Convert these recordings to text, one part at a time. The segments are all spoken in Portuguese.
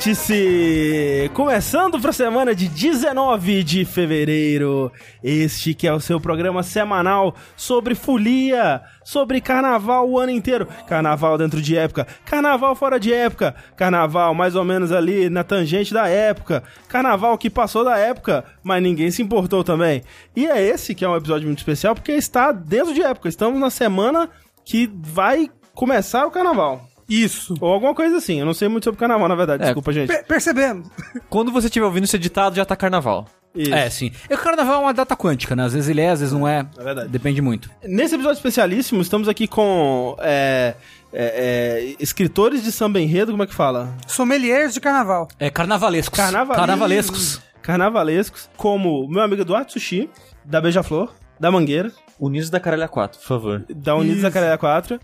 Vértice! Começando para a semana de 19 de fevereiro. Este que é o seu programa semanal sobre folia, sobre carnaval o ano inteiro. Carnaval dentro de época, carnaval fora de época, carnaval mais ou menos ali na tangente da época, carnaval que passou da época, mas ninguém se importou também. E é esse que é um episódio muito especial porque está dentro de época. Estamos na semana que vai começar o carnaval. Isso. Ou alguma coisa assim. Eu não sei muito sobre carnaval, na verdade. É, Desculpa, gente. Per percebemos. Quando você estiver ouvindo esse editado, já tá carnaval. Isso. É, sim. E o carnaval é uma data quântica, né? Às vezes ele é, às vezes não é. É verdade. Depende muito. Nesse episódio especialíssimo, estamos aqui com é, é, é, escritores de samba enredo, como é que fala? Sommeliers de carnaval. É carnavalescos. Carnaval- Carnavalescos. Carnavalescos, como meu amigo Eduardo Sushi, da Beija-Flor, da Mangueira, Unidos da Caralha 4, por favor. da Unidos da Caralha 4,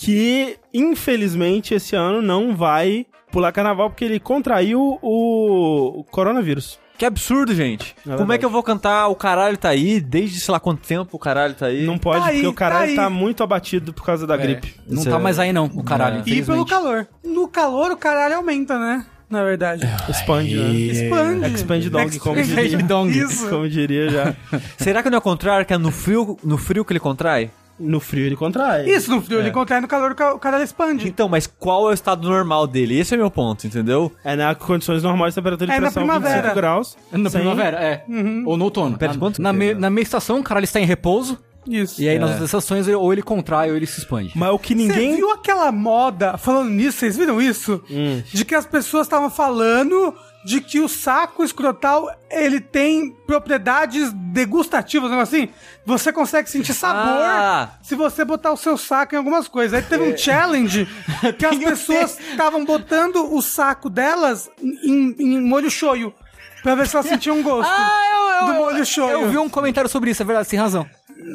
que infelizmente esse ano não vai pular carnaval porque ele contraiu o, o coronavírus. Que absurdo, gente. Como verdade. é que eu vou cantar O Caralho Tá Aí, desde sei lá quanto tempo o Caralho Tá Aí? Não pode, Tá aí, porque o caralho tá tá, aí. muito abatido por causa da gripe. Não Isso tá é- mais aí não, o caralho. É. E pelo calor. No calor, o caralho aumenta, né? Na verdade. Expande, né? Expande. Expand dog, como Expand diria. dog. Isso. Como diria já. Será que não é o contrário, que é no frio, no frio que ele contrai? No frio ele contrai. Isso, no frio ele contrai, no calor o ca- o caralho expande. Então, mas qual é o estado normal dele? Esse é meu ponto, entendeu? É nas condições normais de temperatura de É na pressão primavera. 25 graus. Na sem- primavera, é. Ou no outono. Pera, na, quanto na, me- é? na meia estação, o caralho está em repouso. Isso. E aí nas outras estações, ele- ou ele contrai ou ele se expande. Mas o que Você ninguém. viu aquela moda, falando nisso, vocês viram isso? Hum. De que as pessoas estavam falando de que o saco escrotal, ele tem propriedades degustativas, não assim? Você consegue sentir sabor Ah. se você botar o seu saco em algumas coisas. Aí teve um challenge que as pessoas estavam botando o saco delas em, em molho shoyu. Pra ver se elas sentiam gosto do molho shoyu. eu vi um comentário sobre isso, é verdade, sem razão.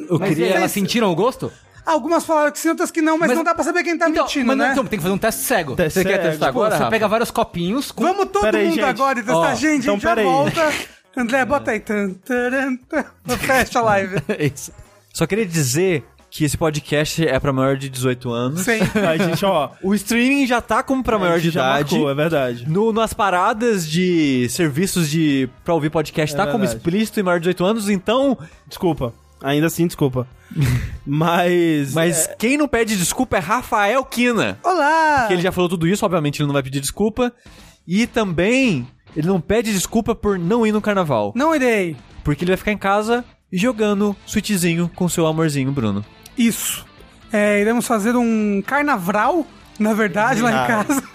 Eu Mas queria, é elas sentiram o gosto? Algumas falaram que sim, outras que não, mas, Mas- não dá pra saber quem tá então, mentindo, mas não- né? então, tem que fazer um teste cego. Teste Você quer cego. testar Tipo, agora, você pega vários copinhos com... Vamos todo Pera aí, mundo gente. agora e testar. Ó, gente, então a gente já aí. volta. André, bota aí. Fecha a live. Isso. Só queria dizer que esse podcast é pra maior de 18 anos. Sim. A gente, ó. O streaming já tá como pra maior de idade. marcou, é verdade. No, nas paradas de serviços de pra ouvir podcast É tá como verdade. explícito e maior de 18 anos, então. Desculpa. Ainda assim, desculpa. Mas. Mas quem não pede desculpa é Rafael Kina. Olá! Que ele já falou tudo isso, obviamente ele não vai pedir desculpa. E também ele não pede desculpa por não ir no carnaval. Não irei. Porque ele vai ficar em casa jogando switchzinho com seu amorzinho, Bruno. Isso. É, iremos fazer um carnaval, na verdade, lá Ah. em casa.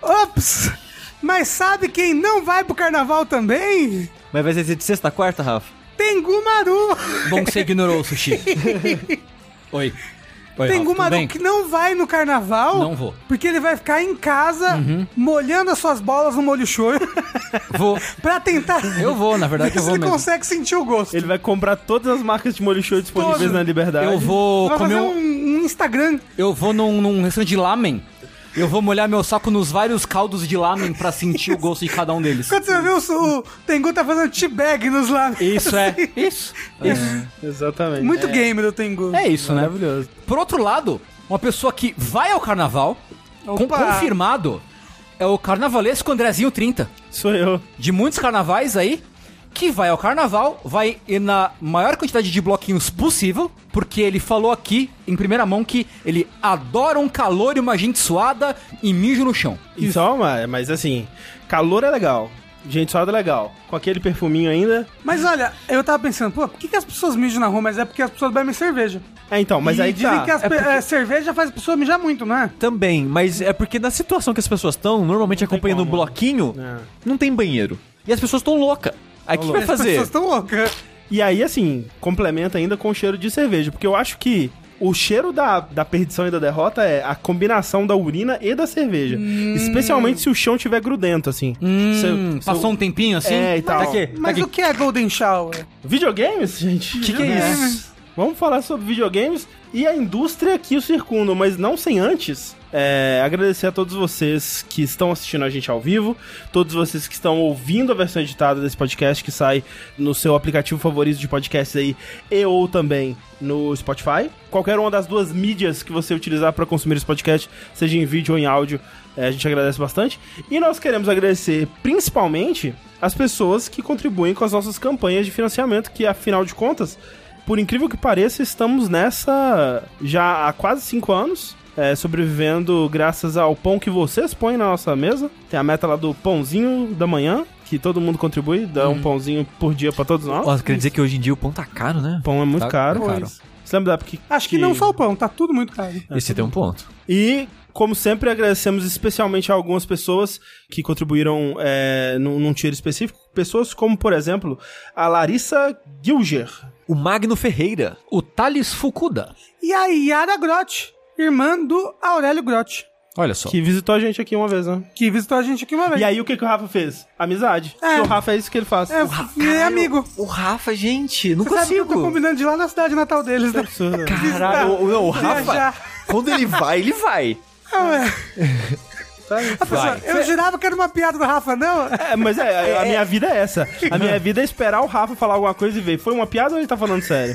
Ops! Mas sabe quem não vai pro carnaval também? Mas vai ser de sexta a quarta, Rafa? Tengu Maru! Bom que você ignorou o sushi. Oi. Oi, Tengu Rafa, Maru bem? que não vai no carnaval. Não vou. Porque ele vai ficar em casa, molhando as suas bolas no molho shoyu, Vou. pra tentar Eu vou, na verdade ver eu vou ele mesmo. consegue sentir o gosto. Ele vai comprar todas as marcas de molho show disponíveis Todas. na Liberdade. Eu vou vai comer fazer um... um, um Instagram. Eu vou num, num restaurante de lamen. Eu vou molhar meu saco nos vários caldos de lamen pra sentir o gosto de cada um deles. Quando você vê o, o Tengu tá fazendo teabag nos lábios. Isso é. Isso. Isso. Exatamente. Muito gamer o Tengu. É isso, né? Maravilhoso. Por outro lado, uma pessoa que vai ao carnaval, com- confirmado, é o carnavalesco Andrezinho 30. Sou eu. De muitos carnavais aí, que vai ao carnaval, vai ir na maior quantidade de bloquinhos possível, porque ele falou aqui, em primeira mão, que ele adora um calor e uma gente suada e mijo no chão. Então, mas, mas assim, calor é legal. Gente suada é legal. Com aquele perfuminho ainda. Mas olha, eu tava pensando, pô, por que, que as pessoas mijam na rua? Mas é porque as pessoas bebem cerveja. É, então, mas e aí dizem tá. que as É porque- é, cerveja faz a pessoa mijar muito, não é? Também, mas é porque na situação que as pessoas estão, normalmente acompanhando um como. bloquinho, É. não tem banheiro. E as pessoas estão loucas. Aí o que vai As fazer? pessoas estão loucas. E aí, assim, complementa ainda com o cheiro de cerveja. Porque eu acho que o cheiro da, da perdição e da derrota é a combinação da urina e da cerveja. Especialmente se o chão tiver grudento, assim. Hum, Se- passou se- um tempinho assim? É, e tal. Tá aqui. Mas aqui. o que é Golden Shower? Videogames, gente? O que, que é isso? Vamos falar sobre videogames e a indústria que o circundam, mas não sem antes é, agradecer a todos vocês que estão assistindo a gente ao vivo, todos vocês que estão ouvindo a versão editada desse podcast que sai no seu aplicativo favorito de podcast aí e ou também no Spotify. Qualquer uma das duas mídias que você utilizar para consumir esse podcast, seja em vídeo ou em áudio, é, a gente agradece bastante. E nós queremos agradecer principalmente as pessoas que contribuem com as nossas campanhas de financiamento, que afinal de contas por incrível que pareça, estamos nessa já há quase cinco anos. É, sobrevivendo graças ao pão que vocês põem na nossa mesa. Tem a meta lá do pãozinho da manhã, que todo mundo contribui, dá um pãozinho por dia pra todos nós. Ó, quer dizer que hoje em dia o pão tá caro, né? O pão é muito Tá caro. caro. Você lembra da época que... Acho que, não só o pão, tá tudo muito caro. Esse tem um ponto. E, como sempre, agradecemos especialmente a algumas pessoas que contribuíram é, num, num tier específico. Pessoas como, por exemplo, a Larissa Gilger. O Magno Ferreira. O Thales Fukuda. E a Yara Grotti, irmã do Aurélio Grotti, Olha só. Que visitou a gente aqui uma vez, né? que visitou a gente aqui uma vez. E aí, o que, que o Rafa fez? Amizade. É. Porque o Rafa é isso que ele faz. É, é amigo. O Rafa, gente, não Você sabe que eu tô combinando de ir lá na cidade natal deles, né? Caralho, o, não, o Rafa, Viajar. quando ele vai, ele vai. Ah, ué. A pessoa, Vai. eu jurava que era uma piada do Rafa, não? É, mas é, a minha vida é essa. A minha vida é esperar o Rafa falar alguma coisa e ver. Foi uma piada ou ele tá falando sério?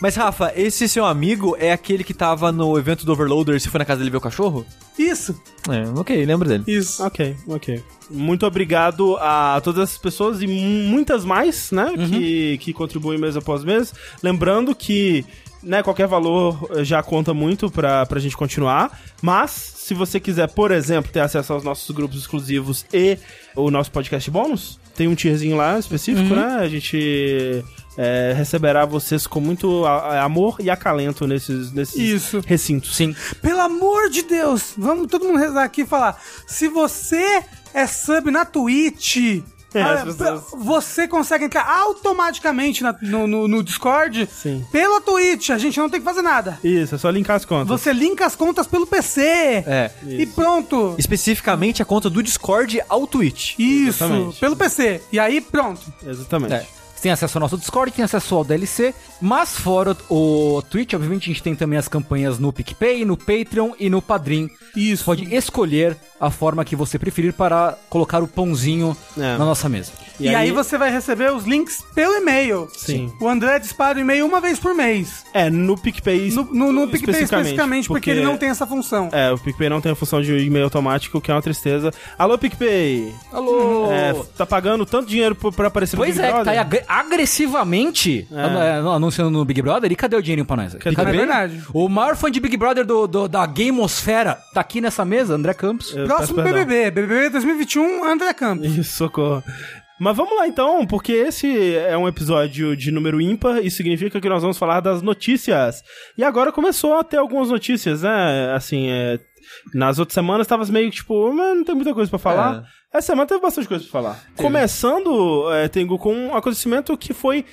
Mas, Rafa, esse seu amigo é aquele que tava no evento do Overloader e você foi na casa dele ver o cachorro? Isso, É, ok, lembro dele. isso. Ok, ok. Muito obrigado a todas essas pessoas e muitas mais, né? Que, que contribuem mês após mês. Lembrando que. Né, qualquer valor eh, já conta muito pra, pra gente continuar. Mas, se você quiser, por exemplo, ter acesso aos nossos grupos exclusivos e o nosso podcast bônus, tem um tierzinho lá específico, né? A gente eh, receberá vocês com muito amor e acalento nesses, nesses Isso. recintos. Sim. Pelo amor de Deus, vamos todo mundo rezar aqui e falar. Se você é sub na Twitch, É, pessoas- você consegue entrar automaticamente na- no, no- no Discord Sim. pela Twitch. A gente não tem que fazer nada. Isso, é só linkar as contas. Você linka as contas pelo PC. É. E pronto. Especificamente a conta do Discord ao Twitch. Isso, Exatamente. pelo PC. E aí, pronto. Exatamente. É. Tem acesso ao nosso Discord, tem acesso ao DLC, mas fora o Twitch, obviamente a gente tem também as campanhas no PicPay, no Patreon e no Padrim. Isso. Você pode escolher a forma que você preferir para colocar o pãozinho É. na nossa mesa. E, aí, você vai receber os links pelo e-mail. Sim. O André dispara o e-mail uma vez por mês. É, no PicPay. No, no, no PicPay especificamente, porque, ele não tem essa função. É, o PicPay não tem a função de e-mail automático, que é uma tristeza. Alô, PicPay! Alô! É, tá pagando tanto dinheiro pra- aparecer Pois no Big é, que tá aí Brother? agre- agressivamente É. é, anunciando no Big Brother. E cadê o dinheirinho pra nós? Cadê? É verdade. O maior fã de Big Brother do, do- da Gamosfera tá aqui nessa mesa, André Campos. Eu Próximo. BBB, BBB 2021, André Campos. Isso, socorro. Mas vamos lá então, porque esse é um episódio de número ímpar e significa que nós vamos falar das notícias. E agora começou a ter algumas notícias, né? Assim, é, nas outras semanas tava meio que tipo, mas não tem muita coisa pra falar. Essa semana teve bastante coisa pra falar. Começando, é, Tengu, com um acontecimento que foi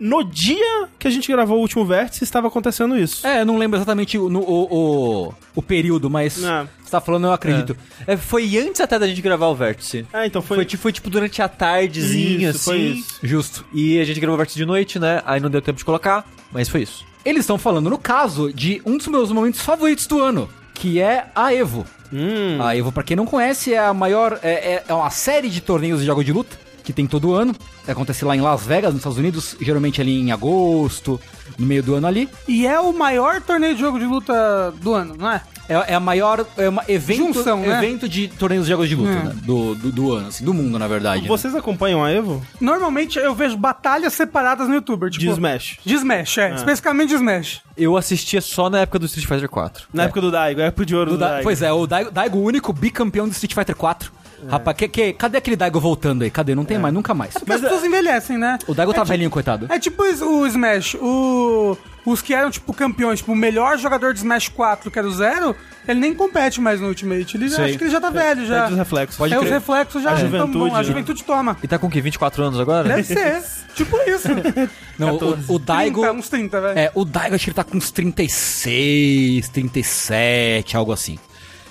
no dia que a gente gravou o último vértice, estava acontecendo isso. É, eu não lembro exatamente o, no- o, o, o período, mas É. você tá falando, eu acredito. É, foi antes até da gente gravar o vértice. Ah, então foi. Foi, tipo, foi, tipo durante a tardezinha, Isso, foi assim. isso. Justo. E a gente gravou o vértice de noite, né? Aí não deu tempo de colocar, mas foi isso. Eles estão falando, no caso, de um dos meus momentos favoritos do ano, que é a Evo. Hum, A Evo, pra quem não conhece, é a maior. É, é- é uma série de torneios de jogos de luta que tem todo ano. Acontece lá em Las Vegas, nos Estados Unidos, geralmente ali em agosto, no meio do ano ali. E é o maior torneio de jogo de luta do ano, não é? É, é a maior. É uma evento, Junção, né? evento de torneios de jogos de luta, É. né? Do, do, do ano, assim, do mundo, na verdade. né? vocês acompanham a Evo? Normalmente eu vejo batalhas separadas no YouTuber. Tipo, De Smash. De Smash, é. Especificamente de Smash. Eu assistia só na época do Street Fighter 4. Na época do Daigo, época de ouro Do do, Da- Daigo. Pois é, o Daigo, Daigo, o único bicampeão do Street Fighter 4. Rapaz, que, que- cadê aquele Daigo voltando aí? Cadê? Não tem mais, nunca mais. Porque as pessoas envelhecem, né? O Daigo tá é, tipo- velhinho, coitado. É tipo os- o Smash. O, os que eram, tipo, campeões, tipo, o melhor jogador de Smash 4, que era o Zero, ele nem compete mais no Ultimate. Ele, Sei. acho que ele já tá velho, já. Perde os reflexos. Pode é, os crer. reflexos já A tão juventude, bom, A né? juventude toma. E tá com o quê? 24 anos agora? Deve ser. tipo isso. Não, o, o Daigo. 30, uns 30, velho. É, o Daigo acho que ele tá com uns 36, 37, algo assim.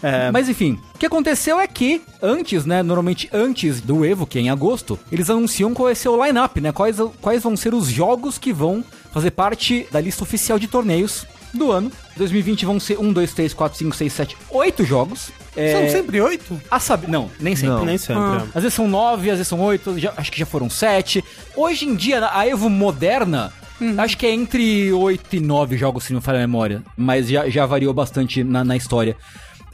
É, Mas enfim, o que aconteceu é que antes, né, normalmente antes do Evo, que é em agosto, eles anunciam qual vai ser o line-up, né, quais, quais vão ser os jogos que vão fazer parte da lista oficial de torneios do ano. 2020 vão ser 1, 2, 3, 4, 5, 6, 7, 8 jogos. É, São sempre oito? a saber, não, nem sempre. Não. Nem sempre. Ah. é. Às vezes são nove, às vezes são oito, já- acho que já foram sete. Hoje em dia, a Evo moderna, acho que é entre oito e nove jogos, se não me falha a memória. Mas já, já variou bastante na, na história.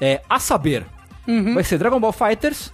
É, a saber, vai ser Dragon Ball Fighters,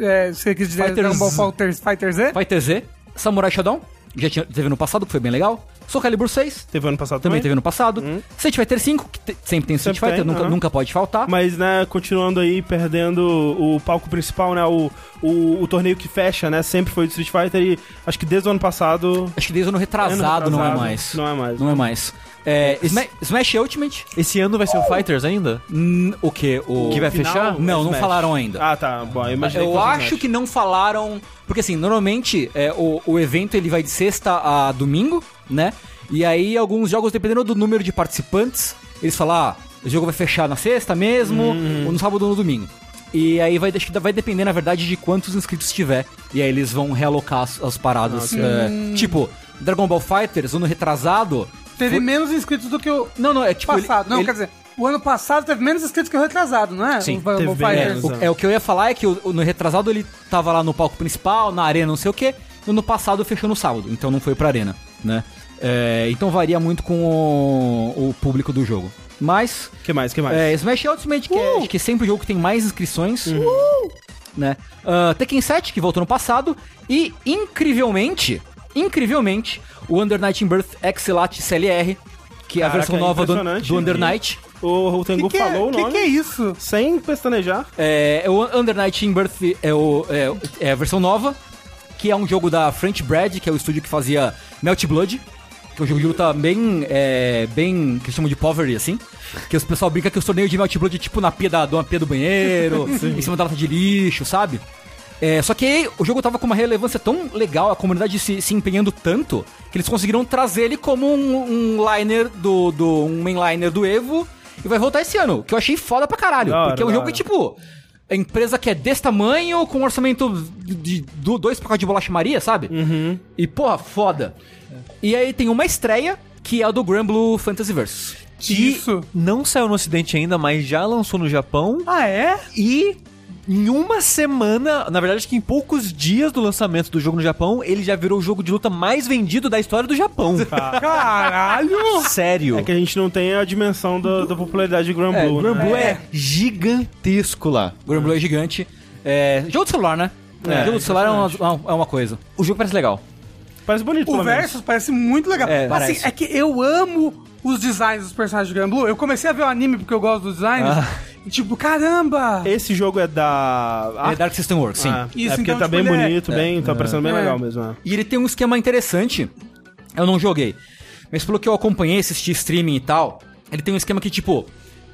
É, você quis dizer Fighters- Dragon Ball Fighters, Fighter Z? Fighter Z, Samurai Shodown, já tinha, teve no passado, que foi bem legal. Soul Calibur 6, Teve ano passado também também. teve no passado. Street Fighter 5, que te- sempre tem Street Sempre Fighter, tem, nunca, aham. nunca pode faltar. Mas, né, continuando aí, perdendo o palco principal, né, o, o, o torneio que fecha, né, sempre foi do Street Fighter e acho que desde o ano passado... Acho que desde o ano retrasado, ano não é retrasado, mais. Não é mais. Não é mais. É, Sma- Smash Ultimate, Esse ano vai ser o Fighters ainda? Hum, o que? O Que vai Final, fechar? Não, não Smash. falaram ainda. Ah, tá. Bom, eu imaginei Eu acho Smash. que não falaram. Porque assim, normalmente é, o, o evento ele vai de sexta a domingo, né? E aí alguns jogos, dependendo do número de participantes, eles falam, ah, o jogo vai fechar na sexta mesmo, Uhum. ou no sábado ou no domingo. E aí vai, acho que vai depender, na verdade, de quantos inscritos tiver. E aí eles vão realocar as, as paradas. é, tipo, Dragon Ball Fighters, ano retrasado. Teve foi- menos inscritos do que o Não, não, é tipo. ele- passado. não, ele- quer dizer, o ano passado teve menos inscritos que o retrasado, não é? Sim, o teve menos. O- é, o que eu ia falar é que o- o- no retrasado ele tava lá no palco principal, na arena, não sei o quê. E no passado fechou no sábado, então não foi pra arena, né? É, então varia muito com o, o público do jogo. Mas, que mais, que mais? é, Smash Ultimate, que é, acho que é sempre o jogo que tem mais inscrições, né? Ah, Tekken 7, que voltou no passado. E, incrivelmente, incrivelmente, o Under Night in Birth Exilat CLR, que é a Caraca, versão nova do, do Under Night. O, o Tengu que, que, falou é, o que nome que é isso? sem pestanejar. É, é o Under Night in Birth é, o, é, o- é a versão nova, que é um jogo da French Bread, que é o estúdio que fazia Melt Blood, que é um jogo de luta bem, é, bem, que eles chamam de poverty, assim, que os pessoal brinca que os torneios de Melt Blood é tipo na pia da, de uma pia do banheiro, em cima da lata de lixo, sabe? É, só que aí, o jogo tava com uma relevância tão legal, a comunidade se, se empenhando tanto, que eles conseguiram trazer ele como um, um liner do, do. um mainliner do Evo e vai voltar esse ano. Que eu achei foda pra caralho. Porque é um da jogo que, tipo, a empresa que é desse tamanho, com um orçamento de, de dois pacotes de bolacha Maria, sabe? E, porra, foda. E aí tem uma estreia, que é a do Granblue Fantasy Versus. Isso. não saiu no ocidente ainda, mas já lançou no Japão. Ah, é? E em uma semana, na verdade, acho que em poucos dias do lançamento do jogo no Japão, ele já virou o jogo de luta mais vendido da história do Japão. Caralho! Sério. É que a gente não tem a dimensão da, da popularidade de Grand É, Blue, o Grand né? Blue é gigantesco lá. O Granblue é gigante. É, jogo de celular, né? É, jogo de celular é uma, é uma coisa. O jogo parece legal. Parece bonito, O. Versus parece muito legal. É, assim, parece. é que eu amo os designs dos personagens de Grand Blue. Eu comecei a ver o anime porque eu gosto dos designs. Ah. E tipo, caramba! Esse jogo é da... É Dark System Works, sim. Ah, Isso, é porque então, tá tipo, bem é- bonito, bem, tá parecendo bem É. legal mesmo. é. E ele tem um esquema interessante. Eu não joguei. Mas pelo que eu acompanhei, assisti streaming e tal, ele tem um esquema que, tipo,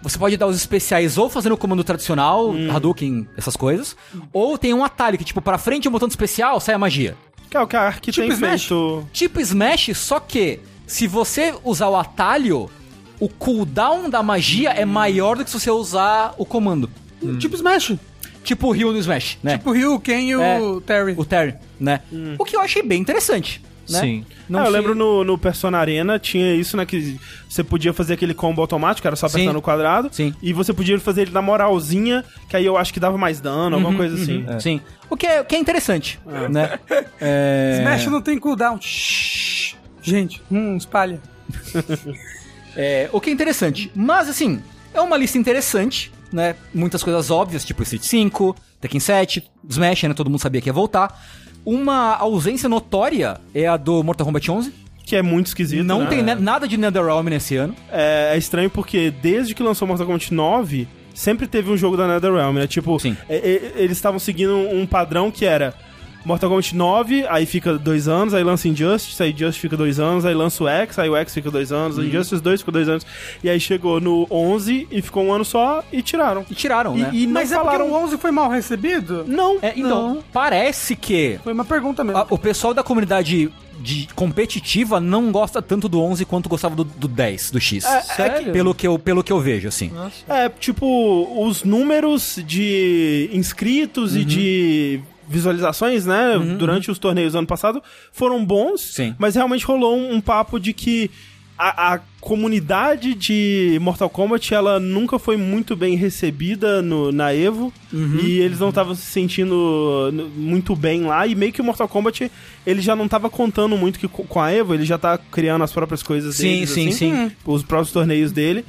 você pode dar os especiais ou fazendo o comando tradicional, Hadouken, essas coisas, ou tem um atalho que, tipo, pra frente um botão especial, sai a magia. Que é o que a Ark Tipo tem Smash. feito... Tipo Smash, só que se você usar o atalho, o cooldown da magia é maior do que se você usar o comando. Tipo Smash. Tipo o Ryu no Smash, né? Tipo o Ryu, Ken e o É. Terry. o Terry, né? O que eu achei bem interessante. Né? Sim. Não Ah, eu sei- lembro no, no Persona Arena tinha isso, né? Que você podia fazer aquele combo automático, era só Sim. apertar no quadrado. Sim. E você podia fazer ele na moralzinha, que aí eu acho que dava mais dano, Uhum, alguma coisa assim. Sim. O que é, o que é interessante, né? É... Smash não tem cooldown. Shhh. Gente, hum, espalha. É, o que é interessante. Mas, assim, é uma lista interessante, né? Muitas coisas óbvias, tipo Street 5, Tekken 7, Smash, né? Todo mundo sabia que ia voltar. Uma ausência notória é a do Mortal Kombat 11. Que é muito esquisito. Não né? tem ne- nada de NetherRealm nesse ano. É, é estranho porque desde que lançou Mortal Kombat 9, sempre teve um jogo da NetherRealm, né? Tipo, Sim. é- é- eles estavam seguindo um padrão que era Mortal Kombat 9, aí fica dois anos, aí lança Injustice, aí Injustice fica dois anos, aí lança o X, aí o X fica dois anos, Uhum. o Injustice 2 fica dois anos, e aí chegou no 11 e ficou um ano só e tiraram. E tiraram, né? E, e não Mas é falaram... porque o 11 foi mal recebido? Não, É, então, parece que Foi uma pergunta mesmo. a- o pessoal da comunidade de competitiva não gosta tanto do 11 quanto gostava do, do 10, do X. Sério? Pelo que eu, pelo que eu vejo, assim. É, tipo, os números de inscritos Uhum. e de visualizações, né, durante os torneios do ano passado, foram bons, Sim. mas realmente rolou um, um papo de que a, a comunidade de Mortal Kombat, ela nunca foi muito bem recebida no, na EVO, e eles não estavam se sentindo muito bem lá, e meio que o Mortal Kombat, ele já não tava contando muito que, co- com a EVO, ele já tá criando as próprias coisas Sim, deles, sim, assim, sim. os próprios torneios dele,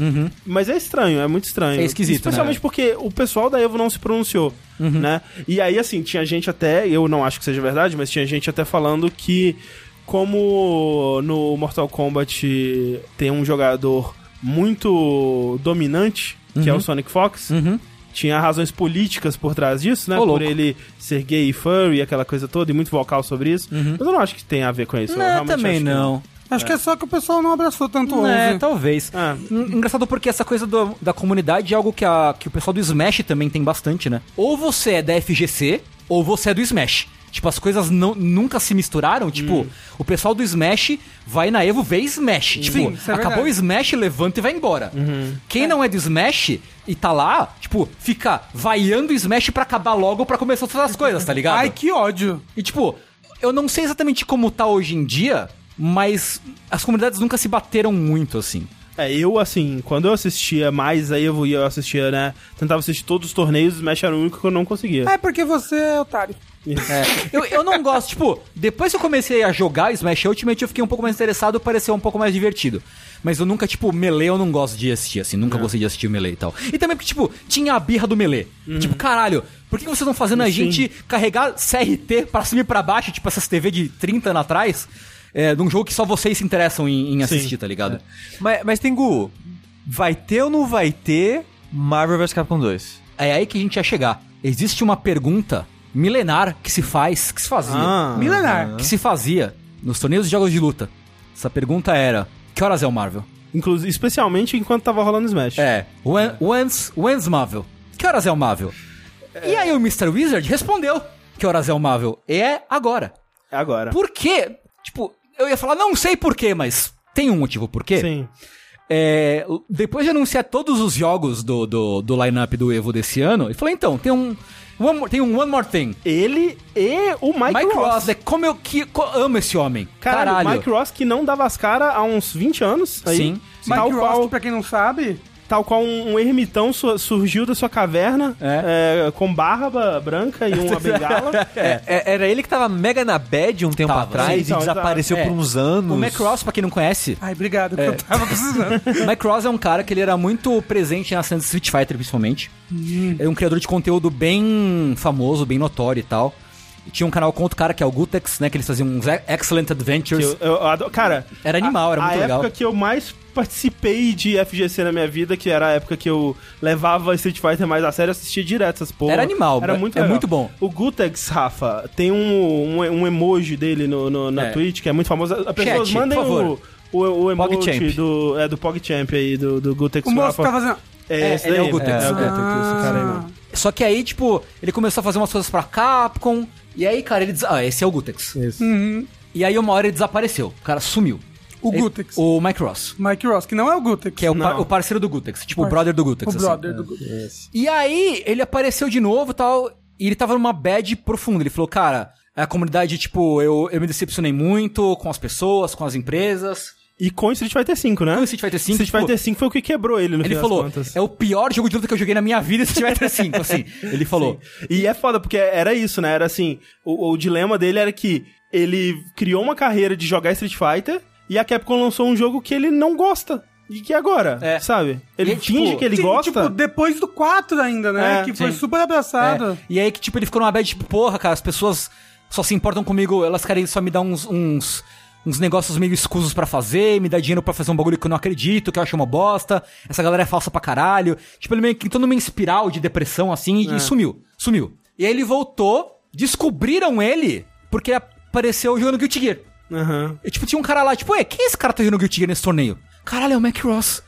mas é estranho, é muito estranho. É esquisito, Especialmente né? porque o pessoal da Evo não se pronunciou, né? E aí, assim, tinha gente até, eu não acho que seja verdade, mas tinha gente até falando que como no Mortal Kombat tem um jogador muito dominante, que é o Sonic Fox, Uhum. tinha razões políticas por trás disso, né? Ô, por louco. ele ser gay e furry, aquela coisa toda, e muito vocal sobre isso. Mas eu não acho que tem a ver com isso. eu Não, realmente também acho que não. Acho que é só que o pessoal não abraçou tanto É, 11. talvez. Ah. En- Engraçado porque essa coisa do- da comunidade é algo que, a, que o pessoal do Smash também tem bastante, né? Ou você é da FGC, ou você é do Smash. Tipo, as coisas não, nunca se misturaram. Tipo, Hum. o pessoal do Smash vai na Evo ver Smash. Tipo, Sim, é acabou o. Smash, levanta e vai embora. Uhum. Quem não é do Smash e tá lá, tipo, fica vaiando o Smash pra acabar logo pra começar todas as coisas, tá ligado? Ai, que ódio. E tipo, eu não sei exatamente como tá hoje em dia, mas as comunidades nunca se bateram muito, assim. É, eu, assim, quando eu assistia mais a Evo e eu assistia, né? Tentava assistir todos os torneios, o Smash era o único que eu não conseguia. É porque você é otário. É, eu, eu não gosto, tipo, depois que eu comecei a jogar Smash Ultimate, eu fiquei um pouco mais interessado, pareceu um pouco mais divertido. Mas eu nunca, tipo, Melee eu não gosto de assistir, assim, nunca gostei de assistir o Melee e tal. E também porque, tipo, tinha a birra do Melee. Tipo, caralho, por que vocês estão fazendo a gente carregar CRT pra cima e pra baixo, tipo essas TV de 30 anos atrás, é, num jogo que só vocês se interessam em, em assistir, tá ligado? Mas, mas Tengu, vai ter ou não vai ter Marvel vs Capcom 2? É aí que a gente ia chegar. Existe uma pergunta milenar que se faz, que se fazia. Ah. Milenar. que se fazia nos torneios de jogos de luta. Essa pergunta era: que horas é o Marvel? Inclusive, especialmente enquanto tava rolando Smash. É, when, when's, when's Marvel? Que horas é o Marvel? E aí o Mr. Wizard respondeu: que horas é o Marvel? É agora. É agora. Por quê? Tipo, eu ia falar, não sei por quê, mas tem um motivo por quê. Sim. É, depois de anunciar todos os jogos do, do, do line-up do Evo desse ano, ele falou, então, tem um. One tem um One More Thing. Ele e o Mike, Mike, Ross. Ross, é como eu que, co- amo esse homem. Caralho, Caralho. Mike Ross que não dava as caras há uns 20 anos. Aí, Sim. Mike Ross, qual, que pra quem não sabe, tal qual um, um ermitão su- surgiu da sua caverna É. é, com barba branca e uma bengala. É, é- era ele que tava mega na bad um tempo Tava, atrás sim, e então, desapareceu é. por uns anos. O Mac Ross, pra quem não conhece, Ai, obrigado, que eu tava precisando. o Ross é um cara que ele era muito presente na cena de Street Fighter, principalmente. É um criador de conteúdo bem famoso, bem notório e tal. E tinha um canal com outro cara que é o Gutex, né? Que eles faziam uns Excellent Que Adventures. eu, eu adoro- cara, Era animal, era a, muito a legal. época que eu mais participei de FGC na minha vida, que era a época que eu levava Street Fighter mais a sério, eu assistia direto essas porra. Era animal, Era é- muito é legal. muito bom. O Gutex, Rafa, tem um, um, um emoji dele no, no- na É. Twitch, que é muito famoso. As pessoas Chat, mandem o, o, o emoji PogChamp. do, é, do PogChamp aí, do, do Gutex O moço Rafa. tá fazendo... É, É, esse ele é daí, o Gutex. É, o. Gutex, esse cara aí mesmo. Só que aí, tipo, ele começou a fazer umas coisas pra Capcom. E aí, cara, ele. des- Ah, esse é o Gutex. Isso. E aí, uma hora ele desapareceu. O cara sumiu. O Ele- Gutex. O Mike Ross. Mike Ross, que não é o Gutex. Que é o, par- o parceiro do Gutex. Tipo, o brother do Gutex. o assim. brother do Gutex. E aí, ele apareceu de novo e tal, e ele tava numa bad profunda. Ele falou, cara, a comunidade, tipo, eu, eu me decepcionei muito com as pessoas, com as empresas. E com Street Fighter V, né? Com Street Fighter V, Street tipo, Fighter V foi o que quebrou ele no Ele falou, das contas. é o pior jogo de luta que eu joguei na minha vida se tiver 5, assim. Ele falou. E é foda, porque era isso, né? Era assim, o, o dilema dele era que ele criou uma carreira de jogar Street Fighter e a Capcom lançou um jogo que ele não gosta. E que agora, É. sabe? Ele E, finge tipo, que ele Sim, gosta. Tipo, depois do 4 ainda, né? É, que foi sim. super abraçado. É. E aí que, tipo, ele ficou numa bad, tipo, porra, cara, as pessoas só se importam comigo, elas querem só me dar uns, uns, uns negócios meio escusos pra fazer, me dar dinheiro pra fazer um bagulho que eu não acredito, que eu acho uma bosta, essa galera é falsa pra caralho. Tipo, ele meio que entrou numa espiral de depressão, assim, e, e sumiu, sumiu. E aí ele voltou, descobriram ele, porque apareceu jogando Guilty Gear. Aham. E, tipo, tinha um cara lá, tipo, ué, quem é esse cara que tá jogando Guilty Gear nesse torneio? Caralho, é o Mac Ross.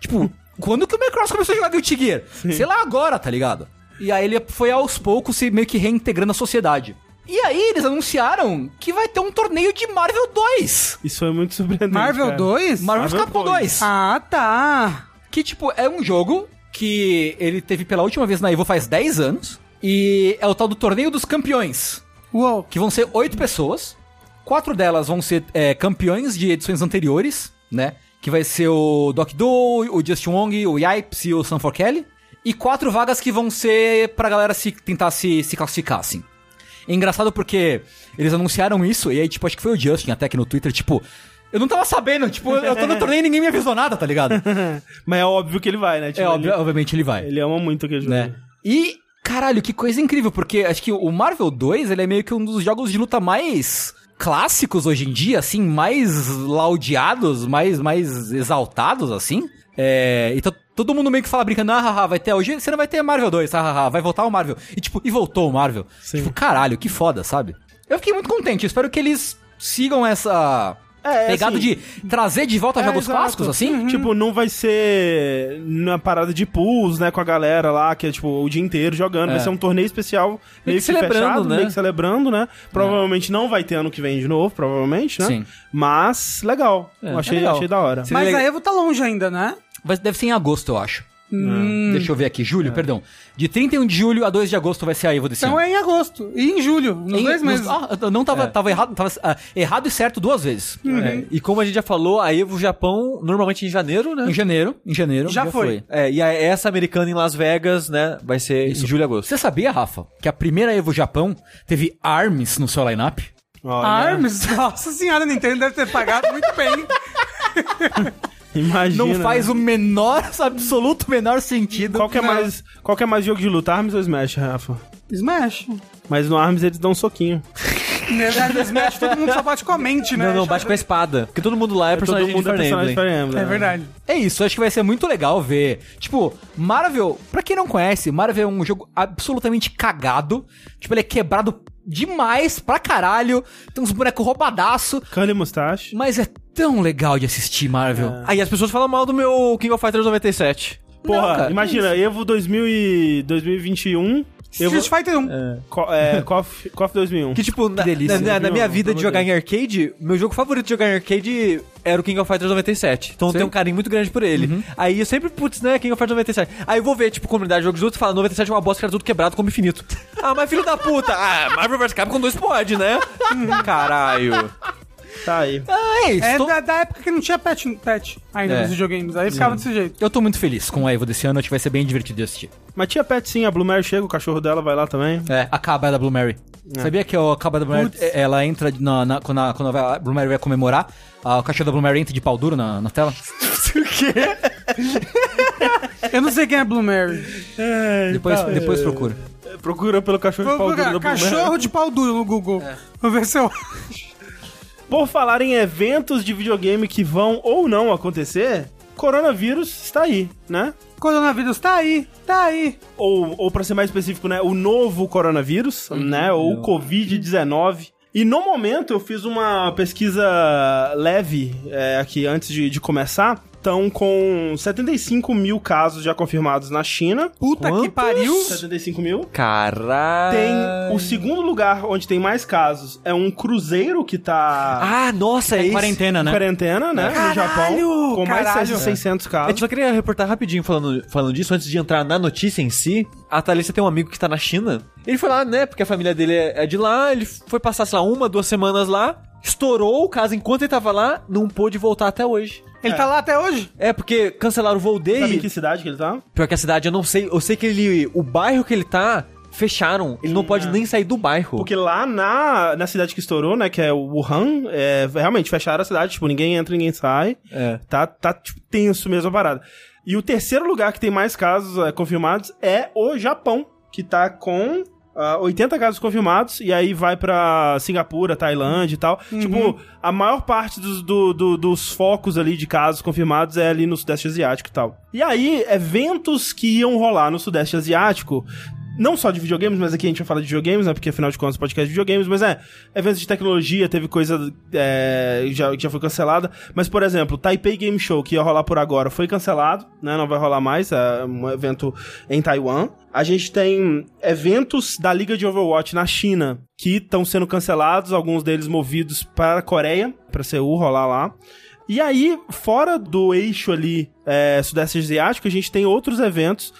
Tipo, quando que o Mac Ross começou a jogar Guilty Gear? Sei lá agora, tá ligado? E aí ele foi aos poucos se meio que reintegrando a sociedade. E aí eles anunciaram que vai ter um torneio de Marvel 2. Isso foi muito surpreendente. Marvel cara. 2? Marvel, Marvel Capcom 2. 2. Ah, tá. Que, tipo, é um jogo que ele teve pela última vez na Evo faz 10 anos. E é o tal do Torneio dos Campeões, Uou. que vão ser oito pessoas. Quatro delas vão ser é, campeões de edições anteriores, né? Que vai ser o Doc Do, o Justin Wong, o Yipes e o Sanford Kelly. E quatro vagas que vão ser pra galera se, tentar se, se classificar, assim. É engraçado porque eles anunciaram isso, e aí, tipo, acho que foi o Justin até que no Twitter, tipo... Eu não tava sabendo, tipo, eu tô no torneio e ninguém me avisou nada, tá ligado? Mas é óbvio que ele vai, né? É, Tipo, obvi- ele, obviamente ele vai. ele ama muito aquele jogo. né? E, caralho, que coisa incrível, porque acho que o Marvel 2, ele é meio que um dos jogos de luta mais clássicos hoje em dia, assim, mais laudeados, mais, mais exaltados, assim. É, então todo mundo meio que fala brincando, ah, haha, vai ter hoje, você não vai ter Marvel 2, ah, haha, vai voltar o Marvel. E tipo, e voltou o Marvel. Sim. Tipo, caralho, que foda, sabe? Eu fiquei muito contente, espero que eles sigam essa É, é pegada assim- de trazer de volta É, jogos exato. clássicos, assim. Tipo, não vai ser na parada de pools, né, com a galera lá, que é tipo o dia inteiro jogando. Vai É. ser um torneio especial, meio que, celebrando, fechado, né? meio que celebrando, né? Provavelmente não vai ter ano que vem de novo, provavelmente, né? Sim. Mas, legal. É, achei, é legal. achei da hora. Mas a Evo tá longe ainda, né? Vai- Deve ser em agosto, eu acho. Hum. Deixa eu ver aqui. Julho, perdão. De 31 de julho a 2 de agosto vai ser a Evo desse Então ano. é em agosto. E em julho, nos Em- dois nos- meses. Ah, eu não tava, É. tava errado, tava ah, errado e certo duas vezes. É, E como a gente já falou, a Evo Japão, normalmente em janeiro, né? Em janeiro, em janeiro. Já foi. É, e a, essa americana em Las Vegas, né, vai ser em julho e agosto. Você sabia, Rafa, que a primeira Evo Japão teve ARMS no seu lineup? Olha, Arms? Nossa senhora, a Nintendo deve ter pagado muito bem. Imagina. Não faz né? o menor, absoluto menor sentido. Qual que, é mais, qual que é mais jogo de luta, Arms ou Smash, Rafa? Smash. Mas no Arms eles dão um soquinho. Na verdade, no Smash todo mundo só bate com a mente, né? Não, não, bate com a espada. Porque todo mundo lá é Todo personagem mundo é de Fire Emblem. Fire Emblem. É verdade. É isso, acho que vai ser muito legal ver. Tipo, Marvel, pra quem não conhece, Marvel é um jogo absolutamente cagado. Tipo, ele é quebrado demais pra caralho. Tem uns bonecos roubadaço. Curly Mustache. Mas é tão legal de assistir, Marvel. Aí as pessoas falam mal do meu King of Fighters 97. Porra, cara, imagina, Evo 2000 e 2021. Evo, Street Fighter 1. Co é, KOF, KOF 2001. Que, tipo, na, delícia. na- na- na minha vida de jogar em arcade, meu jogo favorito de jogar em arcade era o King of Fighters 97. Então eu Sim. tenho um carinho muito grande por ele. Aí eu sempre, putz, né, King of Fighters 97. Aí eu vou ver, tipo, comunidade de jogos luta e fala, 97 é uma bosta que era tudo quebrado como infinito. ah, mas filho da puta! Ah, Marvel vs Capcom 2 pode, né? Caralho. Tá aí. Ah, é isso. É tô- da, da época que não tinha patch, patch ainda É. nos videogames. Aí ficava desse jeito. Eu tô muito feliz com a Evo desse ano, acho que vai ser bem divertido de assistir. Mas tinha pet sim, a Blue Mary chega, o cachorro dela vai lá também. É, a caba da Blue Mary. Sabia que a caba da Blue Mary, é, ela entra na, na- quando, a, quando a Blue Mary vai comemorar, a, o cachorro da Blue Mary entra de pau duro na, na tela? Eu não sei quem é Blue Mary. Depois, depois procura. Procura pelo cachorro de Vou pau duro procurar da Blue Mary. cachorro de pau duro no Google. Vou ver se eu... Por falar em eventos de videogame que vão ou não acontecer, coronavírus está aí, né? Coronavírus tá aí, tá aí. Ou, ou para ser mais específico, né, o novo coronavírus, né, ou o Covid-19. E no momento eu fiz uma pesquisa leve é, aqui antes de, de começar. Estão com 75 mil casos já confirmados na China. Puta que Quantos? pariu. 75 mil. Caralho. Tem o segundo lugar onde tem mais casos é um cruzeiro que tá Ah, nossa, é esse. quarentena, né? quarentena, né, no Caralho, Japão, com mais caralho. de 600 A casos. gente só queria reportar rapidinho falando, falando disso, antes de entrar na notícia em si. A Thalissa tem um amigo que tá na China. Ele foi lá, né, porque a família dele é é de lá, ele foi passar, sei lá, uma, duas semanas lá, estourou o caso enquanto ele tava lá, não pôde voltar até hoje. Ele tá lá até hoje? É, porque cancelaram o voo Sabe em dele. que cidade que ele tá? Pior que a cidade, eu não sei. Eu sei que ele. O bairro que ele tá, fecharam. Ele não pode nem sair do bairro. Porque lá na, na cidade que estourou, né, que é o Wuhan, é, realmente fecharam a cidade, tipo, ninguém entra, ninguém sai. É. Tá, tá tipo, tenso mesmo a parada. E o terceiro lugar que tem mais casos é, confirmados é o Japão, que tá com ah, 80 casos confirmados, e aí vai pra Singapura, Tailândia e tal. Tipo, a maior parte dos, do- do- dos focos ali de casos confirmados é ali no Sudeste Asiático e tal. E aí, eventos que iam rolar no Sudeste Asiático não só de videogames, mas aqui a gente vai falar de videogames, né? Porque afinal de contas, podcast de videogames, mas é, eventos de tecnologia, teve coisa é, já, já foi cancelada. Mas, por exemplo, o Taipei Game Show, que ia rolar por agora, foi cancelado, né? Não vai rolar mais, é um evento em Taiwan. A gente tem eventos da Liga de Overwatch na China que estão sendo cancelados, alguns deles movidos para a Coreia, para Seul rolar lá. E aí, fora do eixo ali é, sudeste asiático, a gente tem outros eventos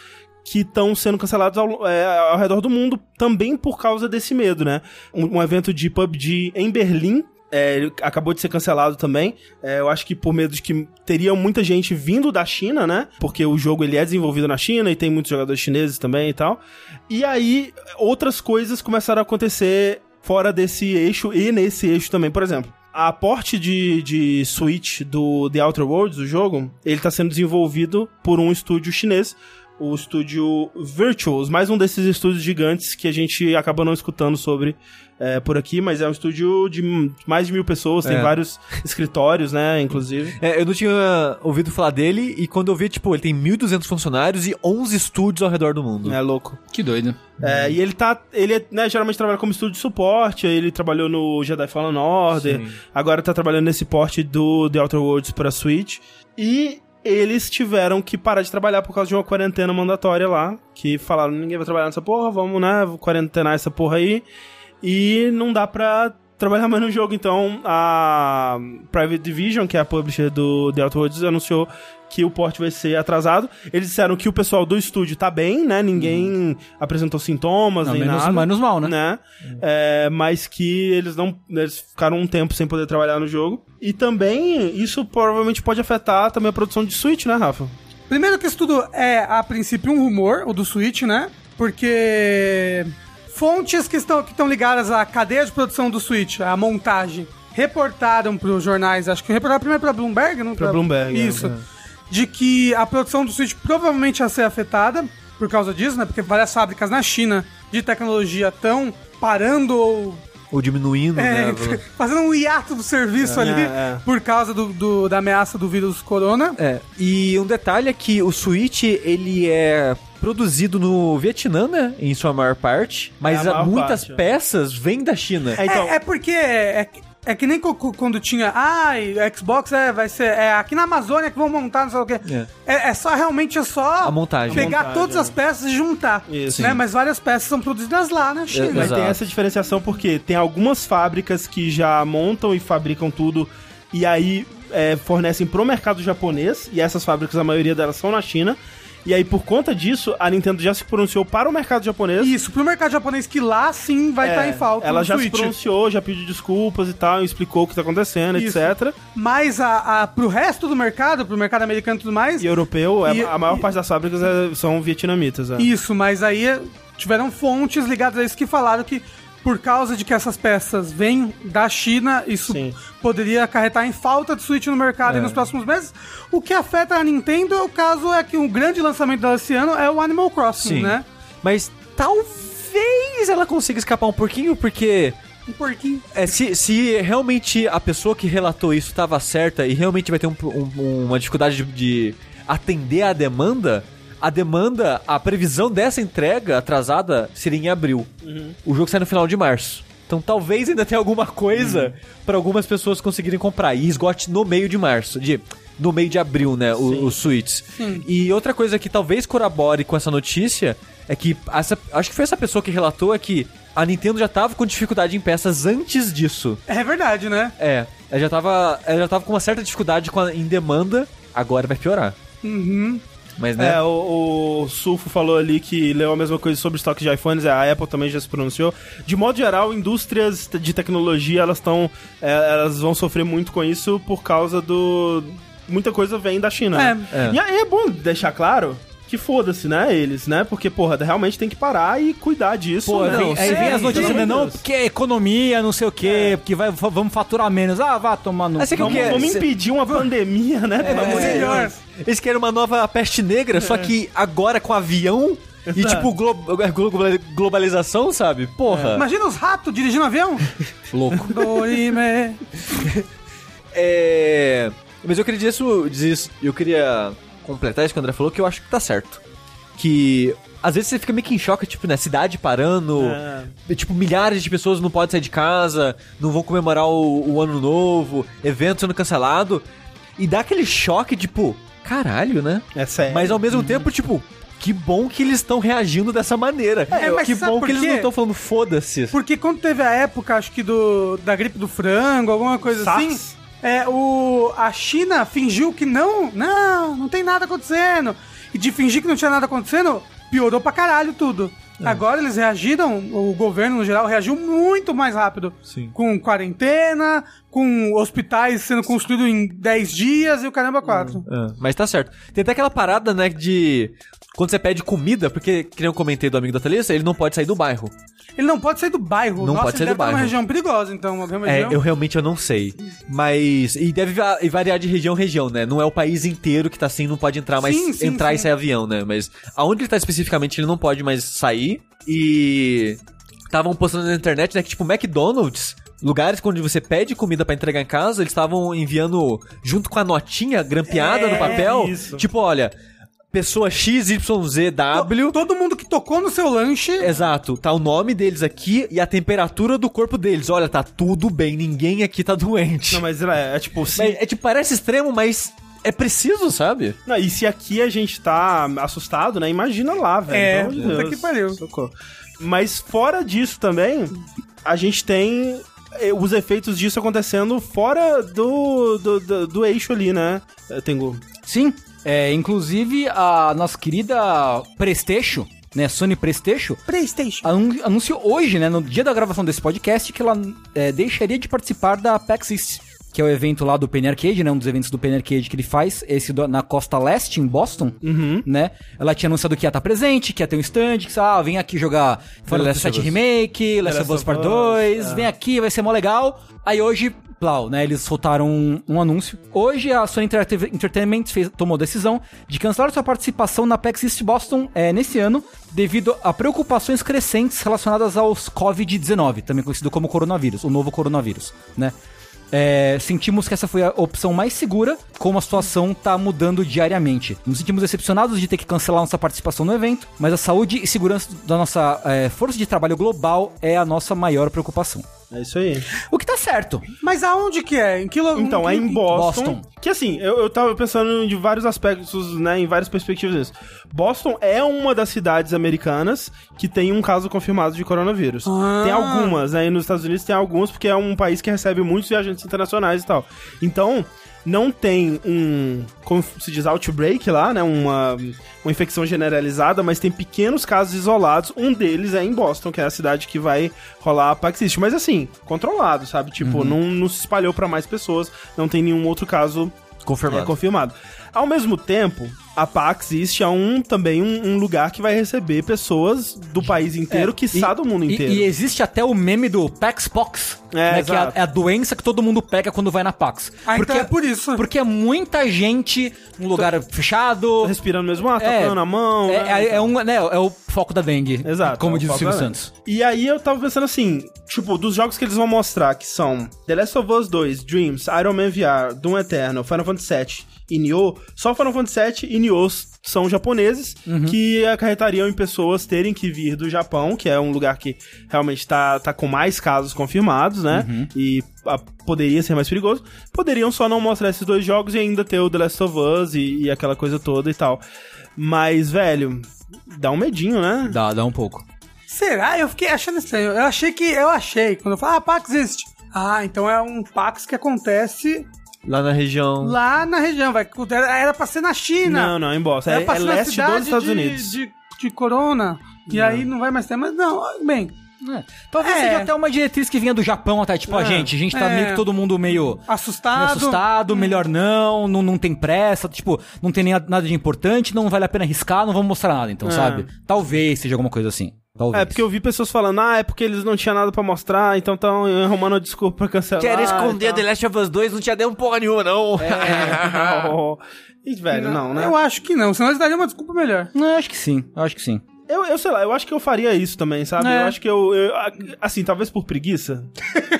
que estão sendo cancelados ao, é, ao redor do mundo também por causa desse medo, né? Um, um evento de PUBG em Berlim é, acabou de ser cancelado também. É, eu acho que por medo de que teria muita gente vindo da China, né? Porque o jogo ele é desenvolvido na China e tem muitos jogadores chineses também e tal. E aí outras coisas começaram a acontecer fora desse eixo e nesse eixo também. Por exemplo, a porte de, de Switch do The Outer Worlds, o jogo, ele tá sendo desenvolvido por um estúdio chinês o estúdio Virtuals, mais um desses estúdios gigantes que a gente acaba não escutando sobre é, por aqui, mas é um estúdio de mais de mil pessoas, tem É. vários escritórios, né, inclusive. É, eu não tinha ouvido falar dele e quando eu vi, tipo, ele tem 1.200 funcionários e 11 estúdios ao redor do mundo. É louco. Que doido. É, e ele tá. Ele né, geralmente trabalha como estúdio de suporte, aí ele trabalhou no Jedi Fallen Order, Sim. agora tá trabalhando nesse porte do The Outer Worlds pra Switch. E eles tiveram que parar de trabalhar por causa de uma quarentena mandatória lá. Que falaram, ninguém vai trabalhar nessa porra, vamos, né, quarentenar essa porra aí. E não dá pra trabalhar mais no jogo. Então, a Private Division, que é a publisher do The Outer Worlds, anunciou que o port vai ser atrasado. Eles disseram que o pessoal do estúdio tá bem, né? Ninguém apresentou sintomas, Não, nem menos, nada. menos mal, né? né? É, mas que eles não. Eles ficaram um tempo sem poder trabalhar no jogo. E também, isso provavelmente pode afetar também a produção de Switch, né, Rafa? Primeiro que isso tudo é, a princípio, um rumor, o do Switch, né? Porque fontes que estão, que estão ligadas à cadeia de produção do Switch, à montagem, reportaram para os jornais, acho que reportaram primeiro para Bloomberg, não Pra Bloomberg, é, Isso. é. De que a produção do Switch provavelmente ia ser afetada por causa disso, né? Porque várias fábricas na China de tecnologia estão parando ou Ou diminuindo, é, né? fazendo um hiato do serviço É, ali é. por causa do, do- da ameaça do vírus corona. É, e um detalhe é que o Switch, ele é produzido no Vietnã, né? Em sua maior parte. Mas É a maior muitas parte, é. peças vêm da China. É, então- é, é porque é, é que nem quando tinha, ai, Xbox é, vai ser, é aqui na Amazônia que vão montar, não sei o quê. É. É, é só, realmente é só A montagem. pegar A montagem, todas é. as peças e juntar. Isso. Né? Sim. Mas várias peças são produzidas lá na China. É, Mas tem essa diferenciação porque tem algumas fábricas que já montam e fabricam tudo e aí é, fornecem pro mercado japonês, e essas fábricas, a maioria delas são na China. E aí, por conta disso, a Nintendo já se pronunciou para o mercado japonês. Isso, pro mercado japonês que lá sim vai É, estar em falta Ela já se Switch. pronunciou, já pediu desculpas e tal, explicou o que tá acontecendo, Isso. etc. Mas a, a, pro resto do mercado, pro mercado americano e tudo mais, E europeu, é- E- a maior e- parte das fábricas é- são vietnamitas. É. Isso, mas aí eh, tiveram fontes ligadas a isso que falaram que por causa de que essas peças vêm da China, isso Sim. poderia acarretar em falta de Switch no mercado É. nos próximos meses. O que afeta a Nintendo, o caso é que o grande lançamento dela esse ano é o Animal Crossing, Sim. né? Mas talvez ela consiga escapar um pouquinho, porque Um porquinho. é, se, se realmente a pessoa que relatou isso estava certa e realmente vai ter um- um- uma dificuldade de, de atender à demanda, a demanda, a previsão dessa entrega atrasada seria em abril. O jogo sai no final de março. Então talvez ainda tenha alguma coisa para algumas pessoas conseguirem comprar e esgote no meio de março, de no meio de abril, né, os suítes. E outra coisa que talvez corrobore com essa notícia é que essa, acho que foi essa pessoa que relatou é que a Nintendo já tava com dificuldade em peças antes disso. É verdade, né? É, ela já tava, ela já tava com uma certa dificuldade com a- em demanda, agora vai piorar. Uhum. Mas né? É, o, o Sulfo falou ali que leu a mesma coisa sobre estoque de iPhones, é, a Apple também já se pronunciou. De modo geral, indústrias de tecnologia, elas estão. elas vão sofrer muito com isso por causa do. Muita coisa vem da China. É. né? É. E aí é bom deixar claro que foda-se, né, eles, né? Porque, porra, realmente tem que parar e cuidar disso. Pô, né? vem- aí vem as notícias, né? Não, porque é economia, não sei o quê, porque vai, vamos faturar menos. Ah, vá tomar no. Mas você que Vamos, o quê? vamos Cê- impedir uma pandemia, né? Pelo amor de melhor. Deus. Eles querem uma nova peste negra, só que agora com avião e Exato. tipo glo- glo- globalização, sabe? Porra. Imagina os ratos dirigindo avião. Louco. Dorime. É. Mas eu queria dizer isso- eu queria completar isso que o André falou, que eu acho que tá certo. Que às vezes você fica meio que em choque, tipo, né? Cidade parando, É. tipo, milhares de pessoas não podem sair de casa, não vão comemorar o, o ano novo, evento sendo cancelado. E dá aquele choque, tipo, caralho, né? É sério. Mas ao mesmo tempo, tipo, que bom que eles estão reagindo dessa maneira. É, mas que sabe bom por que eles não estão falando foda-se. Porque quando teve a época, acho que do, da gripe do frango, alguma coisa SARS? assim, é, o, a China fingiu que não, não, não tem nada acontecendo. E de fingir que não tinha nada acontecendo, piorou pra caralho tudo. Agora eles reagiram, o governo no geral reagiu muito mais rápido. Sim. Com quarentena, com hospitais sendo construídos em 10 dias e o caramba 4. É, mas tá certo. Tem até aquela parada, né, de. Quando você pede comida, porque, que nem eu comentei do amigo da Thalissa, ele não pode sair do bairro. Ele não pode sair do bairro. Não Nossa, pode ele sair do deve estar numa bairro. região perigosa, então. Uma É, região... eu realmente eu não sei. Mas. E deve va- e variar de região a região, né? Não é o país inteiro que tá assim, não pode entrar mais. Sim, sim, entrar e sim. sair avião, né? Mas aonde ele tá especificamente, ele não pode mais sair. E. Estavam postando na internet, né? Que tipo, McDonald's. Lugares onde você pede comida pra entregar em casa, eles estavam enviando junto com a notinha grampeada É, no papel. isso. Tipo, olha, pessoa XYZW. Todo mundo que tocou no seu lanche. Exato, tá o nome deles aqui e a temperatura do corpo deles. Olha, tá tudo bem, ninguém aqui tá doente. Não, mas é, é tipo, se, Mas, é tipo, parece extremo, mas é preciso, sabe? Não, e se aqui a gente tá assustado, né? Imagina lá, velho. É, puta Deus. que pariu. Socorro. Mas fora disso também, a gente tem eh, os efeitos disso acontecendo fora do, do, do, do eixo ali, né? Tengu. Sim, é, inclusive a nossa querida Presteixo, né, Sony Presteixo, PlayStation. anun- anunciou hoje, né, no dia da gravação desse podcast, que ela é, deixaria de participar da PAX East, que é o evento lá do Penny Arcade, né, um dos eventos do Penny Arcade que ele faz, esse do- na costa leste, em Boston, né, ela tinha anunciado que ia estar presente, que ia ter um stand, que ah, vem aqui jogar Final Last Fantasy of VII Us. Remake, Last of Us Part 2, vem aqui, vai ser mó legal. Aí hoje, plau, né, eles soltaram um, um anúncio. Hoje a Sony Interactive Entertainment fez, tomou a decisão de cancelar sua participação na PAX East Boston é, nesse ano, devido a preocupações crescentes relacionadas aos Covid-19, também conhecido como coronavírus, o novo coronavírus, né? É, sentimos que essa foi a opção mais segura, como a situação tá mudando diariamente. Nos sentimos decepcionados de ter que cancelar nossa participação no evento, mas a saúde e segurança da nossa é, força de trabalho global é a nossa maior preocupação. É isso aí. O que tá certo. Mas aonde que é? Em que lo- Então, é em Boston. Boston. Que assim, eu, eu tava pensando de vários aspectos, né, em várias perspectivas nisso. Boston é uma das cidades americanas que tem um caso confirmado de coronavírus. Ah. Tem algumas, né, e nos Estados Unidos tem alguns, porque é um país que recebe muitos viajantes internacionais e tal. Então, não tem um, como se diz, outbreak lá, né, uma, uma infecção generalizada, mas tem pequenos casos isolados. Um deles é em Boston, que é a cidade que vai rolar a PAX East. Mas assim, controlado, sabe? Tipo, não, não se espalhou pra mais pessoas, não tem nenhum outro caso Confirmado. é, confirmado. Ao mesmo tempo, a PAX East é um, também um, um lugar que vai receber pessoas do país inteiro, que e, do mundo e- inteiro. E, existe até o meme do PaxPox, É, né, que é a, exato. é a doença que todo mundo pega quando vai na Pax. Ah, então é por isso. Porque é muita gente num lugar fechado. Respirando mesmo ar, É, tocando a mão. É, né? é- é um, né, é o foco da dengue. Exato. Como é diz o Silvio Santos. E aí eu tava pensando assim, tipo, dos jogos que eles vão mostrar, que são The Last of Us 2, Dreams, Iron Man VR, Doom Eternal, Final Fantasy VII e Nioh, só Final Fantasy VII e Nioh são japoneses, Uhum. que acarretariam em pessoas terem que vir do Japão, que é um lugar que realmente tá, tá com mais casos confirmados, né? Uhum. E ah, poderia ser mais perigoso. Poderiam só não mostrar esses dois jogos e ainda ter o The Last of Us e, e aquela coisa toda e tal. Mas, velho, dá um medinho, né? Dá, dá um pouco. Será? Eu fiquei achando estranho. Eu achei que. Eu achei. Quando eu falo, ah, PAX existe. Ah, então é um PAX que acontece Lá na região. lá na região. Vai, era, era pra ser na China. Não, não, em Boston. Era É, pra é ser na leste cidade dos Estados de, Unidos. De, de Corona. E aí não vai mais ter. Mas não, bem. É. Talvez É. seja até uma diretriz que vinha do Japão até, tipo, a É. gente, a gente tá É. meio que todo mundo meio, meio Assustado. assustado, melhor não, não, não tem pressa, tipo, não tem nem nada de importante, não vale a pena arriscar, não vamos mostrar nada, então, É. sabe? Talvez seja alguma coisa assim. Talvez. É, porque eu vi pessoas falando, ah, é porque eles não tinham nada pra mostrar, então estão arrumando a desculpa pra cancelar. Quero esconder. The Last of Us 2, não tinha deu porra nenhuma, não. É, não. E, velho, não, né? Eu acho que não, senão eles dariam uma desculpa melhor. Não, eu acho que sim, eu acho que sim. Eu, eu sei lá, eu acho que eu faria isso também, sabe? É. Eu acho que eu, eu- Assim, talvez por preguiça.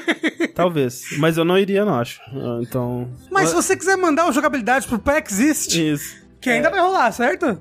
talvez. Mas eu não iria, não acho. Então. Mas se você quiser mandar o jogabilidade pro PAX existe, Isso. que ainda vai rolar, certo?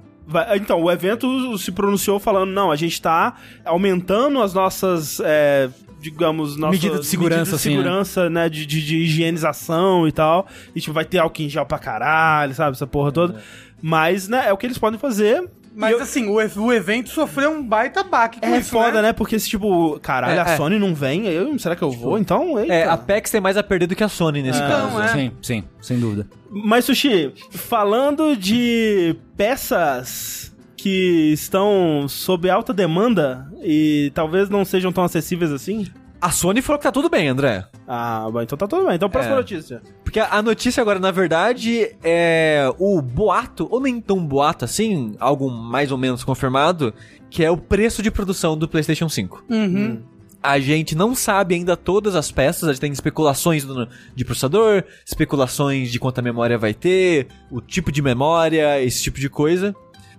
Então, o evento se pronunciou falando, não, a gente tá aumentando as nossas, é, digamos, nossas Medidas de segurança, medidas de assim, né? segurança, né, de, de, de higienização e tal. E, tipo, vai ter álcool em gel pra caralho, sabe, essa porra toda. Mas, né, é o que eles podem fazer. Mas eu- assim, o, o evento sofreu um baita baque com é isso, foda, né? Porque se, tipo, caralho, É, a é. Sony não vem, eu, será que eu vou? Então, eita. É, a PEX tem mais a perder do que a Sony nesse Então, caso. é. Sim, sim, sem dúvida. Mas, Sushi, falando de peças que estão sob alta demanda e talvez não sejam tão acessíveis assim? A Sony falou que tá tudo bem, André. Ah, então tá tudo bem. Então, próxima É. notícia. Porque a notícia agora, na verdade, é o boato, ou nem tão boato assim, algo mais ou menos confirmado, que é o preço de produção do PlayStation 5. Uhum. A gente não sabe ainda todas as peças, a gente tem especulações de processador, especulações de quanta memória vai ter, o tipo de memória, esse tipo de coisa.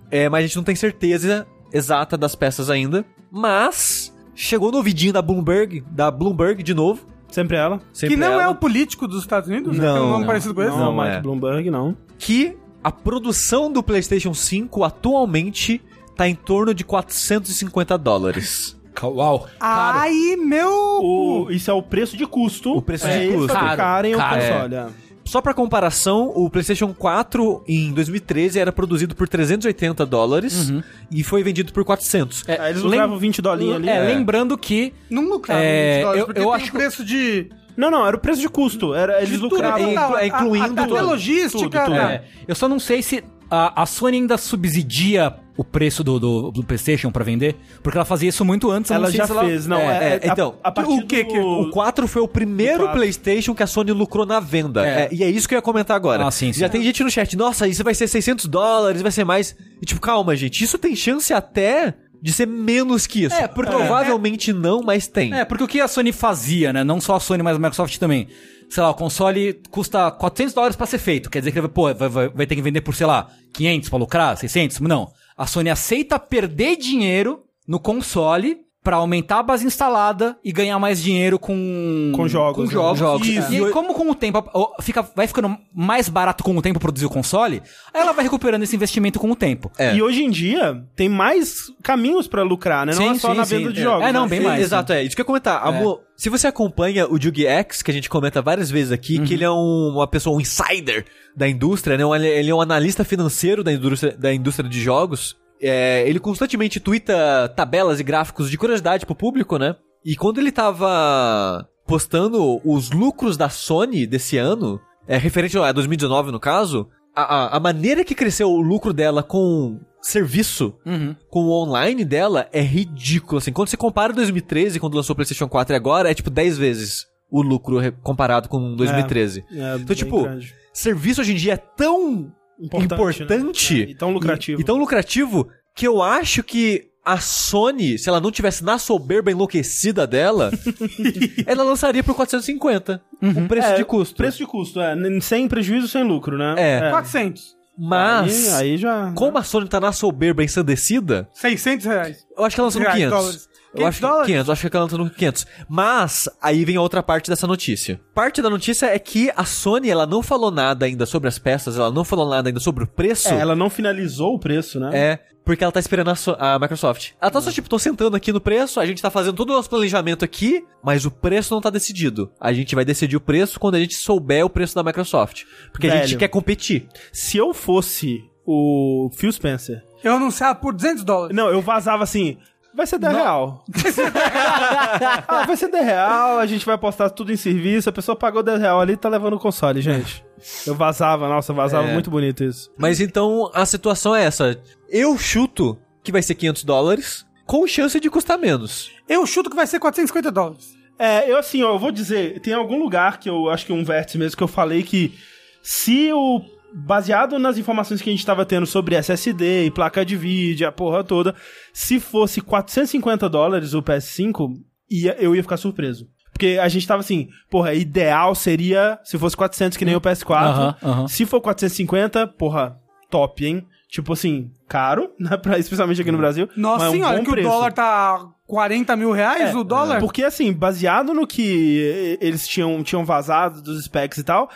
É, mas a gente não tem certeza exata das peças ainda. Mas chegou no ouvidinho da Bloomberg, da Bloomberg de novo. Sempre ela. sempre Que não ela, é o político dos Estados Unidos? né? Não, Tem um nome não. parecido com esse? Não, Não Mike é. Bloomberg, não. que a produção do PlayStation 5 atualmente tá em torno de 450 dólares. Uau. Caro. Ai, meu... O, isso é o preço de custo. O preço é de custo. fabricarem Caro, o caro. console. é. Só pra comparação, o PlayStation 4 em 2013 era produzido por 380 dólares e foi vendido por 400. É, eles lem- lucravam 20 dolinhos ali. É, É. lembrando que Não lucrava É, 20 dólares, eu- porque eu tem acho o preço de... Não, não, era o preço de custo. Era, eles de tudo, lucravam. total. inclu- incluindo A- a- Até tudo. logística... Tudo, tudo. tá. É, eu só não sei se a, a Sony ainda subsidia o preço do, do, do PlayStation pra vender, porque ela fazia isso muito antes. Ela já se fez, não. É, É, é, então, a, a partir o que do- que- O 4 foi o primeiro. PlayStation que a Sony lucrou na venda. É. É, e é isso que eu ia comentar agora. Ah, sim, sim. Já tem gente no chat, nossa, isso vai ser 600 dólares, vai ser mais. E tipo, calma, gente, isso tem chance até de ser menos que isso. É, porque- Provavelmente não, mas tem. É, porque o que a Sony fazia, né? Não só a Sony, mas a Microsoft também. Sei lá, o console custa 400 dólares pra ser feito. Quer dizer que ele vai, pô, vai, vai, vai ter que vender por, sei lá, 500 pra lucrar, 600? Não. A Sony aceita perder dinheiro no console pra aumentar a base instalada e ganhar mais dinheiro com... Com jogos, Com né? jogos. Jogos, Isso. E aí, como com o tempo fica, vai ficando mais barato com o tempo produzir o console, aí ela vai recuperando esse investimento com o tempo. É. E hoje em dia, tem mais caminhos pra lucrar, né? Não Sim, é só sim, na sim. venda de É. jogos. É, não, né? bem mais, Exato, é. Isso que eu ia comentar. É. Amor, se você acompanha o Yugi X, que a gente comenta várias vezes aqui, Uhum. que ele é um- uma pessoa, um insider da indústria, né? Ele, ele é um analista financeiro da indústria, da indústria de jogos. É, ele constantemente twitta tabelas e gráficos de curiosidade pro público, né? E quando ele tava postando os lucros da Sony desse ano, é, referente a 2019 no caso, a, a- a maneira que cresceu o lucro dela com serviço Uhum. com o online dela é ridículo, assim. Quando você compara 2013, quando lançou o PlayStation 4 e agora, é tipo 10 vezes o lucro comparado com 2013. É, Então, bem tipo, grande. Serviço hoje em dia é tão Importante, importante, né? É, e tão lucrativo. E, e tão lucrativo que eu acho que a Sony, se ela não tivesse na soberba enlouquecida dela, ela lançaria por 450. O preço É, de custo. Preço de custo, é. Sem prejuízo, sem lucro, né? É. 400. Mas, Aí, aí já. como a Sony tá na soberba ensandecida, 600 reais. Eu acho que ela lançou Reais, 500. dólares. Eu acho que 500 dólares? 500, eu acho que ela lançou no 500. Mas, aí vem a outra parte dessa notícia. Parte da notícia é que a Sony, ela não falou nada ainda sobre as peças, ela não falou nada ainda sobre o preço. É, ela não finalizou o preço, né? É, porque ela tá esperando a, So- a Microsoft. Ela tá só, tipo, tô sentando aqui no preço, a gente tá fazendo todo o nosso planejamento aqui, mas o preço não tá decidido. A gente vai decidir o preço quando a gente souber o preço da Microsoft. Porque a gente Velho. quer competir. Se eu fosse o Phil Spencer. Eu anunciava por 200 dólares. Não, eu vazava assim. Vai ser 10 real. ah, vai ser 10 real, a gente vai postar tudo em serviço. A pessoa pagou 10 real ali e tá levando o console, gente. Eu vazava, nossa, vazava É. muito bonito isso. Mas então, a situação é essa. Eu chuto que vai ser 500 dólares, com chance de custar menos. Eu chuto que vai ser 450 dólares. É, eu assim, ó, eu vou dizer, tem algum lugar que eu acho que um vértice mesmo que eu falei que se o baseado nas informações que a gente tava tendo sobre SSD e placa de vídeo, a porra toda, se fosse 450 dólares o PS5, ia, eu ia ficar surpreso. Porque a gente tava assim, porra, ideal seria se fosse 400 que nem o PS4. Aham, aham. Se for 450, porra, top, hein? Tipo assim, caro, né? Pra, especialmente aqui no Brasil. Nossa mas é um senhora, bom que o preço. dólar tá 40 mil reais, o dólar. Porque, assim, baseado no que eles tinham, tinham vazado dos specs e tal,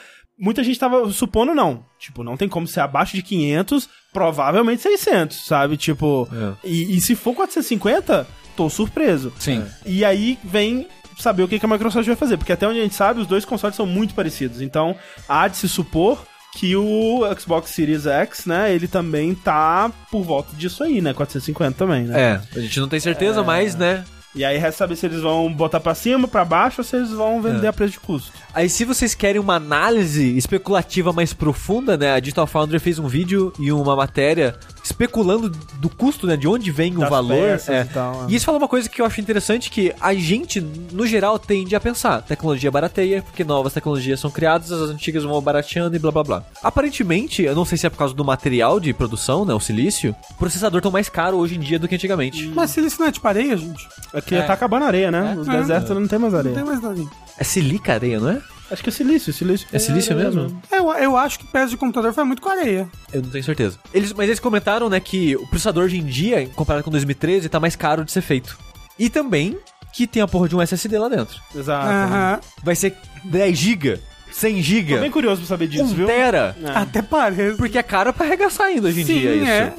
muita gente tava supondo não. Tipo, não tem como ser abaixo de 500, provavelmente 600, sabe? Tipo, É. e, e se for 450, tô surpreso. Sim. E aí vem saber o que, que a Microsoft vai fazer, porque até onde a gente sabe, os dois consoles são muito parecidos. Então, há de se supor que o Xbox Series X, né, ele também tá por volta disso aí, né? 450 também, né? É, a gente não tem certeza, mas, né? E aí resta saber se eles vão botar pra cima, pra baixo, ou se eles vão vender É. a preço de custo. Aí, se vocês querem uma análise especulativa mais profunda, né? A Digital Foundry fez um vídeo e uma matéria especulando do custo, né? De onde vem o Das valor. peças é. e tal, é. E isso fala uma coisa que eu acho interessante, que a gente, no geral, tende a pensar. Tecnologia barateia, porque novas tecnologias são criadas, as antigas vão barateando e blá blá blá. Aparentemente, eu não sei se é por causa do material de produção, né? O silício, o processador tão mais caro hoje em dia do que antigamente. Mas silício não é tipo areia, gente? Aqui tá acabando a areia, né? É. Os desertos não tem mais Não areia. tem mais nada. É silica areia, não é? Acho que é silício, silício. É silício mesmo? Eu, eu acho que peça de computador foi muito com areia. Eu não tenho certeza. Eles, mas eles comentaram, né, que o processador hoje em dia, comparado com 2013, tá mais caro de ser feito. E também que tem a porra de um SSD lá dentro. Exato. Aham. Vai ser 10 GB, 100 Tô GB, bem curioso pra saber disso, 1 viu? tera. É. Até parece. Porque é caro pra arregaçar ainda hoje em Sim, dia isso. é.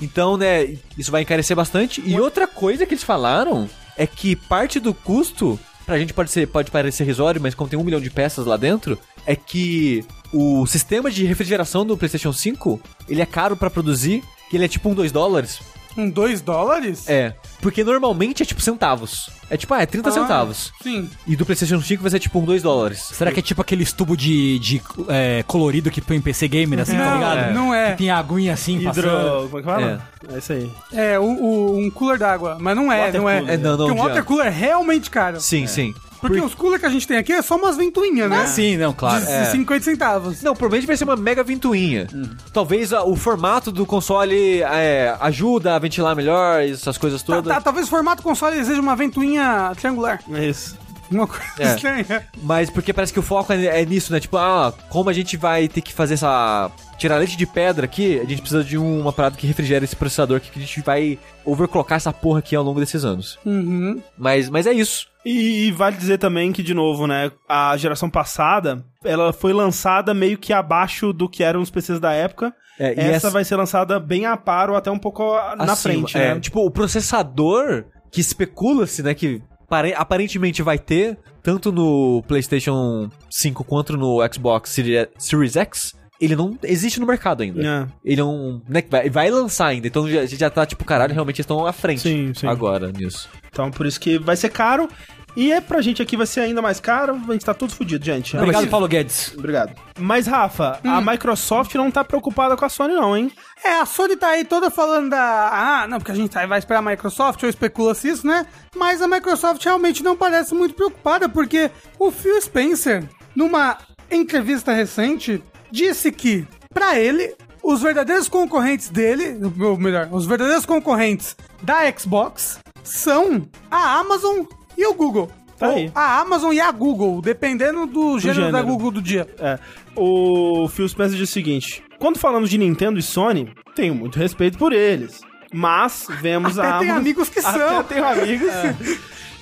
Então, né, isso vai encarecer bastante. E outra coisa que eles falaram é que parte do custo, pra gente pode, ser, pode parecer risório, mas como tem um milhão de peças lá dentro, é que o sistema de refrigeração do PlayStation 5, ele é caro pra produzir, que ele é tipo um 2 dólares. Um 2 dólares? É, porque normalmente é tipo centavos. É tipo, ah, é 30 Ah, centavos. Sim. E do PlayStation 5 vai ser tipo um 2 dólares. Será que é tipo aqueles tubo de, de é, colorido que põe em PC Gamer, assim, tá Não, ligado? não é. Que tem a aguinha assim, Hidro... passando. Como é que fala? É. isso aí. É, o, o- um cooler d'água. Mas não é, Water não é. cooler. É, não, não, Porque um water cooler é realmente caro. Sim, sim. Porque os coolers que a gente tem aqui é só umas ventoinhas, né? Ah, sim, não, claro. De, É. de 50 centavos. Não, provavelmente vai ser uma mega ventoinha. Talvez a- o formato do console é, ajuda a ventilar melhor, essas coisas Tá- todas. tá- talvez o formato console seja uma ventoinha triangular. É isso. Uma coisa É. estranha. Mas porque parece que o foco é, é nisso, né? Tipo, ah, como a gente vai ter que fazer essa. Tirar leite de pedra aqui, a gente precisa de um- uma parada que refrigere esse processador aqui, que a gente vai overclockar essa porra aqui ao longo desses anos. Uhum. Mas, mas é isso. E, e vale dizer também que, de novo, né, a geração passada, ela foi lançada meio que abaixo do que eram os PCs da época. É, e essa, essa- vai ser lançada bem a par ou até um pouco na Acima. frente, É, né? Tipo, o processador que especula-se, né, que pare- aparentemente vai ter, tanto no PlayStation 5 quanto no Xbox Series X, ele não existe no mercado ainda. É. Ele não. Né, vai, vai lançar ainda. Então já- a gente já tá, tipo, caralho, realmente eles estão à frente Sim, sim. agora nisso. Então, por isso que vai ser caro. E é pra gente aqui vai ser ainda mais caro. A gente tá tudo fudido, gente. Obrigado, Mas- Paulo Guedes. Obrigado. Mas, Rafa, a Microsoft não tá preocupada com a Sony, não, hein? É, a Sony tá aí toda falando da. Ah, não, porque a gente tá- vai esperar a Microsoft, ou especula-se isso, né? Mas a Microsoft realmente não parece muito preocupada, porque o Phil Spencer, numa entrevista recente, disse que, pra ele, os verdadeiros concorrentes dele, ou melhor, os verdadeiros concorrentes da Xbox são a Amazon e o Google. Tá Ou aí. a Amazon e a Google, dependendo do, gênero, da gênero. Google do dia. É. O Phil Spencer diz o seguinte: quando falamos de Nintendo e Sony, tenho muito respeito por eles. Mas vemos Até a tem Amazon- amigos que são. Até tenho amigos.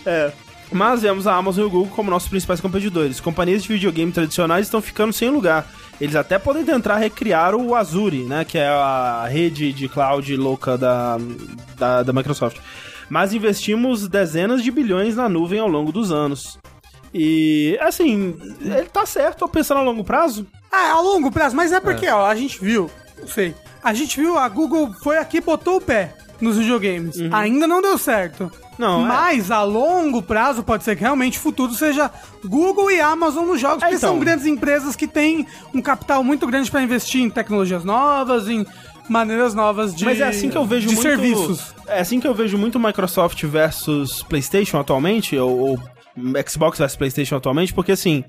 É. Mas vemos a Amazon e o Google como nossos principais competidores. Companhias de videogame tradicionais estão ficando sem lugar. Eles até podem tentar recriar o Azure, né? Que é a rede de cloud louca da, da, da Microsoft. Mas investimos dezenas de bilhões na nuvem ao longo dos anos. E, assim, ele tá certo pensando a longo prazo. Ah, a longo prazo, mas é porque, ó, a gente viu, não sei, a gente viu, a Google foi aqui e botou o pé nos videogames. Ainda não deu certo. Não, é. mas a longo prazo pode ser que realmente o futuro seja Google e Amazon nos jogos, É, porque então. são grandes empresas que têm um capital muito grande pra investir em tecnologias novas, em maneiras novas de Mas é assim que eu vejo de muito. serviços. É assim que eu vejo muito Microsoft versus PlayStation atualmente, ou, ou Xbox versus PlayStation atualmente, porque assim,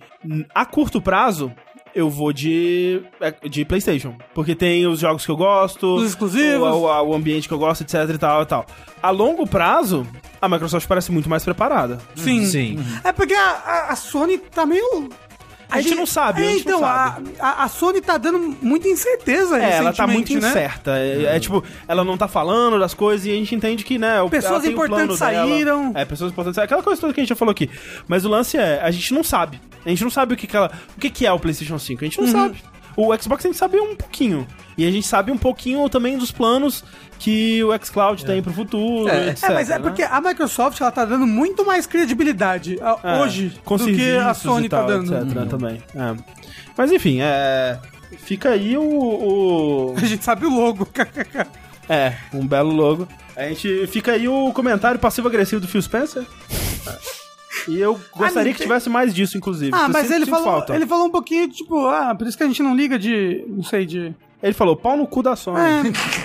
a curto prazo. Eu vou de, de PlayStation. Porque tem os jogos que eu gosto, Os exclusivos. O, o- o ambiente que eu gosto, etc e tal e tal. A longo prazo, a Microsoft parece muito mais preparada. Sim. Sim. É porque a, a- a Sony tá meio. A gente não sabe, a É, gente não então, sabe. A, a, a Sony tá dando muita incerteza É, ela tá muito né? incerta. É, é tipo, ela não tá falando das coisas e a gente entende que, né? o- Pessoas importantes plano dela. saíram. É, pessoas importantes saíram. Aquela coisa toda que a gente já falou aqui. Mas o lance é, a gente não sabe. A gente não sabe o que, que ela. O que, que é o PlayStation 5. A gente não Uhum. sabe. O Xbox a gente sabe um pouquinho. E a gente sabe um pouquinho também dos planos que o xCloud tem pro futuro, É. etc. É, mas é né? porque a Microsoft ela tá dando muito mais credibilidade É, hoje do que a Sony tá tal, dando. etc, também. É. Mas enfim, é. Fica aí o- o... A gente sabe o logo. É, um belo logo. A gente fica aí o comentário passivo-agressivo do Phil Spencer. E eu gostaria Ah, que tivesse mais disso, inclusive. ah, Eu mas ele falou, falta. ele falou um pouquinho, tipo, ah, por isso que a gente não liga de, não sei, de Ele falou, pau no cu da Sony.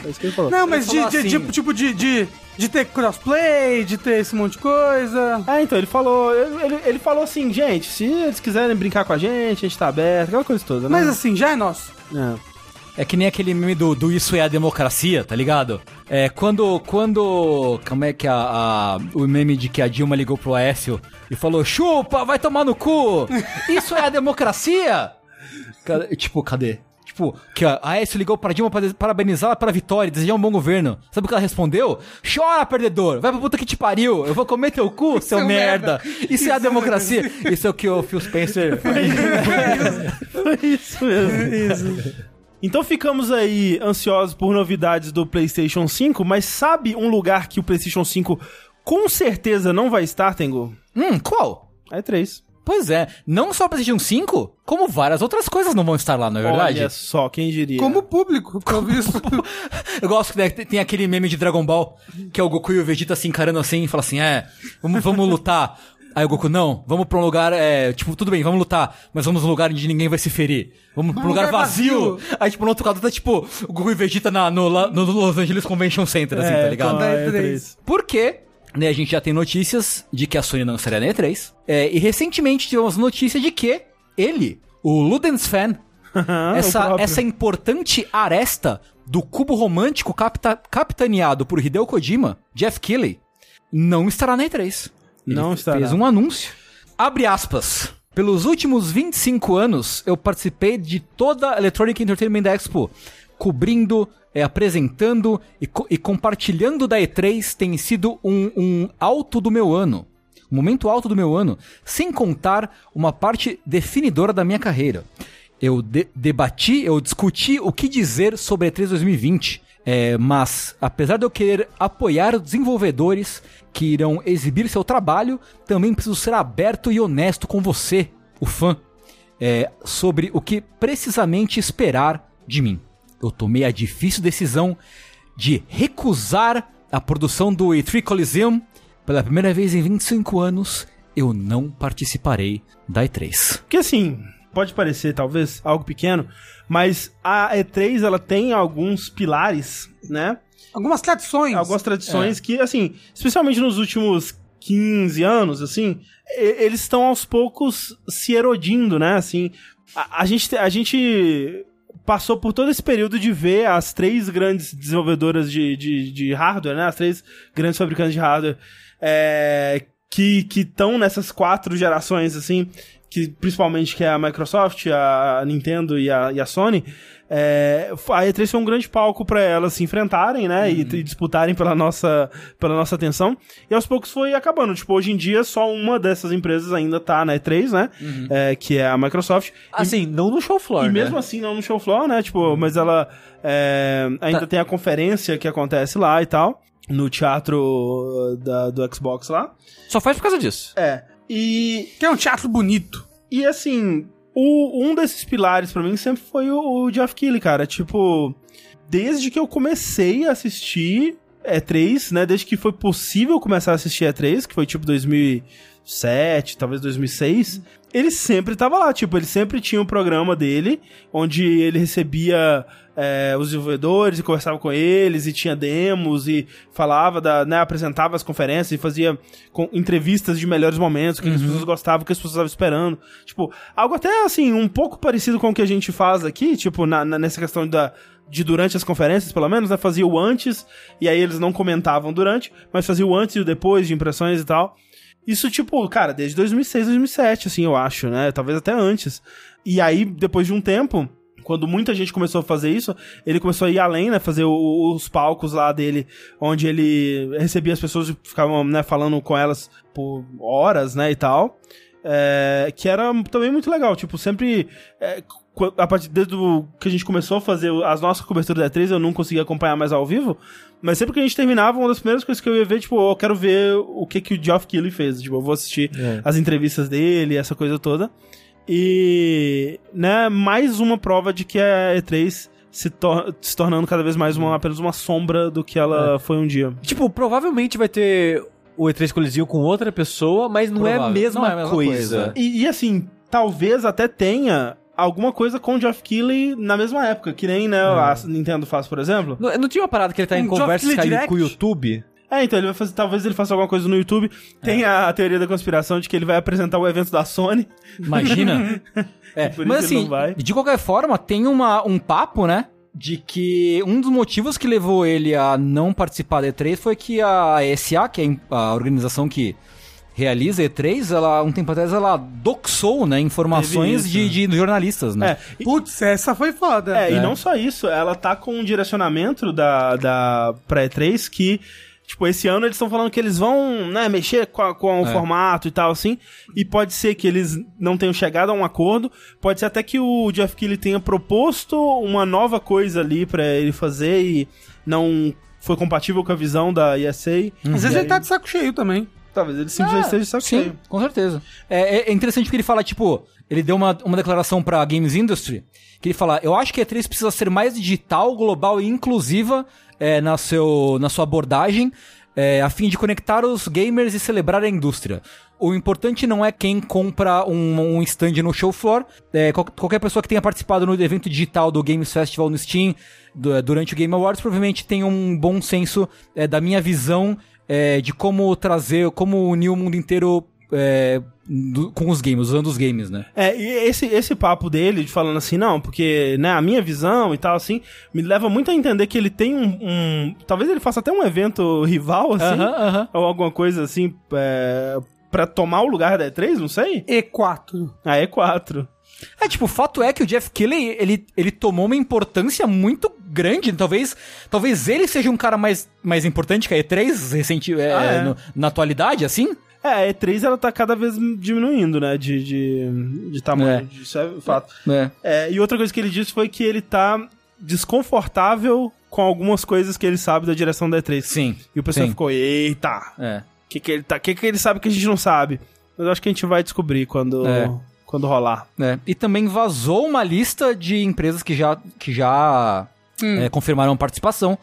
É, isso que ele falou. Não, mas de, falou de- assim. tipo, tipo de, de, de ter crossplay, de ter esse monte de coisa. Ah, então, ele falou, ele, ele- ele falou assim, gente, se eles quiserem brincar com a gente, a gente tá aberto, aquela coisa toda, né? Mas assim, já é nosso. É. É que nem aquele meme do, do Isso é a Democracia, tá ligado? É, quando, quando, como é que é a, a- o meme de que a Dilma ligou pro Aécio e falou, chupa, vai tomar no cu, isso é a democracia? Cadê- tipo, cadê? Tipo, que a Aécio ligou pra Dilma pra des- parabenizá-la pela vitória e desejar um bom governo. Sabe o que ela respondeu? Chora, perdedor! Vai pra puta que te pariu! Eu vou comer teu cu, seu é merda! merda. Isso, é a democracia! Isso é o que o Phil Spencer... Foi isso mesmo. Então ficamos aí ansiosos por novidades do PlayStation 5, mas sabe um lugar que o PlayStation 5 com certeza não vai estar, Tengu? hum, qual? É 3. Pois é, não só o PlayStation 5, como várias outras coisas não vão estar lá, não é verdade? Olha só, quem diria. Como público, visto. Eu gosto que né, tem aquele meme de Dragon Ball, que é o Goku e o Vegeta se encarando assim e fala assim, é, vamos, vamos lutar. Aí o Goku, não, vamos pra um lugar, é, tipo, tudo bem, vamos lutar, mas vamos num lugar onde ninguém vai se ferir. Vamos pra um lugar, lugar vazio. vazio. Aí, tipo, no outro lado tá, tipo, o Goku e Vegeta na, no, no Los Angeles Convention Center, assim, É, tá ligado? é E3. E3. Porque, né, a gente já tem notícias de que a Sony não estaria na E3. É, e recentemente tivemos notícia de que ele, o Ludens Fan, Ah, essa, essa importante aresta do cubo romântico capta- capitaneado por Hideo Kojima, Jeff Keighley, não estará na E3. Ele Não estará. fez um anúncio. Abre aspas. Pelos últimos 25 anos, eu participei de toda a Electronic Entertainment Expo, cobrindo, eh, apresentando e, co- e compartilhando da E3 tem sido um, um alto do meu ano. Um momento alto do meu ano, sem contar uma parte definidora da minha carreira. Eu de- debati, eu discuti o que dizer sobre a E3 2020. É, mas, apesar de eu querer apoiar desenvolvedores que irão exibir seu trabalho, também preciso ser aberto e honesto com você, o fã, é, sobre o que precisamente esperar de mim. Eu tomei a difícil decisão de recusar a produção do E3 Coliseum. Pela primeira vez em 25 anos, eu não participarei da E3. Porque assim, pode parecer talvez algo pequeno, mas a E3 ela tem alguns pilares, né? Algumas tradições. Algumas tradições que, assim, especialmente nos últimos 15 anos, assim, eles estão aos poucos se erodindo, né? Assim, a, a gente, a gente passou por todo esse período de ver as três grandes desenvolvedoras de, de, de hardware, né? As três grandes fabricantes de hardware é, que estão nessas quatro gerações, assim, que principalmente que é a Microsoft, a Nintendo e a, e a Sony, é, a E3 foi um grande palco para elas se enfrentarem, né, e, e disputarem pela nossa, pela nossa atenção, e aos poucos foi acabando, tipo, hoje em dia só uma dessas empresas ainda tá na E3, né, é, que é a Microsoft, Assim, não no show floor, e né? mesmo assim, não no show floor, né? Tipo, mas ela é, ainda Tá. tem a conferência que acontece lá e tal. No teatro uh, da- do Xbox lá. Só faz por causa disso. É. E, Que é um teatro bonito. e assim, o- um desses pilares pra mim sempre foi o, o Geoff Keighley, cara. Tipo, desde que eu comecei a assistir E3, né? Desde que foi possível começar a assistir E3, que foi tipo 2007, talvez 2006, ele sempre tava lá. Tipo, ele sempre tinha um programa dele, onde ele recebia é, os desenvolvedores e conversava com eles, e tinha demos, e falava, da, né, apresentava as conferências e fazia com- entrevistas de melhores momentos, que as pessoas gostavam, que as pessoas estavam esperando. Tipo, algo até assim, um pouco parecido com o que a gente faz aqui, tipo, na, na- nessa questão da. De durante as conferências, pelo menos, né? Fazia o antes, e aí eles não comentavam durante, mas fazia o antes e o depois de impressões e tal. Isso, tipo, cara, desde 2006, 2007, assim, eu acho, né? Talvez até antes. E aí, depois de um tempo, quando muita gente começou a fazer isso, ele começou a ir além, né? Fazer o- os palcos lá dele, onde ele recebia as pessoas e ficavam, né, falando com elas por horas, né, e tal. É, que era também muito legal, tipo, sempre. é, a partir desde que a gente começou a fazer as nossas coberturas da E3, eu não conseguia acompanhar mais ao vivo. Mas sempre que a gente terminava, uma das primeiras coisas que eu ia ver, tipo, eu quero ver o que, que o Geoff Keighley fez. Tipo, eu vou assistir É. as entrevistas dele, essa coisa toda. E, né, mais uma prova de que a E3 se, tor se tornando cada vez mais uma, apenas uma sombra do que ela foi um dia. Tipo, provavelmente vai ter o E3 Coliseum com outra pessoa, mas não é a mesma, Não é a mesma coisa. coisa. E, e, assim, talvez até tenha alguma coisa com o Geoff Keighley na mesma época, que nem né, a Nintendo faz, por exemplo. Não, não tinha uma parada que ele tá em Um conversa com o YouTube? É, então ele vai fazer, talvez ele faça alguma coisa no YouTube. Tem a teoria da conspiração de que ele vai apresentar o evento da Sony. Imagina. É, Por mas isso ele assim, não vai. de qualquer forma, tem uma, um papo, né? De que um dos motivos que levou ele a não participar da E3 foi que a ESA, que é a organização que realiza a E3, ela, um tempo atrás, ela doxou, né, informações de, de jornalistas, né? É, Putz, essa foi foda. É, e não só isso, ela tá com um direcionamento da, da pra E3 que, tipo, esse ano eles estão falando que eles vão, né, mexer com, a- com o É. formato e tal, assim, e pode ser que eles não tenham chegado a um acordo, pode ser até que o Jeff Keighley tenha proposto uma nova coisa ali pra ele fazer e não foi compatível com a visão da ESA. Às vezes E ele tá aí, de saco cheio também. Talvez ele simplesmente esteja de saco Sim, cheio. com certeza. É, é interessante porque ele fala, tipo, ele deu uma, uma declaração pra Games Industry, que ele fala, eu acho que a E3 precisa ser mais digital, global e inclusiva é, na, seu, na sua abordagem, é, a fim de conectar os gamers e celebrar a indústria. O importante não é quem compra um, um stand no show floor. É, qual- qualquer pessoa que tenha participado no evento digital do Games Festival no Steam du- durante o Game Awards provavelmente tem um bom senso é, da minha visão é, de como trazer, como unir o mundo inteiro é, do- com os games, usando os games, né? É, e esse, esse papo dele, de falando assim, não, porque, né, a minha visão e tal, assim, me leva muito a entender que ele tem um. um- talvez ele faça até um evento rival, assim, Aham, aham. ou alguma coisa assim, é, pra tomar o lugar da E3, não sei? E4. A E4. É, tipo, o fato é que o Jeff Keighley, ele, ele tomou uma importância muito grande. Talvez talvez ele seja um cara mais, mais importante que a E3 recente, é, Ah, é. no- na atualidade, assim? É, a E3 ela tá cada vez diminuindo, né, de, de, de tamanho, É. isso é fato. É. É, e outra coisa que ele disse foi que ele tá desconfortável com algumas coisas que ele sabe da direção da E3. Sim. E o pessoal sim. ficou, eita, É. O que, que ele tá, que, que ele sabe que a gente não sabe? Mas eu acho que a gente vai descobrir quando, É. quando rolar. É. E também vazou uma lista de empresas que já, que já é, confirmaram participação.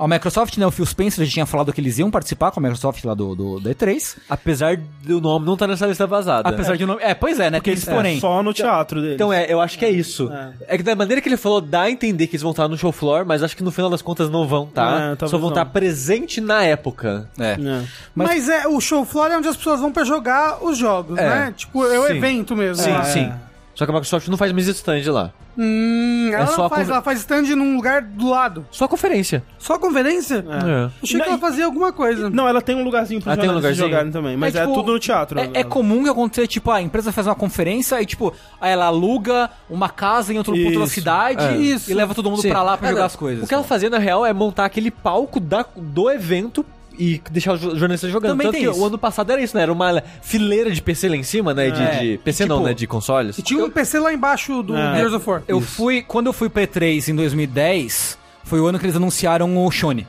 A Microsoft, né, o Phil Spencer já tinha falado que eles iam participar com a Microsoft lá do, do, do E3. Apesar do nome não estar nessa lista vazada. Apesar de não... É, pois é, né? Porque eles, porém... Só no teatro dele. Então é, eu acho que é isso. É. que da maneira que ele falou, dá a entender que eles vão estar no show floor, mas acho que no final das contas não vão estar. É, Só vão não. estar presente na época. É. É. Mas, é, o show floor é onde as pessoas vão pra jogar os jogos, É. né? Tipo, é o Sim. evento mesmo. Sim, sim. Só que a Microsoft não faz mais stand lá. Hum, ela, É só não faz, ela faz stand num lugar do lado. Só conferência. Só conferência? É. Achei que ela fazia alguma coisa. Não, ela tem um lugarzinho pra Ah, tem um lugarzinho? jogarem também, mas é, tipo, tudo no teatro. É, é comum que aconteça, tipo, a empresa faz uma conferência e, tipo, ela aluga uma casa em outro ponto da Isso. cidade É. e leva todo mundo Sim. pra lá pra É, jogar não. as coisas. O que ela fazia, na real, é montar aquele palco da, do evento e deixar os jo- jornalistas jogando. Também Tanto tem que isso. o ano passado era isso, né? Era uma fileira de PC lá em cima, né? De, É. de- PC não, Tipo, né? De consoles. E tinha um PC lá embaixo do É. Gears of War. Eu fui, quando eu fui pra E3 em 2010, foi o ano que eles anunciaram o Shone.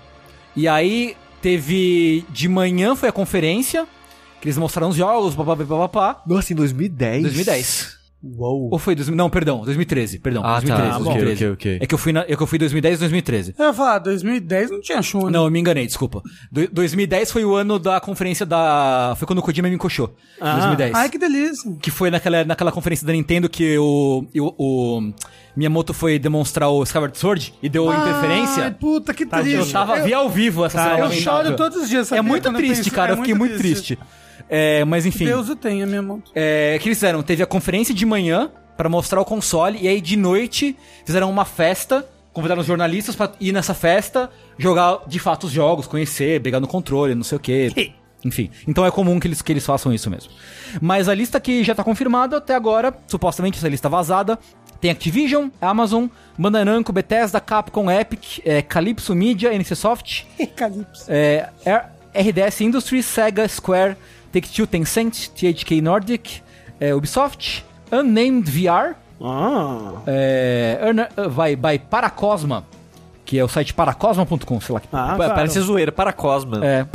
E aí teve, de manhã foi a conferência, que eles mostraram os jogos, papapá, papapá. Nossa, em 2010? 2010. Uou. Ou foi 2000, não, perdão, 2013, perdão, Ah, 2013, tá. 2013. Ok, ok, ok. É que eu fui na, é que eu fui 2010 e 2013. Eu ia falar, 2010 não tinha show, né? Não, eu me enganei, desculpa. Do- 2010 foi o ano da conferência da. Foi quando o Kojima me encoxou. Ah. 2010. Ai, que delícia. Que foi naquela, naquela conferência da Nintendo que o, o, o Miyamoto foi demonstrar o Skyward Sword e deu Ai, interferência. puta, que Tadinho. triste. Eu tava, vi ao vivo essa Tá, cena Eu choro todos os dias, É sabia? muito Quando eu triste, penso- cara. é eu fiquei muito triste. É, mas enfim. Deus o tenha, minha mão. É, o que eles fizeram? Teve a conferência de manhã pra mostrar o console e aí de noite fizeram uma festa, convidaram os jornalistas pra ir nessa festa, jogar de fato os jogos, conhecer, pegar no controle, não sei o quê. Enfim, então é comum que eles, que eles façam isso mesmo. Mas a lista que já tá confirmada até agora, supostamente essa lista vazada, tem Activision, Amazon, Bandai Namco, Bethesda, Capcom, Epic, é, Calypso Media, NC Soft, Calypso. é, RDS Industries, Sega, Square, Take-Two, Tencent, THK Nordic, é, Ubisoft, Unnamed VR, Ah, é, Earner- uh, vai, by Paracosma, que é o site paracosma.com, sei lá que. ah claro. Parece zoeira para Cosma. É,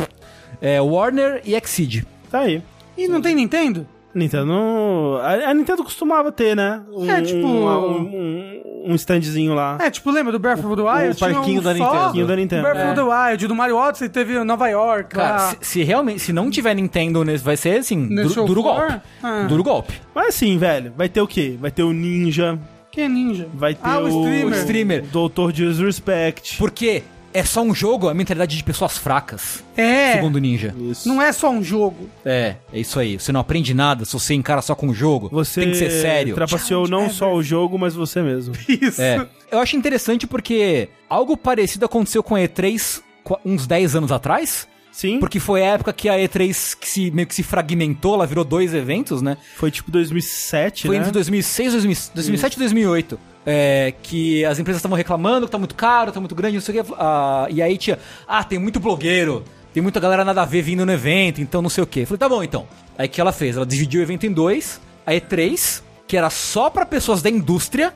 é, Warner e Exceed. Tá aí. E não tem Nintendo? Nintendo. A, a Nintendo costumava ter, né? Um, É, tipo- um, um- um standzinho lá. É, tipo, lembra do Breath of the Wild? o Tinha parquinho da só Nintendo. Parquinho da Nintendo. Do Breath of the Wild, do Mario Odyssey teve Nova York Cara, lá. se, se realmente, se não tiver Nintendo nesse, vai ser assim, duro, duro golpe. Ah. Duro golpe. Mas assim, velho, vai ter o quê? Vai ter o Ninja, Quem é ninja? vai ter Ah, o o, streamer. O streamer. Doutor Disrespect. Porque é só um jogo, a mentalidade de pessoas fracas. É, Segundo o Ninja. Isso. não é só um jogo. É, é isso aí. Você não aprende nada se você encara só com o jogo. Você Tem que ser sério. trapaceou não só o jogo, mas você mesmo. Isso. É. Eu acho interessante porque algo parecido aconteceu com a E3 qu- uns 10 anos atrás. Sim, Porque foi a época que a E3 que se, meio que se fragmentou, ela virou dois eventos, né? foi tipo 2007, Foi né? entre 2006 e 2000 2007 e 2008. É, que as empresas estavam reclamando que tá muito caro, tá muito grande, não sei o que. ah, e aí tinha, ah, tem muito blogueiro, tem muita galera nada a ver vindo no evento, então não sei o que. Falei, tá bom então. Aí o que ela fez? Ela dividiu o evento em dois. A E3, que era só pra pessoas da indústria,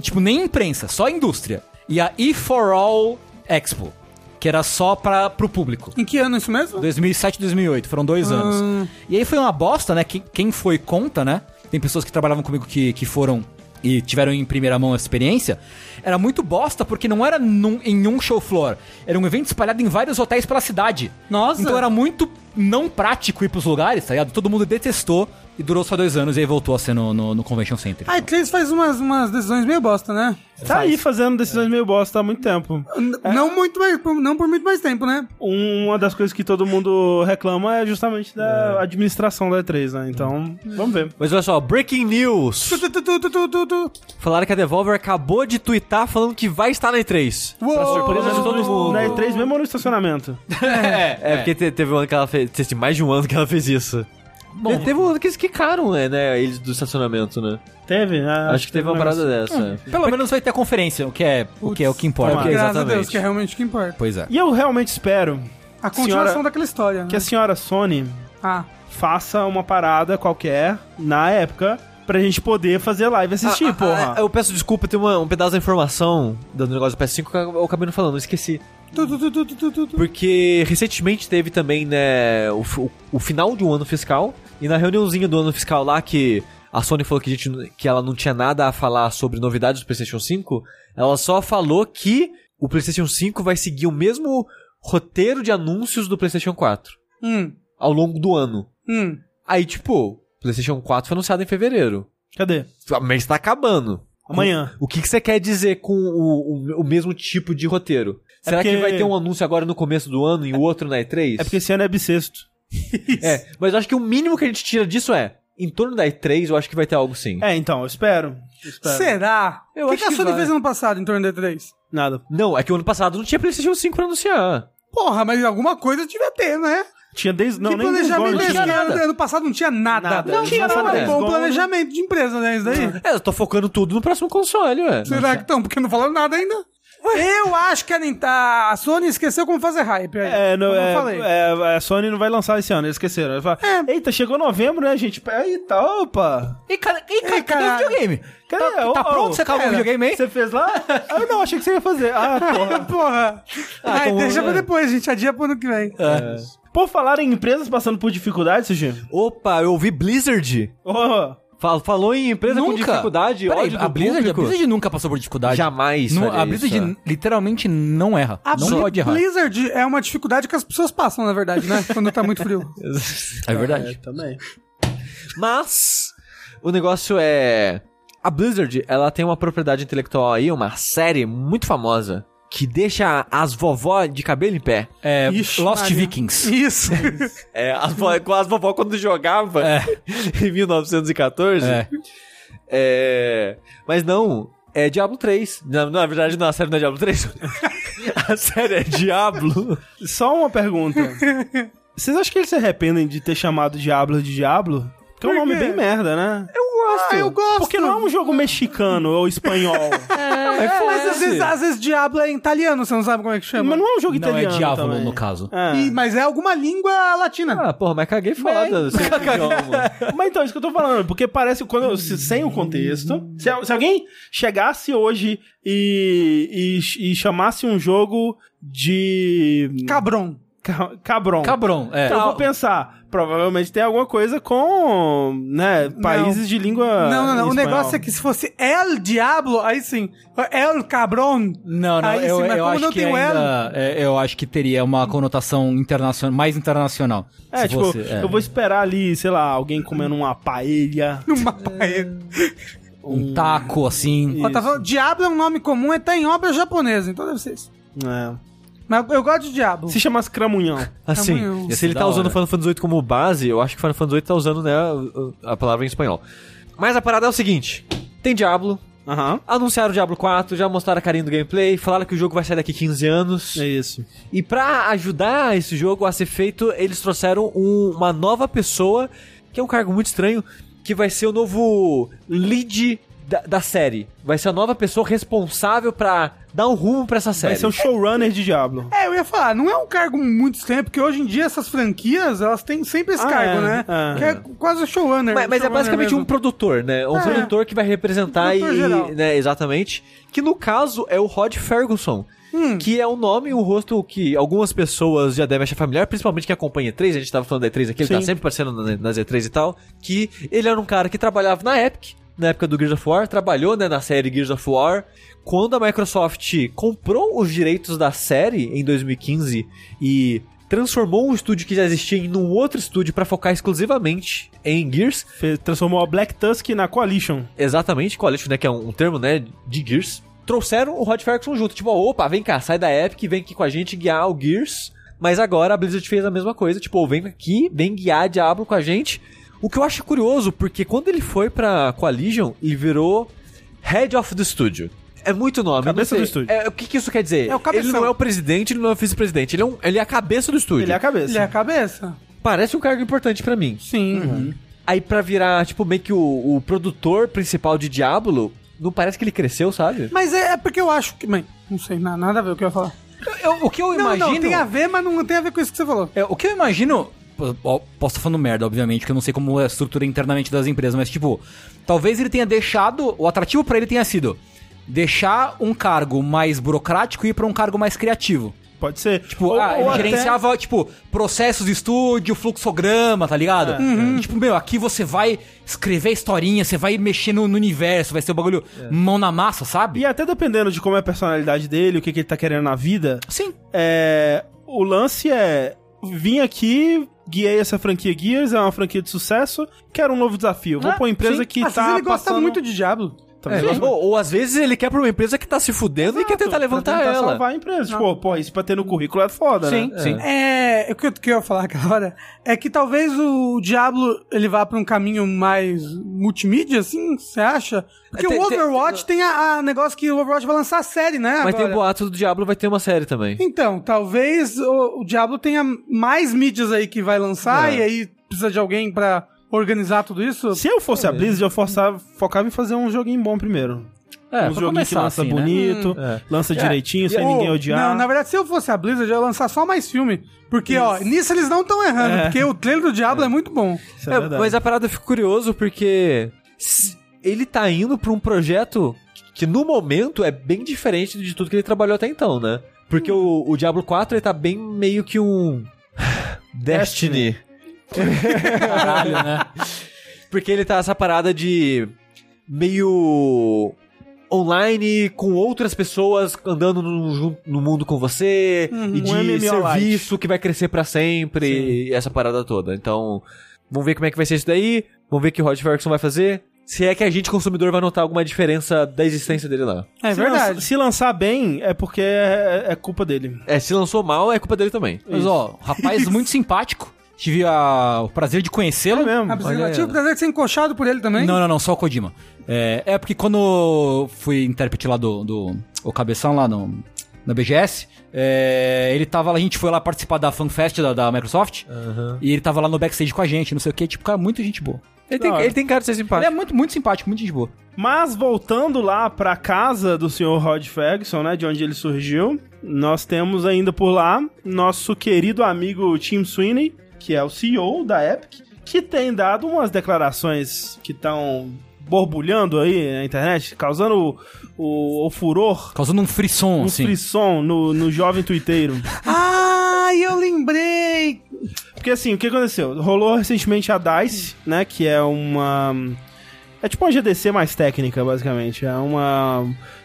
tipo, nem imprensa, só indústria. E a E4All Expo, que era só pra, pro público. Em que ano isso mesmo? 2007 e 2008, foram dois anos. E aí foi uma bosta, né? Quem, quem foi conta, né? Tem pessoas que trabalhavam comigo que, que foram e tiveram em primeira mão essa experiência. Era muito bosta porque não era num- em um show floor. Era um evento espalhado em vários hotéis pela cidade. Nossa. Então era muito não prático ir pros lugares, tá ligado? Todo mundo detestou e durou só dois anos e aí voltou a ser no, no, no Convention Center. A E3 faz umas, umas decisões meio bosta, né? Tá aí fazendo decisões meio bosta há muito tempo. N- Não, muito mais, por- não por muito mais tempo, né? Uma das coisas que todo mundo reclama é justamente da administração da E3, né? Então, vamos ver. Mas olha só, breaking news. Tu, tu, tu, tu, tu, tu, tu. Falaram que a Devolver acabou de twittar falando que vai estar na E3. Uou! Pra surpresa de todo mundo. Na E3 mesmo ou no estacionamento? É, porque te- teve um ano que ela fez. Teve mais de um ano que ela fez isso. Bom, teve um ano que eles quicaram, né, né, eles do estacionamento, né? Teve? Ah, Acho que teve uma parada dessa. Pelo menos vai ter a conferência, o que é o que, é o que importa. Graças a exatamente. Deus, que é realmente o que importa. Pois é. E eu realmente espero A continuação Senhora- daquela história, né? que a senhora Sony Ah, faça uma parada qualquer na época pra gente poder fazer live e assistir, Ah, ah, porra. ah, eu peço desculpa, tem uma- um pedaço da informação do negócio do PS5 que eu acabei não falando, eu esqueci. tu, tu, tu, tu, tu, tu, tu. Porque recentemente teve também, né, o, o, o final de um ano fiscal. E na reuniãozinha do ano fiscal lá, que a Sony falou que, a gente, que ela não tinha nada a falar sobre novidades do PlayStation 5, ela só falou que o PlayStation 5 vai seguir o mesmo roteiro de anúncios do PlayStation 4 Hum, ao longo do ano. hum. Aí, tipo, o PlayStation 4 foi anunciado em fevereiro. Cadê? O mês tá acabando. Amanhã. O que, que você quer dizer com o, o, o mesmo tipo de roteiro? Será porque- que vai ter um anúncio agora no começo do ano e o outro na E3? É porque esse ano é bissexto. É, mas eu acho que o mínimo que a gente tira disso é, em torno da E3, eu acho que vai ter algo sim. É, então, eu espero. Eu espero. Será? Eu o que, acho que a Sony vai. fez ano passado em torno da E3? Nada. Não, é que o ano passado não tinha PlayStation 5 pra anunciar. Porra, mas alguma coisa devia ter, né? Tinha desde. Não, que nem desde planejamento é tinha. Ano, passado não tinha nada. Nada. Não tinha nada. Bom planejamento de empresa, né? Isso daí. É, eu tô focando tudo no próximo console, ué. Será que estão? Porque não falaram nada ainda. Eu acho que a, Nint- a Sony esqueceu como fazer hype. aí. É, não, como eu é, falei. é, a Sony não vai lançar esse ano, eles esqueceram. Eles falaram, Eita, chegou novembro, né, gente? Eita, opa! E, cara, e, cara, cadê o videogame? Cadê? Tá, Ô, tá pronto? Você acabou o pera, videogame aí? Você fez lá? ah, eu não, achei que você ia fazer. Ah, porra. Porra. Ai, então, deixa pra é. depois, gente. Adia pro ano que vem. Por falar em empresas passando por dificuldades, Sushi. Opa, eu ouvi Blizzard. Oh, Falou em empresa com dificuldade, Peraí, ódio a do Blizzard, a público. Blizzard nunca passou por dificuldade. Jamais Não, a Blizzard isso. literalmente não erra. A não pode errar. Blizzard é uma dificuldade que as pessoas passam, na verdade, né? Quando tá muito frio. É verdade. também. Mas o negócio é a Blizzard, ela tem uma propriedade intelectual aí, uma série muito famosa que deixa as vovó de cabelo em pé. É, Ixi, Lost Maria. Vikings. Isso. É, as, vo- com as vovó quando jogava É. em 1914. É. É, Mas não, é Diablo 3. Na, na verdade, não, a série não é Diablo 3. a série é Diablo. Só uma pergunta. Vocês acham que eles se arrependem de ter chamado Diablo de Diablo? Porque é um nome bem merda, né? Ah, eu gosto. Porque não é um jogo mexicano ou espanhol. É, Mas às vezes, às vezes Diablo é italiano, você não sabe como é que chama. Mas não é um jogo Não, é italiano Diavolo, também. no caso. É. E- mas é alguma língua latina. Ah, porra, mas caguei foda. sem idioma. Mas então, isso que eu tô falando, porque parece que quando eu- se- sem o contexto, se, se alguém chegasse hoje e, e, e chamasse um jogo de Cabron. Ca- Cabron. Cabron, é. Então eu vou pensar, provavelmente tem alguma coisa com, né, países de língua Não, não, não. O negócio é que se fosse El Diablo, aí sim. El Cabron. Não, não, Aí eu, sim, mas eu como acho não que tem o ainda, é, eu acho que teria uma conotação internacional, mais internacional. É, se tipo, fosse, é. eu vou esperar ali, sei lá, alguém comendo uma paella. Numa paella. um taco assim. Ó, tá falando, Diablo é um nome comum, é tá em obra japonesa, então deve ser isso. É. Mas eu gosto de Diablo. Se chama Cramunhão. Assim, Tamanho. se ele tá usando. Final Fantasy VIII como base, eu acho que o Final Fantasy VIII tá usando, né, a, palavra em espanhol. Mas a parada é o seguinte: tem Diablo, Aham. anunciaram o Diablo 4, já mostraram a carinha do gameplay, falaram que o jogo vai sair daqui 15 anos. É isso. E pra ajudar esse jogo a ser feito, eles trouxeram um- uma nova pessoa, que é um cargo muito estranho, que vai ser o novo lead da, da série. Vai ser a nova pessoa responsável pra dar um rumo pra essa série. Vai ser o showrunner de Diablo. É, eu ia falar, não é um cargo muito estranho, porque hoje em dia essas franquias, elas têm sempre esse Ah, cargo, é, né? é. Que é quase o showrunner. Mas, mas é showrunner basicamente um mesmo. produtor, né? Um É. produtor que vai representar Produtor e, geral. né, exatamente. Que no caso é o Rod Ferguson. Hum. Que é um nome e um rosto que algumas pessoas já devem achar familiar, principalmente quem acompanha E3, a gente tava falando da E3 aqui, ele tá sempre aparecendo na- nas E3 e tal, que ele era um cara que trabalhava na Epic, na época do Gears of War, trabalhou né, na série Gears of War. Quando a Microsoft comprou os direitos da série em 2015 e transformou um estúdio que já existia em um outro estúdio pra focar exclusivamente em Gears, Transformou a Black Tusk na Coalition. Exatamente, Coalition, né? Que é um, um termo, né? De Gears. Trouxeram o Rod Ferguson junto. Tipo, opa, vem cá, sai da Epic, vem aqui com a gente guiar o Gears. Mas agora a Blizzard fez a mesma coisa. Tipo, vem aqui, vem guiar Diablo com a gente. O que eu acho curioso, porque quando ele foi pra Coalition, ele virou Head of the Studio. É muito nome. Cabeça eu do estúdio. É, o que, que isso quer dizer? É o cabeção. ele não é o presidente, ele não é o vice-presidente. Ele, é um- ele é a cabeça do estúdio. Ele é a cabeça. Ele é a cabeça. Parece um cargo importante pra mim. Sim. Aí pra virar, tipo, meio que o, o produtor principal de Diablo, não parece que ele cresceu, sabe? Mas é, é porque eu acho que. Bem, não sei, na- nada a ver o que eu ia falar. Eu- o que eu Não, imagino. não, tem a ver, mas não tem a ver com isso que você falou. É, o que eu imagino. Posso estar falando merda, obviamente, porque eu não sei como é a estrutura internamente das empresas, mas tipo, talvez ele tenha deixado. O atrativo pra ele tenha sido deixar um cargo mais burocrático e ir pra um cargo mais criativo. Pode ser. Tipo, ah, ele gerenciava, tipo, processos de estúdio, fluxograma, tá ligado? É. E, Tipo, meu, aqui você vai escrever historinha, você vai mexer no, no universo, vai ser o bagulho mão na massa, sabe? E até dependendo de como é a personalidade dele, o que, que ele tá querendo na vida, Sim. é, o lance é vim aqui, guiei essa franquia Gears, é uma franquia de sucesso, quero um novo desafio. Vou Ah, pra uma empresa sim. que Às tá ele gosta passando- muito de Diablo. É, ou, ou às vezes ele quer pra uma empresa que tá se fudendo e quer tentar Pra levantar tentar ela. salvar a empresa. Tipo, pô, isso pra ter no currículo é foda, Sim, né? sim. É, o que eu, que eu ia falar agora é que talvez o Diablo ele vá pra um caminho mais multimídia, assim, você acha? Porque Tem- o tem- Overwatch tem, a, a negócio que o Overwatch vai lançar a série, né? Mas tem agora. o boato do Diablo, vai ter uma série também. Então, talvez o, o Diablo tenha mais mídias aí que vai lançar É. e aí precisa de alguém pra organizar tudo isso. Se eu fosse a Blizzard, eu forçava, focava em fazer um joguinho bom primeiro. É, um joguinho que lança assim, né? bonito, É. lança direitinho, sem Ou- ninguém odiar. Não, na verdade, se eu fosse a Blizzard, eu ia lançar só mais filme. Porque, ó, nisso eles não estão errando, É. porque o trailer do Diablo é, muito bom. Isso é É, mas a parada eu fico curioso porque ele tá indo pra um projeto que no momento é bem diferente de tudo que ele trabalhou até então, né? Porque o, o Diablo 4 ele tá bem meio que um Destiny. Caralho, né? Porque ele tá essa parada de meio online com outras pessoas andando no, no mundo com você e de um serviço que vai crescer pra sempre e essa parada toda. Então, vamos ver como é que vai ser isso daí. Vamos ver o que o Rod Ferguson vai fazer. Se é que a gente, consumidor, vai notar alguma diferença da existência dele lá. É se verdade. lança- se lançar bem, é porque é, é culpa dele. É, se lançou mal, é culpa dele também. Mas, ó, rapaz muito simpático. Tive a- o prazer de conhecê-lo. É mesmo. A Blizzard Olha tive o prazer de ser encoxado por ele também. Não, não, não, só o Kojima. É, é porque quando fui intérprete lá do, do o Cabeção lá no, na BGS, é, ele tava lá, a gente foi lá participar da FanFest da, da Microsoft, e ele tava lá no backstage com a gente, não sei o que, tipo, cara, muito gente boa. Ele tem, ele tem cara de ser Ele é simpático. muito, muito simpático, muito gente boa. Mas voltando lá pra casa do senhor Rod Ferguson, né, de onde ele surgiu, nós temos ainda por lá nosso querido amigo Tim Sweeney, que é o CEO da Epic, que tem dado umas declarações que estão borbulhando aí na internet, causando o, o, o furor, Causando um frisson, um assim. frisson no, no jovem tuiteiro. Ah, eu lembrei! Porque assim, o que aconteceu? Rolou recentemente a DICE, né? Que é uma. É tipo uma GDC mais técnica, basicamente. É uma.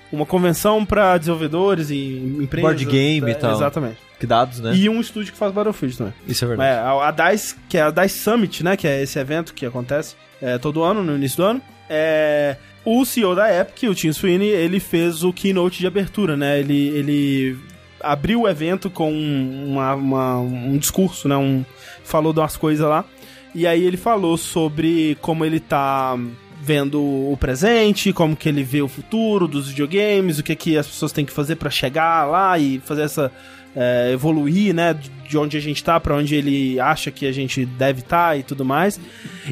Uma convenção pra desenvolvedores e empresas. Board game é, e tal. Exatamente. Dados, né? E um estúdio que faz Battlefield também. Isso é verdade. É, a, a DICE, que é a DICE Summit, né? Que é esse evento que acontece é, todo ano, no início do ano. É, o CEO da Epic, o Tim Sweeney, ele fez o keynote de abertura, né? Ele, ele abriu o evento com uma, uma- um discurso, né? Um, falou de umas coisas lá. E aí ele falou sobre como ele tá vendo o presente, como que ele vê o futuro dos videogames, o que que as pessoas têm que fazer pra chegar lá e fazer essa é, evoluir, né, de- de onde a gente tá pra onde ele acha que a gente deve estar e tudo mais.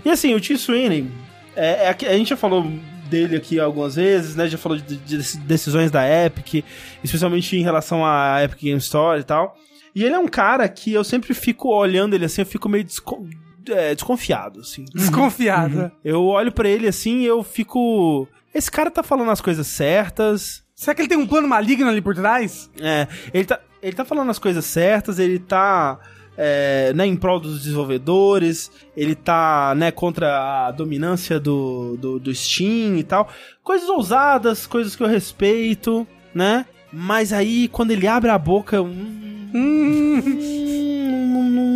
E assim, o Tim Sweeney, é, é a gente já falou dele aqui algumas vezes, né? Já falou de, de decisões da Epic, especialmente em relação à Epic Game Store e tal. E ele é um cara que eu sempre fico olhando ele assim, eu fico meio desco- é, desconfiado, assim. Desconfiada. Eu olho pra ele assim e eu fico. Esse cara tá falando as coisas certas. Será que ele tem um plano maligno ali por trás? É, ele tá, ele tá falando as coisas certas, ele tá é, né, em prol dos desenvolvedores, ele tá né, contra a dominância do, do, do Steam e tal. Coisas ousadas, coisas que eu respeito, né? Mas aí, quando ele abre a boca, hum, Hum,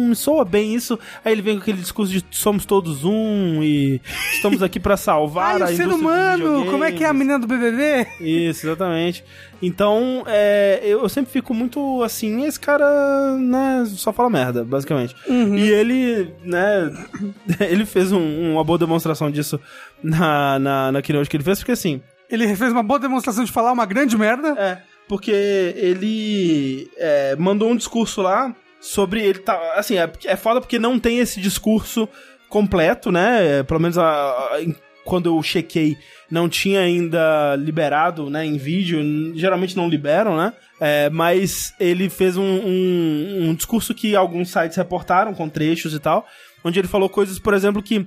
me soa bem isso. Aí ele vem com aquele discurso de somos todos um e estamos aqui pra salvar ai, a o ser humano! Como é que é a menina do BBB? Isso, exatamente. Então, é, eu, sempre fico muito assim, esse cara, né, só fala merda, basicamente. E ele, né, ele fez um- uma boa demonstração disso na, na, na keynote que ele fez, porque assim, Ele fez uma boa demonstração de falar uma grande merda. é, porque ele é, mandou um discurso lá sobre ele tá, assim, é, é foda porque não tem esse discurso completo, né? É, Pelo menos a- a- quando eu chequei, não tinha ainda liberado, né, em vídeo. Geralmente não liberam, né? É, mas ele fez um, um, um discurso que alguns sites reportaram com trechos e tal, onde ele falou coisas, por exemplo, que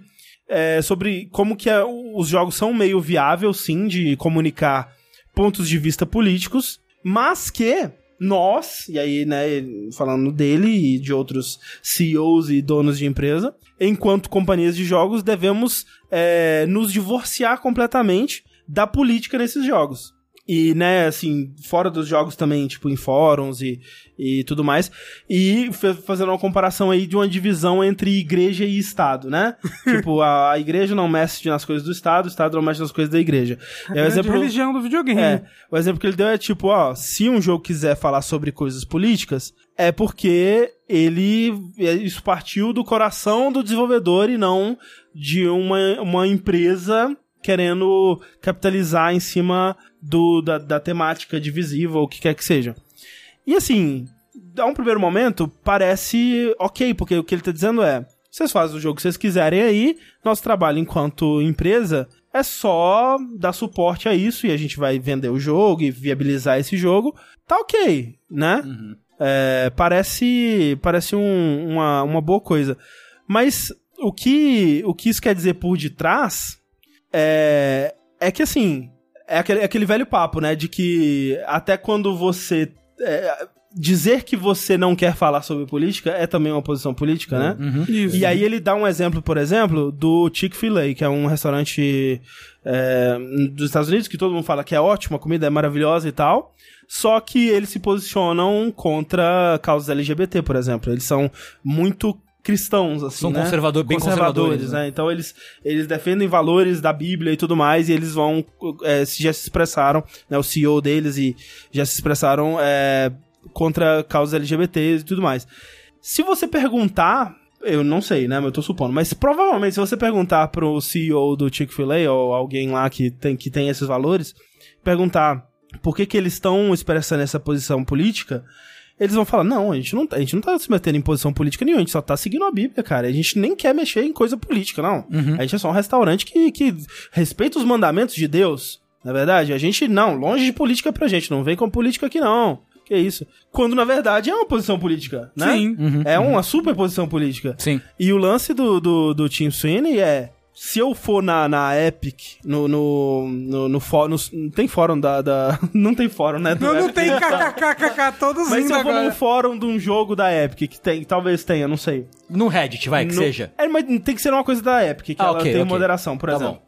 é, sobre como que é, os jogos são meio viável, sim, de comunicar pontos de vista políticos, mas que nós, e aí, né, falando dele e de outros CEOs e donos de empresa, enquanto companhias de jogos, devemos é, nos divorciar completamente da política nesses jogos. E, né, assim, fora dos jogos também, tipo, em fóruns e, e tudo mais. E fazendo uma comparação aí de uma divisão entre igreja e Estado, né? tipo, a, a igreja não mexe nas coisas do Estado, o Estado não mexe nas coisas da igreja. É o Grande exemplo, religião do videogame. é, o exemplo que ele deu é tipo, ó, se um jogo quiser falar sobre coisas políticas, é porque ele isso partiu do coração do desenvolvedor e não de uma, uma empresa querendo capitalizar em cima do, da, da temática divisiva ou o que quer que seja. E assim, a um primeiro momento, parece ok, porque o que ele tá dizendo é: vocês fazem o jogo que vocês quiserem aí, nosso trabalho enquanto empresa é só dar suporte a isso e a gente vai vender o jogo e viabilizar esse jogo. Tá ok, né? É, parece parece um- uma, uma boa coisa. Mas o que, o que isso quer dizer por detrás é, é que assim, é aquele, é aquele velho papo, né? De que até quando você. é, dizer que você não quer falar sobre política é também uma posição política, né? Isso. E aí ele dá um exemplo, por exemplo, do Chick-fil-A, que é um restaurante é, dos Estados Unidos, que todo mundo fala que é ótimo, a comida é maravilhosa e tal. Só que eles se posicionam contra causas LGBT, por exemplo. Eles são muito cristãos, assim, São né? conservador- bem conservadores, né? Então eles, eles defendem valores da Bíblia e tudo mais, e eles vão, é, já se expressaram, né? O CEO deles e já se expressaram é, contra causas LGBT e tudo mais. Se você perguntar, eu não sei, né? Mas eu tô supondo. Mas provavelmente, se você perguntar pro CEO do Chick-fil-A ou alguém lá que tem, que tem esses valores, perguntar por que, que eles estão expressando essa posição política, eles vão falar: não, a gente não, tá- a gente não tá se metendo em posição política nenhuma, a gente só tá seguindo a Bíblia, cara. A gente nem quer mexer em coisa política, não. A gente é só um restaurante que, que respeita os mandamentos de Deus. Na é verdade, a gente não, longe de política pra gente, não vem com política aqui não. Que isso? Quando na verdade é uma posição política, né? Sim. É uma super posição política. Sim. E o lance do, do, do Tim Sweeney é. Se eu for na, na Epic, no, no, no, no fórum, não tem fórum da, da- Não tem fórum, né? Não, não Epic. tem kkkk todos Mas se eu for agora. num fórum de um jogo da Epic, que tem, talvez tenha, não sei. No Reddit, vai, que No- seja. É, mas tem que ser uma coisa da Epic, que Ah, ela ok, tem ok. moderação, por Tá exemplo. bom.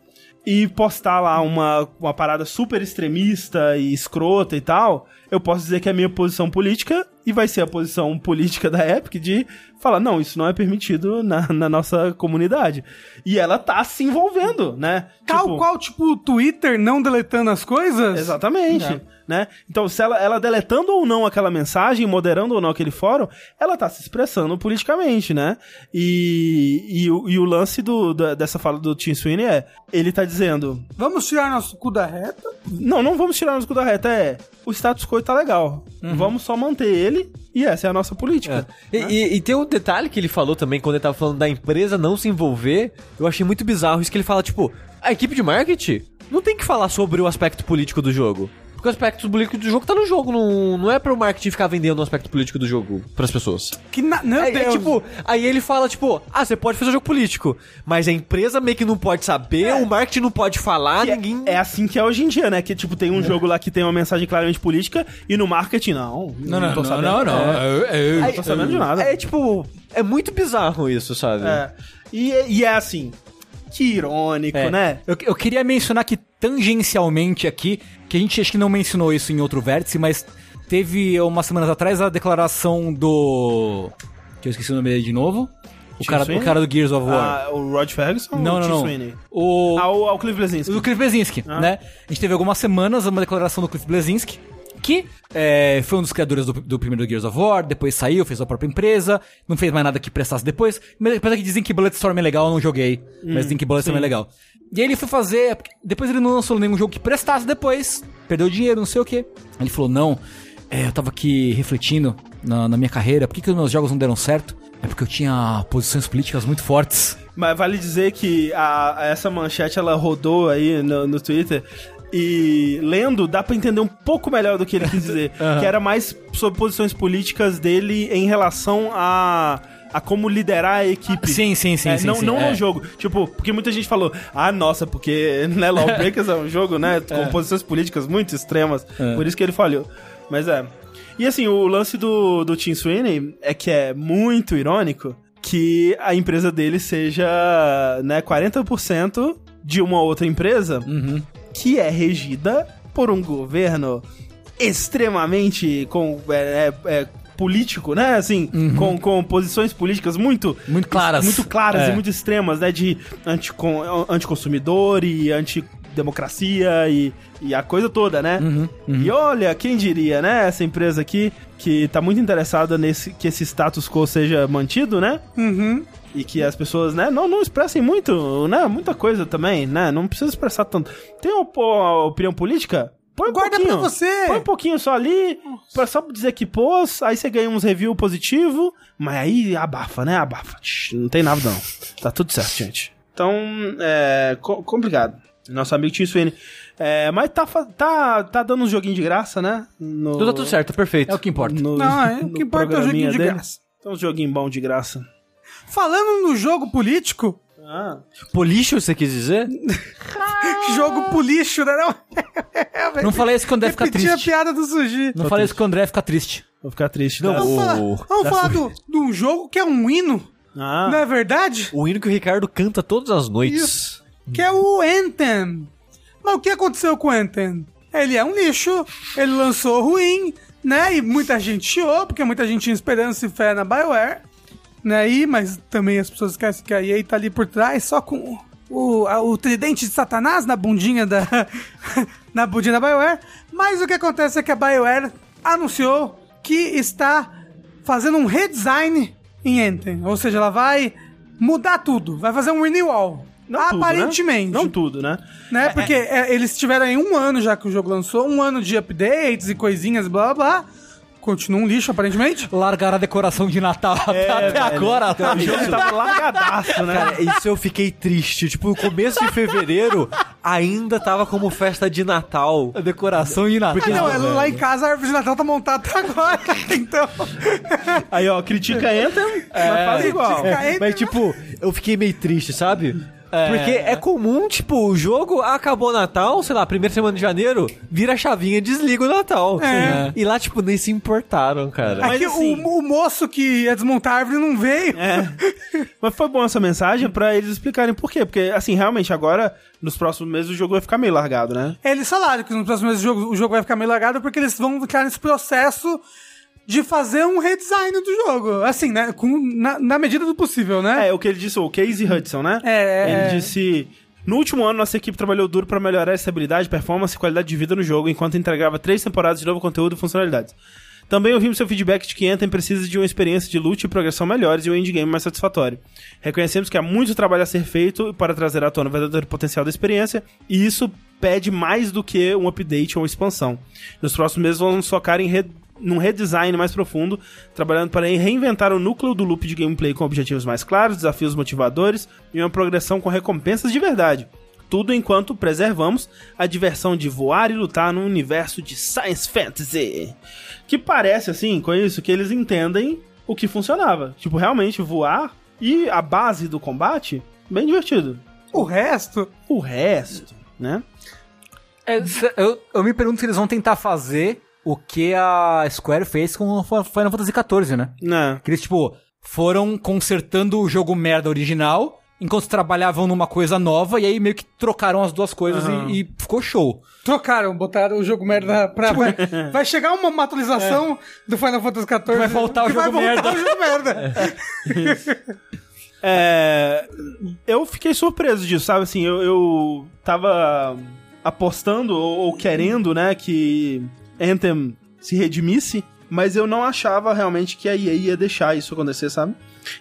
E postar lá uma, uma parada super extremista e escrota e tal, eu posso dizer que é a minha posição política e vai ser a posição política da Epic de falar, não, isso não é permitido na, na nossa comunidade. E ela tá se envolvendo, né? Tal Tipo, qual, tipo, o Twitter não deletando as coisas? Exatamente, né? Então, se ela, ela deletando ou não aquela mensagem, moderando ou não aquele fórum, ela tá se expressando politicamente, né? E, e, o, e o lance do, da- dessa fala do Tim Sweeney é, ele tá dizendo, Vamos tirar nosso cu da reta? não, não vamos tirar o escudo da reta, é, o status quo tá legal, vamos só manter ele e essa é a nossa política. E, e- e tem um detalhe que ele falou também, quando ele tava falando da empresa não se envolver, eu achei muito bizarro isso que ele fala, tipo, a equipe de marketing não tem que falar sobre o aspecto político do jogo. Porque o aspecto político do jogo tá no jogo, não, não é pro marketing ficar vendendo o aspecto político do jogo pras pessoas. Que na... Meu É, é Deus. tipo, aí ele fala, tipo, ah, você pode fazer jogo político, mas a empresa meio que não pode saber, o marketing não pode falar, Que é- ninguém... é, assim que é hoje em dia, né? Que, tipo, tem um jogo lá que tem uma mensagem claramente política e no marketing, não. Não, tô sabendo. É, não tô sabendo de nada. É tipo, é muito bizarro isso, sabe? É. E, e é assim, irônico, É. né? Eu, eu queria mencionar que tangencialmente aqui, que a gente acho que não mencionou isso em outro vértice, mas teve umas semanas atrás a declaração do. Que eu esqueci o nome dele de novo. O cara, o cara do Gears of War. Ah, o Rod Ferguson não, o não? O. Ah, o, o Cliff Blazinski. Do Cliff Ah. né? A gente teve algumas semanas uma declaração do Cliff Blesinski, que é, foi um dos criadores do, do primeiro Gears of War, depois saiu, fez a própria empresa, não fez mais nada que prestasse depois. Mas apesar que dizem que Bulletstorm é legal, eu não joguei. mas dizem que Bulletstorm é legal. E aí ele foi fazer. Depois ele não lançou nenhum jogo que prestasse depois. Perdeu dinheiro, não sei o quê. Ele falou: não, é, eu tava aqui refletindo na, na minha carreira, por que, que os meus jogos não deram certo? É porque eu tinha posições políticas muito fortes. Mas vale dizer que a, a- essa manchete ela rodou aí no, no Twitter. E lendo, dá pra entender um pouco melhor do que ele quis dizer. Que era mais sobre posições políticas dele em relação a, a como liderar a equipe. Sim, sim, sim, É, sim, não sim, não é. no jogo. Tipo, porque muita gente falou, ah, nossa, porque né, Lawbreakers é um jogo, né, com posições políticas muito extremas. Por isso que ele falhou. Mas é. E assim, o lance do, do Tim Sweeney é que é muito irônico que a empresa dele seja, né, 40% de uma outra empresa que é regida por um governo extremamente com, é, é, é, político, né? Assim, com, com posições políticas muito Muito claras. muito claras É. e muito extremas, né? De anticon, anticonsumidor e antidemocracia e, e a coisa toda, né? Uhum, E olha, quem diria, né? Essa empresa aqui que tá muito interessada nesse que esse status quo seja mantido, né? Uhum. E que as pessoas, né, não, não expressem muito, né? Muita coisa também, né? Não precisa expressar tanto. Tem uma, uma opinião política? Põe um Guarda pouquinho. pra você. Põe um pouquinho só ali, pra só dizer que pôs, aí você ganha uns reviews positivos, mas aí abafa, né? Abafa. Não tem nada não. Tá tudo certo, gente. Então, é co- complicado. Nosso amigo Tim Sweeney. É, mas tá, tá, tá dando um joguinho de graça, né? No, Tudo, tá tudo certo, perfeito. É o que importa. no- Não, é, o que importa é o joguinho de dele. graça. Então, um joguinho bom de graça. Falando no jogo político, Ah, Polixo, você quis dizer? jogo político, né? Não, Não falei isso que o André fica Repetir a triste. piada do Suji. Não falei isso que o André fica triste. vou ficar triste. Não, tá? o- Vamos falar, vamos falar do, de um jogo que é um hino, Ah, não é verdade? O hino que o Ricardo canta todas as noites. Isso. Que é o Anthem. Mas o que aconteceu com o Anthem? Ele é um lixo, ele lançou ruim, né? E muita gente chiou, porque muita gente tinha esperança e fé na BioWare. Né? E, mas também as pessoas esquecem que a EA tá ali por trás, só com o, a- o tridente de Satanás na bundinha da. na bundinha da BioWare. Mas o que acontece é que a BioWare anunciou que está fazendo um redesign em Anthem. Ou seja, ela vai mudar tudo, vai fazer um renewal. não tudo, né? Aparentemente. Não tudo, né? né? Porque é, eles tiveram aí um ano já que o jogo lançou, um ano de updates e coisinhas, blá blá blá. Continua um lixo, aparentemente. Largaram a decoração de Natal até, até velho. agora. O jogo tava largadaço, né? Cara, isso eu fiquei triste. Tipo, no começo de fevereiro ainda tava como festa de Natal. A decoração de Natal. Ah, não, velho. lá em casa a árvore de Natal tá montada até agora. Então. Aí, ó, critica Anthem, mas faz igual. critica- É, mas tipo, eu fiquei meio triste, sabe? Porque é comum, tipo, o jogo acabou o Natal, sei lá, primeira semana de janeiro, vira a chavinha e desliga o Natal. É. E lá, tipo, nem se importaram, cara. Mas Aqui assim- o, o moço que ia desmontar a árvore não veio. É. Mas foi bom essa mensagem pra eles explicarem por quê. Porque, assim, realmente agora, nos próximos meses, o jogo vai ficar meio largado, né? Eles falaram que nos próximos meses o jogo, o jogo vai ficar meio largado porque eles vão ficar nesse processo de fazer um redesign do jogo. Assim, né? Com, na, na medida do possível, né? É, o que ele disse, o Casey Hudson, né? É, é, Ele é. disse... No último ano, nossa equipe trabalhou duro pra melhorar a estabilidade, performance e qualidade de vida no jogo, enquanto entregava três temporadas de novo conteúdo e funcionalidades. Também ouvimos seu feedback de que Anthem precisa de uma experiência de loot e progressão melhores e um endgame mais satisfatório. Reconhecemos que há muito trabalho a ser feito para trazer à tona o verdadeiro potencial da experiência, e isso pede mais do que um update ou uma expansão. Nos próximos meses vamos focar em re- num redesign mais profundo, trabalhando para reinventar o núcleo do loop de gameplay com objetivos mais claros, desafios motivadores e uma progressão com recompensas de verdade. Tudo enquanto preservamos a diversão de voar e lutar num universo de science fantasy. Que parece, assim, com isso, que eles entendem o que funcionava. Tipo, realmente voar e a base do combate, bem divertido. O resto. O resto, né? É, eu, eu me pergunto se eles vão tentar fazer o que a Square fez com o Final Fantasy XIV, né? Né? Que eles, tipo, foram consertando o jogo merda original enquanto trabalhavam numa coisa nova e aí meio que trocaram as duas coisas Aham. e, e ficou show. Trocaram, botaram o jogo merda pra. Vai, vai chegar uma, uma atualização do Final Fantasy XIV. Vai voltar o que vai jogo voltar merda. o jogo merda. É, eu fiquei surpreso disso, sabe? Assim, eu, eu tava apostando ou, ou querendo, né, que Anthem se redimisse, mas eu não achava realmente que a EA ia deixar isso acontecer, sabe?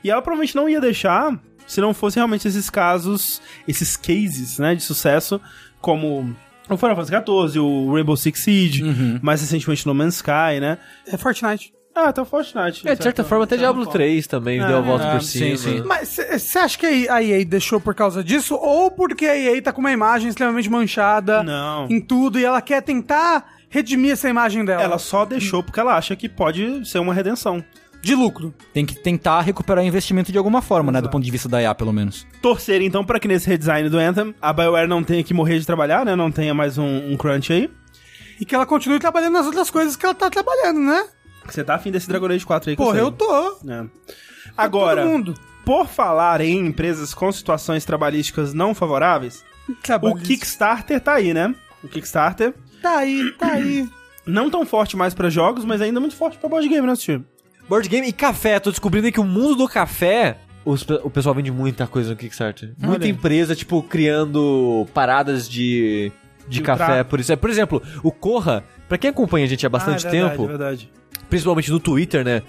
E ela provavelmente não ia deixar se não fosse realmente esses casos, esses cases, né, de sucesso, como o Final Fantasy XIV, o Rainbow Six Siege, mais recentemente No Man's Sky, né? É Fortnite. Ah, até o Fortnite. É, de certa forma, até Diablo 3 também deu a volta é, por sim, cima. sim. Mas você acha que a EA deixou por causa disso? Ou porque a EA tá com uma imagem extremamente manchada Não. em tudo e ela quer tentar redimir essa imagem dela? Ela só deixou porque ela acha que pode ser uma redenção. De lucro. Tem que tentar recuperar investimento de alguma forma, né? Do ponto de vista da IA, pelo menos. Torcer então para que nesse redesign do Anthem a BioWare não tenha que morrer de trabalhar, né? Não tenha mais um, um crunch aí. E que ela continue trabalhando nas outras coisas que ela tá trabalhando, né? Você tá afim desse Dragon Age 4 aí que Porra, eu eu tô. É. Agora, Todo mundo. por falar em empresas com situações trabalhísticas não favoráveis, o. Kickstarter tá aí, né? O Kickstarter Tá aí, tá aí. não tão forte mais pra jogos, mas ainda muito forte pra board game, né, Steve? Board game e café. Tô descobrindo que o mundo do café. os o pessoal vende muita coisa no Kickstarter. Muita Olha. empresa, tipo, criando paradas de, de Filtrar. café. Por isso, é, por exemplo, o Corra, pra quem acompanha a gente há bastante ah, é verdade, tempo, É verdade. principalmente no Twitter, né?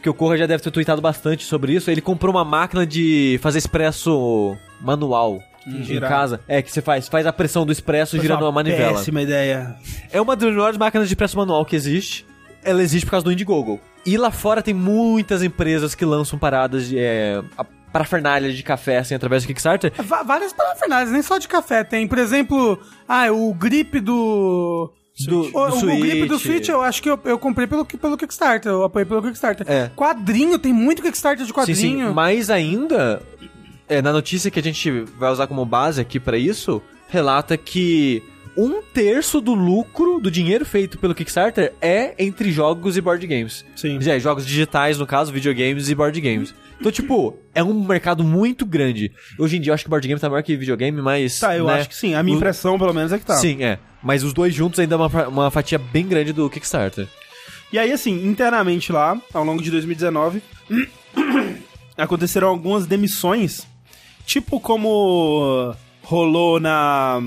Que o Corra já deve ter tweetado bastante sobre isso. Ele comprou uma máquina de fazer expresso manual. Em girar. casa. É, que você faz, faz a pressão do expresso girando uma manivela. Péssima ideia. É uma das melhores máquinas de expresso manual que existe. Ela existe por causa do Indiegogo. E lá fora tem muitas empresas que lançam paradas de. É, a parafernália de café, assim, através do Kickstarter. Va- várias parafernais, nem só de café. Tem, por exemplo, ah, o grip do. Do, O, do o Switch. grip do Switch, eu acho que eu, eu comprei pelo, pelo Kickstarter, eu apoiei pelo Kickstarter. É. Quadrinho, tem muito Kickstarter de Sim, quadrinho. sim. Mais ainda, é, na notícia que a gente vai usar como base aqui pra isso, relata que um terço do lucro, do dinheiro feito pelo Kickstarter, é entre jogos e board games. Sim. É, jogos digitais, no caso, videogames e board games. Então, tipo, é um mercado muito grande. Hoje em dia eu acho que board game tá maior que videogame, mas. Tá, eu né, acho que sim. A minha o- impressão, pelo menos, é que tá. Sim, é. Mas os dois juntos ainda é uma, uma fatia bem grande do Kickstarter. E aí, assim, internamente lá, ao longo de 2019, aconteceram algumas demissões, tipo como rolou na...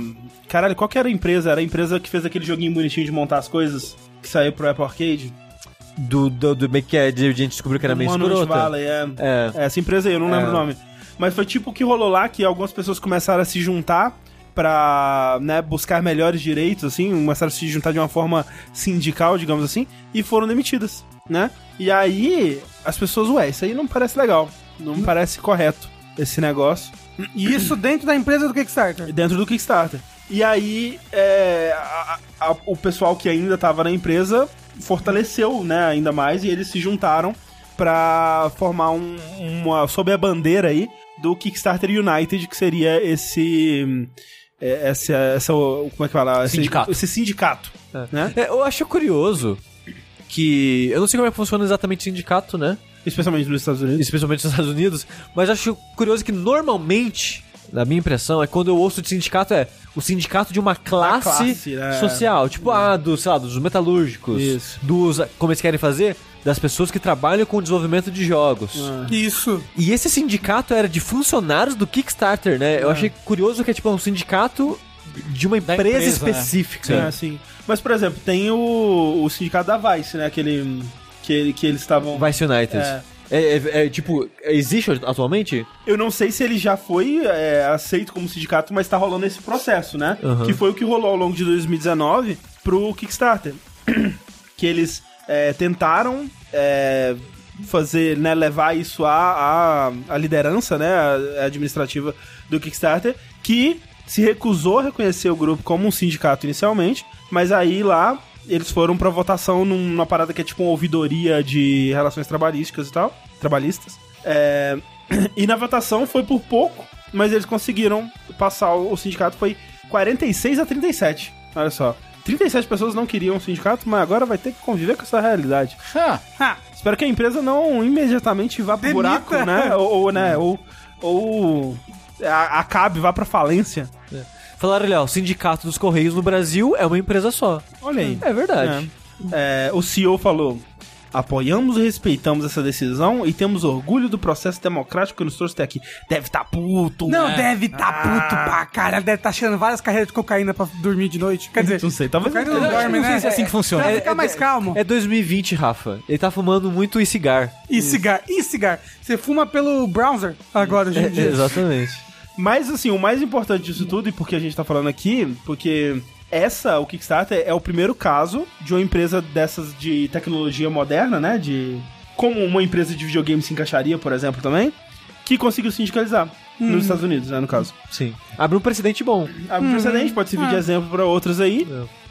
Caralho, qual que era a empresa? Era a empresa que fez aquele joguinho bonitinho de montar as coisas, que saiu pro Apple Arcade? Do, do, do meio que é, de- a gente descobriu que era meio escrota. Valley, é. É. É, Essa empresa aí, eu não lembro É. o nome. Mas foi tipo o que rolou lá, que algumas pessoas começaram a se juntar pra né, buscar melhores direitos, assim, começaram a se juntar de uma forma sindical, digamos assim, e foram demitidas, né? E aí, as pessoas, ué, isso aí não parece legal, não me parece correto, esse negócio, E isso dentro da empresa do Kickstarter. dentro do Kickstarter. E aí, é, a- a- o pessoal que ainda tava na empresa fortaleceu, né, ainda mais, e eles se juntaram pra formar um, uma. sob a bandeira aí do Kickstarter United, que seria esse. é, Essa, essa, como é que fala? Esse- Sindicato. Esse, sindicato. Né? É, eu acho curioso que. Eu não sei como é que funciona exatamente o sindicato, né? Especialmente nos Estados Unidos. Especialmente nos Estados Unidos. Mas acho curioso que normalmente, na minha impressão, é quando eu ouço de sindicato, é o sindicato de uma classe, classe, né? social. Tipo, ah, do, sei lá, dos metalúrgicos. Isso. Dos. Como eles querem fazer? Das pessoas que trabalham com o desenvolvimento de jogos. Ah. Isso. E esse sindicato era de funcionários do Kickstarter, né? Eu achei curioso que é tipo um sindicato de uma empresa, empresa, né? específica. É, sim. Mas, por exemplo, tem o, o sindicato da Vice, né? Aquele. Que, ele- que eles estavam. Vice United. É. É, é- é, tipo, existe atualmente? Eu não sei se ele já foi é, aceito como sindicato, mas tá rolando esse processo, né? Aham. Que foi o que rolou ao longo de 2019 pro Kickstarter. que eles é, tentaram é, fazer, né, levar isso à, à, à liderança, né, à- administrativa do Kickstarter, que se recusou a reconhecer o grupo como um sindicato inicialmente, mas aí lá eles foram pra votação num- numa parada que é tipo uma ouvidoria de relações trabalhísticas e tal, trabalhistas. É, e na votação foi por pouco, mas eles conseguiram passar o, o sindicato, foi 46 a 37. Olha só. 37 pessoas não queriam um sindicato, mas agora vai ter que conviver com essa realidade. Ah, Ah, Espero que a empresa não imediatamente vá pro Demita. buraco, né? Ou, ou, né? Ou, ou acabe, vá pra falência. Falaram ali, ó, o Sindicato dos Correios no Brasil é uma empresa só. Olha aí. É verdade. É, o CEO falou: apoiamos e respeitamos essa decisão e temos orgulho do processo democrático que nos trouxe até aqui. Deve estar puto. não, né? deve tá puto pra cara. Deve tá cheirando várias carreiras de cocaína pra dormir de noite. Quer dizer, Não sei, talvez. não que dorme, não sei né? se é assim que funciona. Pra ficar mais calmo. É 2020, Rafa. Ele tá fumando muito e-cigar. E cigar, e cigar. Você fuma pelo browser agora, hoje em dia. exatamente. Mas assim, o mais importante disso tudo, e porque a gente tá falando aqui, porque essa, o Kickstarter, é o primeiro caso de uma empresa dessas de tecnologia moderna, né? De. Como uma empresa de videogame se encaixaria, por exemplo, também, que conseguiu sindicalizar. Nos Estados Unidos, né, no caso. Sim. Abre um precedente bom. Abre um precedente, pode servir de exemplo pra outros aí.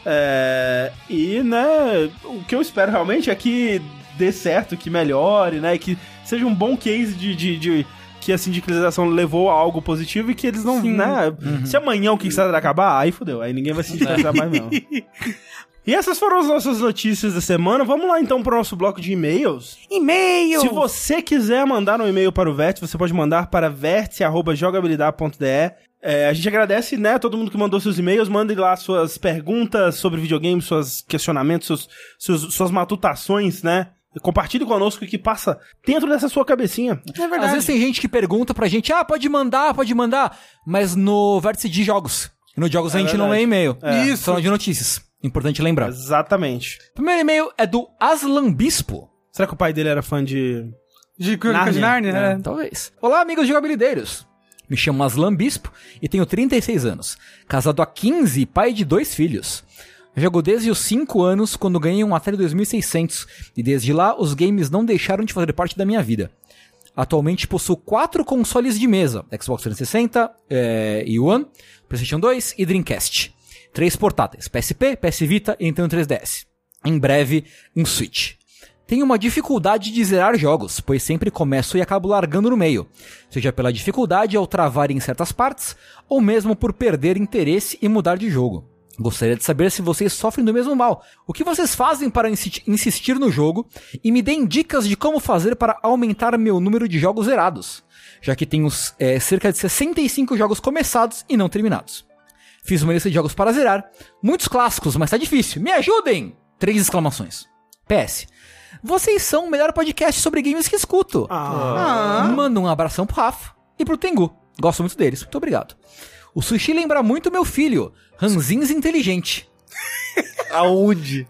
É, e, né, o que eu espero realmente é que dê certo, que melhore, né, que seja um bom case de, de, de- que a sindicalização levou a algo positivo e que eles não, Sim. né, se amanhã o Kickstarter acabar, aí fodeu, aí ninguém vai sindicalizar mais não. E essas foram as nossas notícias da semana. Vamos lá então pro nosso bloco de e-mails. E-mail! Se você quiser mandar um e-mail para o Vértice, você pode mandar para vértice.jogabilidade.de. É, a gente agradece, né, todo mundo que mandou seus e-mails. Mandem lá suas perguntas sobre videogames, seus questionamentos, seus, seus- suas matutações, né? Compartilhe conosco o que passa dentro dessa sua cabecinha. É verdade. Às vezes tem gente que pergunta pra gente, ah, pode mandar, pode mandar, mas no vértice de jogos. E no jogos a gente não verdade. lê e-mail. É. Isso. Só de notícias. Importante lembrar. Exatamente. Primeiro e-mail é do Aslan Bispo. Será que o pai dele era fã de. De Crônica de Nárnia. Nárnia, É. né? Talvez. Olá, amigos jogabilideiros. Me chamo Aslan Bispo e tenho 36 anos. Casado há 15 e pai de dois filhos. Jogo desde os 5 anos, quando ganhei um Atari 2600, e desde lá os games não deixaram de fazer parte da minha vida. Atualmente possuo quatro consoles de mesa: Xbox 360 eh, e One, PlayStation 2 e Dreamcast. Três portáteis: PSP, PS Vita e Nintendo 3DS. Em breve, um Switch. Tenho uma dificuldade de zerar jogos, pois sempre começo e acabo largando no meio, seja pela dificuldade ao travar em certas partes, ou mesmo por perder interesse e mudar de jogo. Gostaria de saber se vocês sofrem do mesmo mal. O que vocês fazem para insi- insistir no jogo e me deem dicas de como fazer para aumentar meu número de jogos zerados, já que tenho eh, cerca de 65 jogos começados e não terminados. Fiz uma lista de jogos para zerar, muitos clássicos, mas tá difícil. Me ajudem! Três exclamações. PS. Vocês são o melhor podcast sobre games que escuto. Ah. Manda um abração pro Rafa e pro Tengu. Gosto muito deles. Muito obrigado. O Sushi lembra muito meu filho, Ranzins Inteligente. Aonde?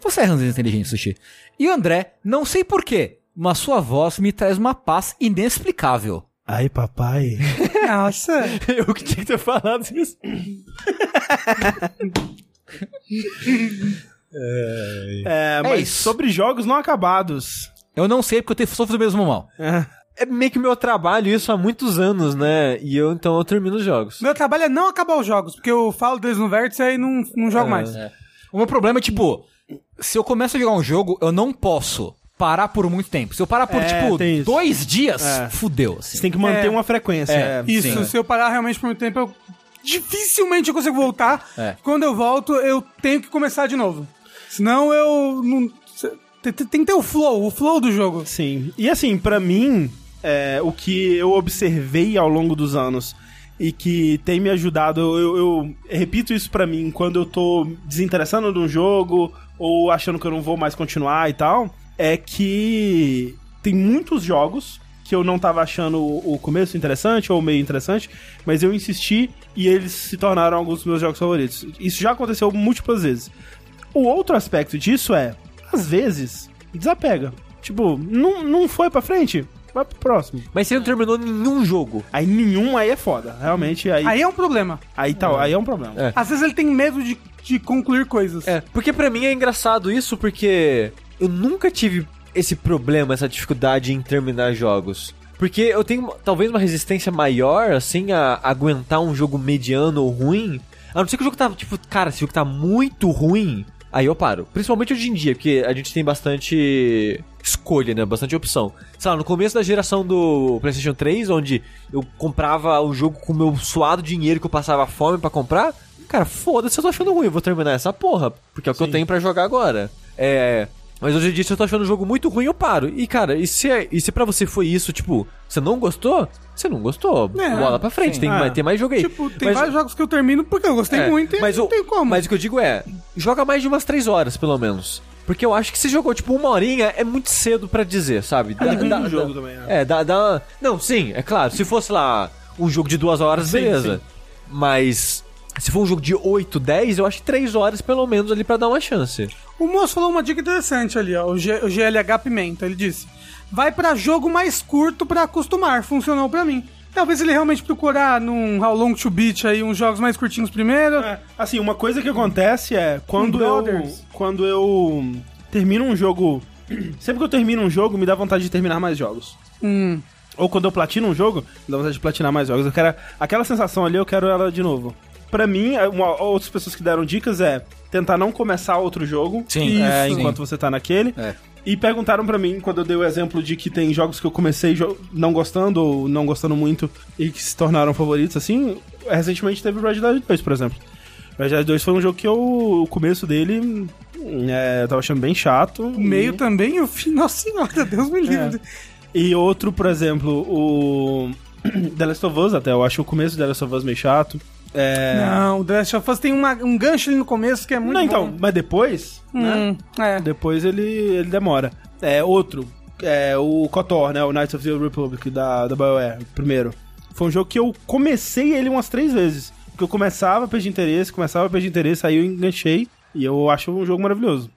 Você é Ranzins Inteligente, Sushi. E o André, não sei porquê, mas sua voz me traz uma paz inexplicável. Ai, papai. Nossa. Eu que tinha que ter falado isso. É, mas isso. sobre jogos não acabados. Eu não sei porque eu te- sofro do mesmo mal. É. É meio que meu trabalho isso há muitos anos, né? E eu então eu termino os jogos. Meu trabalho é não acabar os jogos, porque eu falo deles no vértice e não, não jogo mais. O meu problema é, tipo, se eu começo a jogar um jogo, eu não posso parar por muito tempo. Se eu parar por, É, tipo, dois dias, É. fudeu, assim. Você tem que manter É. uma frequência. É, é. Isso, Sim. se eu parar realmente por muito tempo, eu dificilmente eu consigo voltar. É. Quando eu volto, eu tenho que começar de novo. Senão eu não. Tem, que ter o flow, o flow do jogo. Sim. E assim, pra mim, é, o que eu observei ao longo dos anos e que tem me ajudado, eu, eu repito isso pra mim quando eu tô desinteressando de um jogo ou achando que eu não vou mais continuar e tal, é que tem muitos jogos que eu não tava achando o o começo interessante ou meio interessante, mas eu insisti e eles se tornaram alguns dos meus jogos favoritos. Isso já aconteceu múltiplas vezes. O outro aspecto disso é, às vezes, desapega. Tipo, não, não foi pra frente, vai pro próximo. Mas você não terminou nenhum jogo. Aí nenhum aí é foda. Realmente, aí, aí, Aí é um problema. tá, aí é um problema. É. Às vezes ele tem medo de, de concluir coisas. É, porque pra mim é engraçado isso, porque eu nunca tive esse problema, essa dificuldade em terminar jogos. Porque eu tenho talvez uma resistência maior, assim, a aguentar um jogo mediano ou ruim. A não ser que o jogo tá, tipo, cara, se o jogo tá muito ruim, aí eu paro. Principalmente hoje em dia, porque a gente tem bastante escolha, né? Bastante opção. Sei lá, no começo da geração do PlayStation 3, onde eu comprava o jogo com o meu suado dinheiro que eu passava fome pra comprar, cara, foda-se, eu tô achando ruim, eu vou terminar essa porra, porque é o que eu tenho pra jogar agora. É. Mas hoje em dia, se eu tô achando o jogo muito ruim, eu paro. E, cara, e se, é- e se pra você foi isso, tipo, você não gostou? Você não gostou. É, Bola pra frente, sim. tem, Ah. mais, tem mais jogo aí. Tipo, tem Mas- vários jogos que eu termino porque eu gostei é, muito e mas não o, tem como. Mas o que eu digo é, joga mais de umas três horas, pelo menos. Porque eu acho que se jogou, tipo, uma horinha, é muito cedo pra dizer, sabe? Dá- depende dá- do dá- jogo também, né? É, dá, dá... Não, sim, é claro. Se fosse lá um jogo de duas horas, Sim, beleza. sim. Mas se for um jogo de 8, 10, eu acho que três horas, pelo menos, ali pra dar uma chance. O moço falou uma dica interessante ali, ó. O, G- o GLH Pimenta. Ele disse: vai pra jogo mais curto pra acostumar. Funcionou pra mim. Talvez ele realmente procurar num How Long to Beat aí uns jogos mais curtinhos primeiro. É, assim, uma coisa que acontece é quando eu Brothers. quando eu termino um jogo, sempre que eu termino um jogo, me dá vontade de terminar mais jogos. Hum. Ou quando eu platino um jogo, me dá vontade de platinar mais jogos. Eu quero aquela sensação ali, eu quero ela de novo. Pra mim, é, uma- outras pessoas que deram dicas é tentar não começar outro jogo Sim. é, Isso. enquanto você tá naquele. É. E perguntaram pra mim, quando eu dei o exemplo de que tem jogos que eu comecei jo- não gostando ou não gostando muito e que se tornaram favoritos, assim, recentemente teve Red Dead 2, por exemplo. Red Dead 2 foi um jogo que eu, o começo dele, é, eu tava achando bem chato. O meio também, o fim. Nossa senhora, Deus me livre. E outro, por exemplo, o The Last of Us, até, eu acho o começo do The Last of Us meio chato. É... Não, o The Last of Us tem uma- um gancho ali no começo que é muito Não, então, bom. mas depois, né? Hum, é. Depois ele, ele demora. É, outro, é o KOTOR, né? O Knights of the Republic da, da BioWare, primeiro. Foi um jogo que eu comecei ele umas três vezes. Porque eu começava, perdi interesse, começava, perdi interesse, aí eu enganchei. E eu acho um jogo maravilhoso.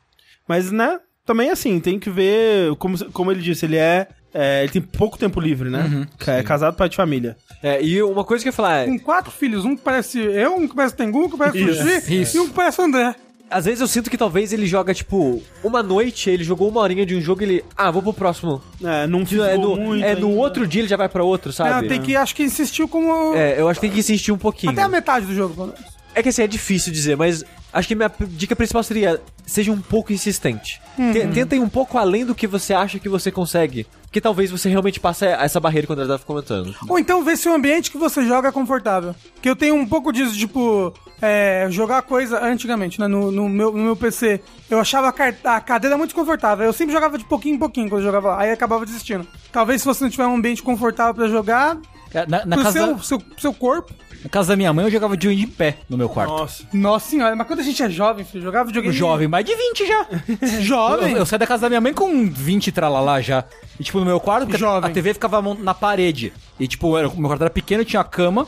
Mas, né, também assim, tem que ver, como, como ele disse, ele é, é, Ele tem pouco tempo livre, né? é casado, pai de família. É, e uma coisa que eu ia falar é, Com quatro filhos, um que parece eu, um que parece Tengu, um que parece Isso, isso. e um que parece André. às vezes eu sinto que talvez ele joga, tipo, uma noite, ele jogou uma horinha de um jogo e ele, ah, vou pro próximo. É, não É fisgou no, muito. é no ainda. outro dia ele já vai pra outro, sabe? Não, tem que, acho que insistiu como. É, eu acho que tem que insistir um pouquinho. Até a metade do jogo, pelo menos. É que assim, é difícil dizer, mas acho que minha dica principal seria seja um pouco insistente. Te- Tenta ir um pouco além do que você acha que você consegue. Que talvez você realmente passe essa barreira quando ela tava comentando. Ou então ver se o ambiente que você joga é confortável. Que eu tenho um pouco disso, tipo, é, jogar coisa antigamente, né? No, no meu, no meu PC. Eu achava a, a cadeira muito confortável. Eu sempre jogava de pouquinho em pouquinho quando eu jogava lá. Aí acabava desistindo. Talvez se você não tiver um ambiente confortável pra jogar, Na, na pro casa, seu, da, seu, seu corpo. na casa da minha mãe eu jogava de de pé no meu quarto. Nossa. Nossa senhora, mas quando a gente é jovem, filho, jogava videogame. Jovem, mais de 20 já. Jovem? Eu, eu saí da casa da minha mãe com 20 tralalá já. E, tipo, no meu quarto, porque Jovem. a TV ficava na parede. E, tipo, era- o meu quarto era pequeno, tinha a cama,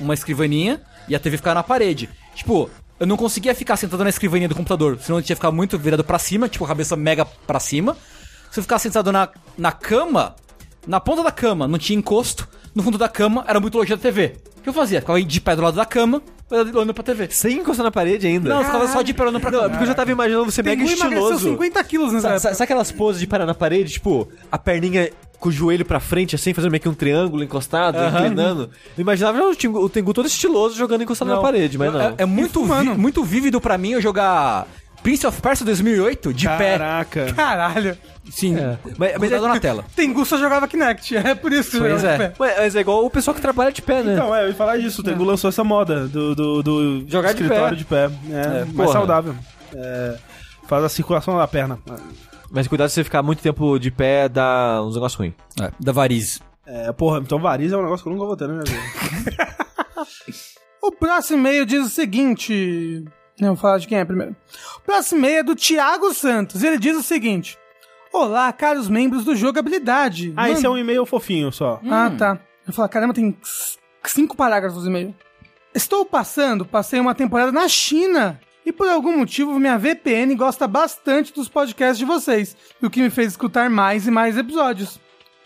uma escrivaninha, e a TV ficava na parede. Tipo, eu não conseguia ficar sentado na escrivaninha do computador, senão eu tinha que ficar muito virado pra cima, tipo, a cabeça mega pra cima. Se eu ficar sentado na, na cama, na ponta da cama, não tinha encosto, no fundo da cama era muito longe da TV. O que eu fazia? Ficava de pé do lado da cama, olhando pra TV. Sem encostar na parede ainda. Não, ficava só de pé olhando pra Não, é cama. porque eu já tava imaginando você mega Tengu emagreceu estiloso. 50 quilos nessa época. Sabe aquelas poses de parar na parede, tipo, a perninha com o joelho pra frente, assim, fazendo meio que um triângulo encostado, inclinando? Eu imaginava o Tengu, o Tengu todo estiloso jogando encostado na parede, mas não. É, é muito, vi- muito vívido pra mim eu jogar Prince of Persia 2008, de pé. Caraca. Caralho. Sim, É. Mas, mas, é, na tela. Tengu só jogava Kinect, é por isso que Pois é. de pé. mas- mas é igual o pessoal que trabalha de pé, né? Então, é, eu ia falar disso. O Tengu lançou essa moda do, do, do Jogar de escritório pé. de pé. É, mais porra. saudável. É, faz a circulação da perna. Mas cuidado se você ficar muito tempo de pé, dá uns negócios ruins. É, da varize. É, porra, então variz é um negócio que eu nunca vou ter na minha vida. O próximo e-mail diz o seguinte. Não, vou falar de quem é primeiro. O próximo e-mail é do Thiago Santos. Ele diz o seguinte: Olá, caros membros do Jogabilidade. Ah, esse é um e-mail fofinho só. Ah, tá. Eu falo, caramba, tem cinco parágrafos no e-mail. Estou passando, passei uma temporada na China. E por algum motivo, minha VPN gosta bastante dos podcasts de vocês, o que me fez escutar mais e mais episódios.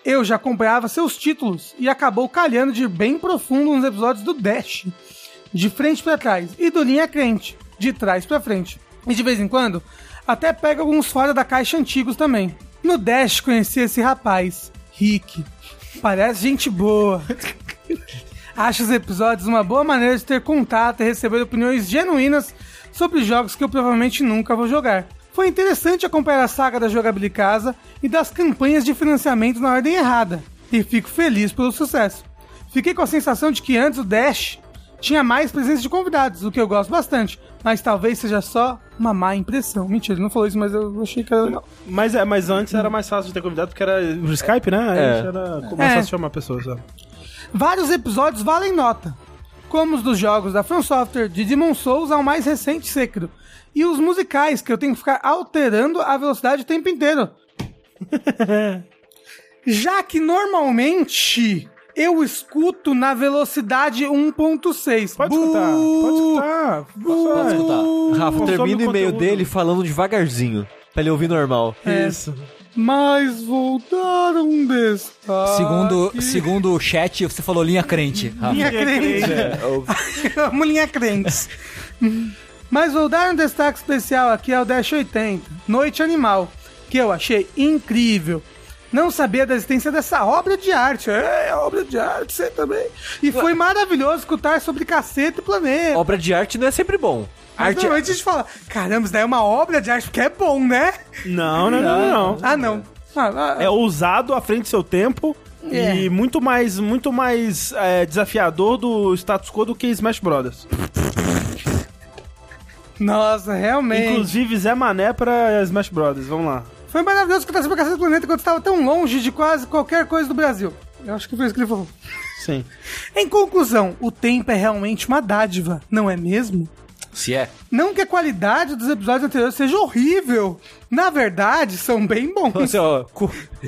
Eu já acompanhava seus títulos e acabou calhando de ir bem profundo nos episódios do Dash, de frente pra trás, e do Linha Crente, de trás pra frente. E de vez em quando, até pega alguns fora da caixa antigos também. No Dash conheci esse rapaz, Rick. Parece gente boa. Acho os episódios uma boa maneira de ter contato e receber opiniões genuínas sobre jogos que eu provavelmente nunca vou jogar. Foi interessante acompanhar a saga da jogabilidade casa e das campanhas de financiamento na ordem errada. E fico feliz pelo sucesso. Fiquei com a sensação de que antes o Dash tinha mais presença de convidados, o que eu gosto bastante, mas talvez seja só uma má impressão. Mentira, ele não falou isso, mas eu achei que era legal. Mas, é, mas antes era mais fácil de ter convidado porque era o Skype, né? Aí É. era mais É. fácil chamar pessoas. Ó. Vários episódios valem nota, como os dos jogos da From Software, de Demon Souls ao mais recente Sekiro. E os musicais, que eu tenho que ficar alterando a velocidade o tempo inteiro. Já que normalmente eu escuto na velocidade 1.6. Pode escutar, pode escutar. Pode escutar. Rafa, termina o e-mail dele falando devagarzinho. Pra ele ouvir normal. Isso. Mas voltaram destaque. Segundo, segundo o chat, você falou linha crente. Rafa. Linha crente. Amo linha crentes. Mas vou dar um destaque especial aqui ao Dash 80, Noite Animal, que eu achei incrível. Não sabia da existência dessa obra de arte. É, obra de arte, você também. E foi maravilhoso escutar sobre cacete e planeta. Obra de arte não é sempre bom. Mas Arte normalmente a gente fala, caramba, isso daí é uma obra de arte, porque é bom, né? Não, não, não, não. não. Ah, não. Ah, ah, É ousado à frente do seu tempo É. e muito mais, muito mais é, desafiador do status quo do que Smash Brothers. Nossa, realmente. Inclusive Zé Mané pra Smash Brothers. Vamos lá. Foi maravilhoso escutar sobre a cacete do planeta quando estava tão longe de quase qualquer coisa do Brasil. Eu acho que foi isso que ele falou. Sim. Em conclusão, o tempo é realmente uma dádiva, não é mesmo? Se é. Não que a qualidade dos episódios anteriores seja horrível. Na verdade, são bem bons. Assim, ó,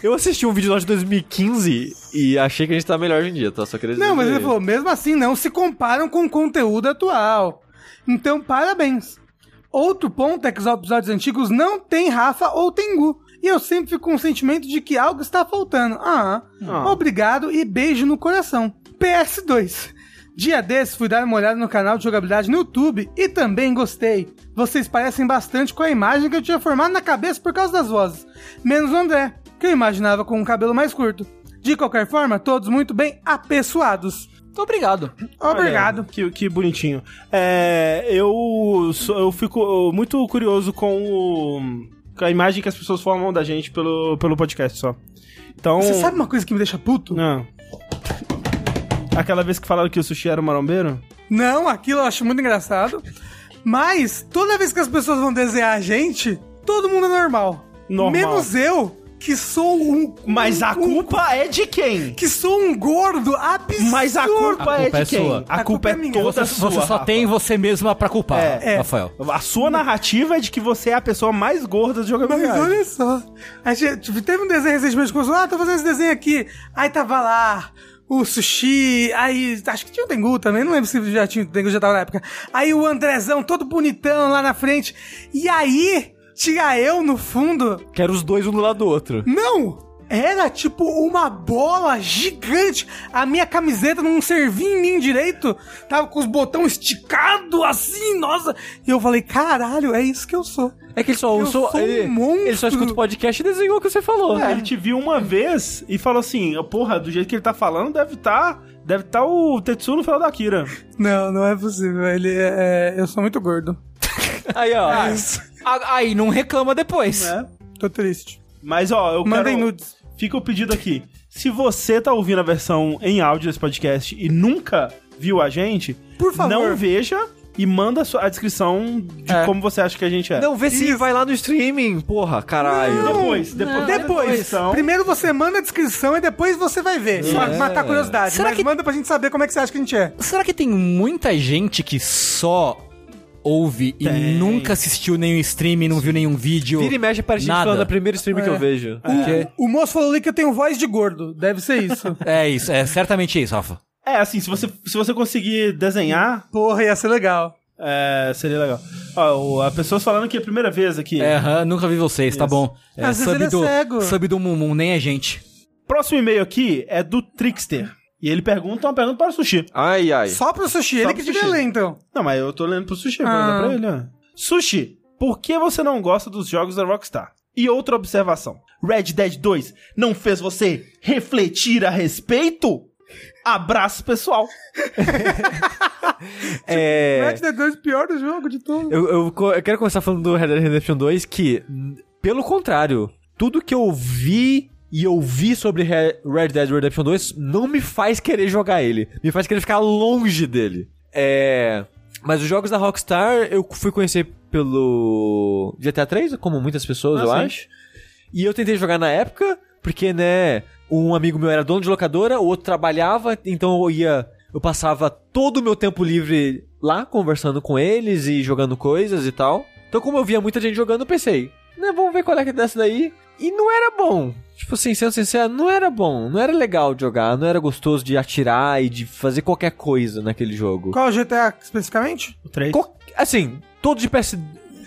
eu assisti um vídeo lá de 2015 e achei que a gente tá melhor hoje em dia, tá? Só queria dizer. Não, mas ele falou, mesmo assim, não se comparam com o conteúdo atual. Então, parabéns. Outro ponto é que os episódios antigos não têm Rafa ou Tengu. E eu sempre fico com o sentimento de que algo está faltando. Ah, Ah. obrigado e beijo no coração. PS2. Dia desses fui dar uma olhada no canal de jogabilidade no YouTube e também gostei. Vocês parecem bastante com a imagem que eu tinha formado na cabeça por causa das vozes. Menos o André, que eu imaginava com um cabelo mais curto. De qualquer forma, todos muito bem apessoados. Muito obrigado. Obrigado. Que, que bonitinho. É, eu, sou- eu fico muito curioso com, o, com a imagem que as pessoas formam da gente pelo, pelo podcast só. Então. Você sabe uma coisa que me deixa puto? Não. Aquela vez que falaram que o sushi era um marombeiro? Não, aquilo eu acho muito engraçado. Mas toda vez que as pessoas vão desenhar a gente, todo mundo é normal. Normal. Menos eu, que sou um. Mas a um- culpa é de quem? Que sou um gordo absurdo. Mas a culpa, A é culpa de é quem? sua. A, culpa, é minha. toda Você, sua. você só Rafa. tem você mesma pra culpar, É. Rafael. A sua narrativa é de que você é a pessoa mais gorda de Mas jogabilidade. olha só. A gente, tipo, teve um desenho recentemente que começou, ah, tô fazendo esse desenho aqui. Aí tava lá o sushi, aí acho que tinha o Tengu também, não lembro se já tinha o Tengu, já tava na época. Aí o Andrezão, todo bonitão lá na frente. E aí, tinha eu no fundo. Quero os dois um do lado do outro. Não! Era tipo uma bola gigante. A minha camiseta não servia em mim direito. Tava com os botões esticados assim, nossa. E eu falei, caralho, é isso que eu sou. É que ele só, Eu sou um ele, monstro. ele só escuta o podcast e desenhou o que você falou. É, Ele te viu uma vez e falou assim: porra, do jeito que ele tá falando, deve tá. Deve tá o Tetsu no final da Akira. Não, não é possível. Ele é, é- eu sou muito gordo. Aí, ó. A- Aí não reclama depois. né? Tô triste. Mas, ó, eu Mandem quero... nudes. Fica o pedido aqui. Se você tá ouvindo a versão em áudio desse podcast e nunca viu a gente, Por favor. não veja e manda a, sua- a descrição de É. como você acha que a gente é. Não, vê se vai lá no streaming, porra, caralho. depois, depois, da Depois. descrição. Primeiro você manda a descrição e depois você vai ver. Só É. matar a curiosidade. Será mas que- manda pra gente saber como é que você acha que a gente é. Será que tem muita gente que só ouve e Tem. nunca assistiu nenhum stream, não viu nenhum vídeo? Vira e mexe para gente Nada. falando a primeira stream que É. eu vejo. quê? O moço falou ali que eu tenho voz de gordo. Deve ser isso. É isso, é certamente isso, Rafa. É, assim, se você, se você conseguir desenhar, Porra, ia ser legal. é, seria legal. Ó, o- a pessoa falando que é a primeira vez aqui. É, aham, nunca vi vocês, tá Isso. bom. É, Às vezes ele é do, cego. sub do Mumu, nem a gente. Próximo e-mail aqui é do Trickster. E ele pergunta uma pergunta para o Sushi. Ai, ai. Só pro sushi, ele Só que pro devia sushi. ler, então. Não, mas eu tô lendo pro Sushi, vou Ah. pra ele, ó. Sushi, por que você não gosta dos jogos da Rockstar? E outra observação. Red Dead 2 não fez você refletir a respeito? Abraço, pessoal. É. Red Dead 2 pior do jogo de tudo. Eu, eu, eu quero começar falando do Red Dead Redemption 2, que, pelo contrário, tudo que eu vi e ouvi sobre Re- Red Dead Redemption 2 não me faz querer jogar ele. Me faz querer ficar longe dele. É. Mas os jogos da Rockstar eu fui conhecer pelo GTA 3, como muitas pessoas, Ah, eu sim. acho. E eu tentei jogar na época, porque, né, um amigo meu era dono de locadora, o outro trabalhava, então eu ia. Eu passava todo o meu tempo livre lá, conversando com eles e jogando coisas e tal. Então, como eu via muita gente jogando, eu pensei, né, vamos ver qual é que é dessa daí. E não era bom. Tipo assim, sendo sincero, não era bom. Não era legal de jogar, não era gostoso de atirar e de fazer qualquer coisa naquele jogo. Qual é o GTA especificamente? O 3. Co- assim, todo de PS.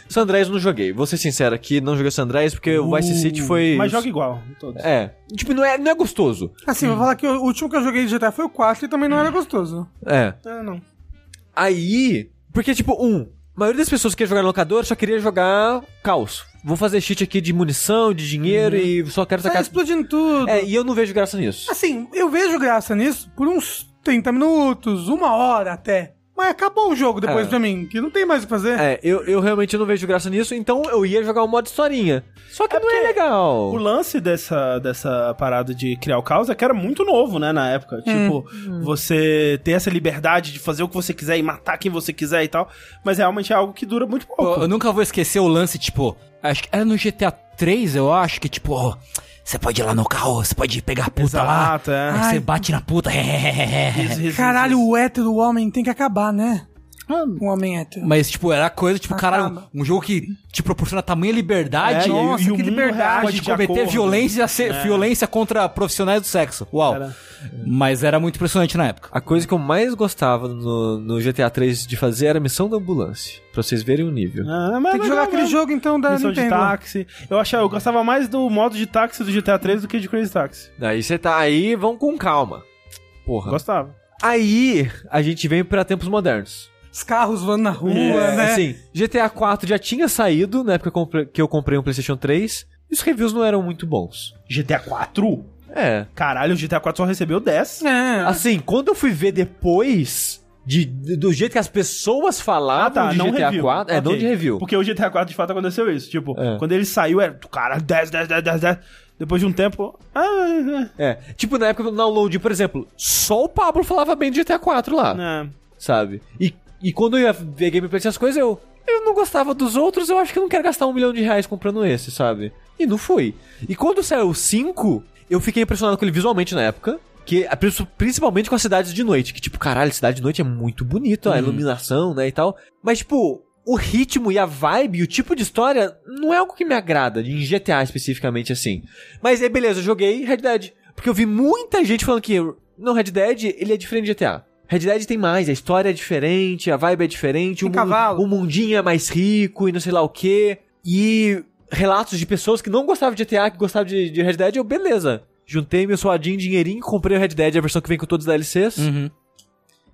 San Andreas eu não joguei. Vou ser sincero aqui, não joguei San Andreas porque o Vice City foi. Uh, Mas joga igual. Todos. É. Tipo, não é, não é gostoso. Assim, vou falar que o último que eu joguei de GTA foi o 4 e também não era gostoso. É. Ah, não. Aí. Porque, tipo, um. A maioria das pessoas que quer jogar no locador só queria jogar caos. Vou fazer cheat aqui de munição, de dinheiro e só quero Tá sacar. explodindo tudo. É, e eu não vejo graça nisso. Assim, eu vejo graça nisso por uns 30 minutos, uma hora até. Mas acabou o jogo depois É. pra mim, que não tem mais o que fazer. É, eu, eu realmente não vejo graça nisso, então eu ia jogar o modo historinha. Só que não é legal. O lance dessa, dessa parada de criar o caos é que era muito novo, né, na época. Tipo, você ter essa liberdade de fazer o que você quiser e matar quem você quiser e tal. Mas realmente é algo que dura muito pouco. eu nunca vou esquecer o lance, tipo, acho que era no GTA 3, eu acho, que tipo, ó, você pode ir lá no carro, você pode pegar a puta lá. Exato, é. Aí você bate na puta. Caralho, o hétero, homem, tem que acabar, né? O homem hétero. Mas, tipo, era coisa, tipo, Acaba. caralho, um jogo que te proporciona tamanha liberdade. É, e- nossa, e o liberdade. Pode de cometer violência, se- violência contra profissionais do sexo. Uau. Era. Mas era muito impressionante na época. A coisa que eu mais gostava no, no GTA 3 de fazer era a missão da ambulância. Pra vocês verem o nível. Ah, mas Tem que jogar aquele jogo então da Missão de Nintendo. táxi. Eu achava, eu gostava mais do modo de táxi do GTA 3 do que de Crazy Taxi. Aí você tá aí, vão com calma. Porra. Gostava. Aí a gente vem pra tempos modernos. Os carros voando na rua, É, né? Assim, GTA 4 já tinha saído na época que eu comprei- um PlayStation 3. E os reviews não eram muito bons. GTA 4? É. Caralho, o GTA 4 só recebeu 10. É. Assim, quando eu fui ver depois de, de- do jeito que as pessoas falavam de GTA 4, é, não Ok. de review. Porque o GTA 4 de fato aconteceu isso. Tipo, É. quando ele saiu, era, cara, 10, 10, 10, 10, 10. Depois de um tempo. Ah, É. Tipo, na época do download, por exemplo, só o Pablo falava bem de GTA 4 lá, é. sabe? E, e quando eu ia ver gameplay dessas coisas, eu. Eu não gostava dos outros, eu acho que eu não quero gastar um milhão de reais comprando esse, sabe? E não fui. E quando saiu o 5, eu fiquei impressionado com ele visualmente na época. Que, princi- principalmente com as cidades de noite. Que, tipo, caralho, cidade de noite é muito bonito, a iluminação, né, e tal. Mas, tipo, o ritmo e a vibe e o tipo de história não é algo que me agrada, em GTA especificamente, assim. Mas aí, beleza, eu joguei Red Dead. Porque eu vi muita gente falando que, não, Red Dead, ele é diferente de GTA. Red Dead tem mais, a história é diferente, a vibe é diferente, o, mundo- o mundinho é mais rico e não sei lá o quê. E relatos de pessoas que não gostavam de GTA, que gostavam de, de Red Dead, eu, beleza. Juntei meu suadinho, dinheirinho, comprei o Red Dead, a versão que vem com todos os DLCs, Uhum.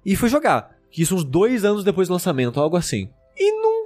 e fui jogar. Isso uns dois anos depois do lançamento, algo assim.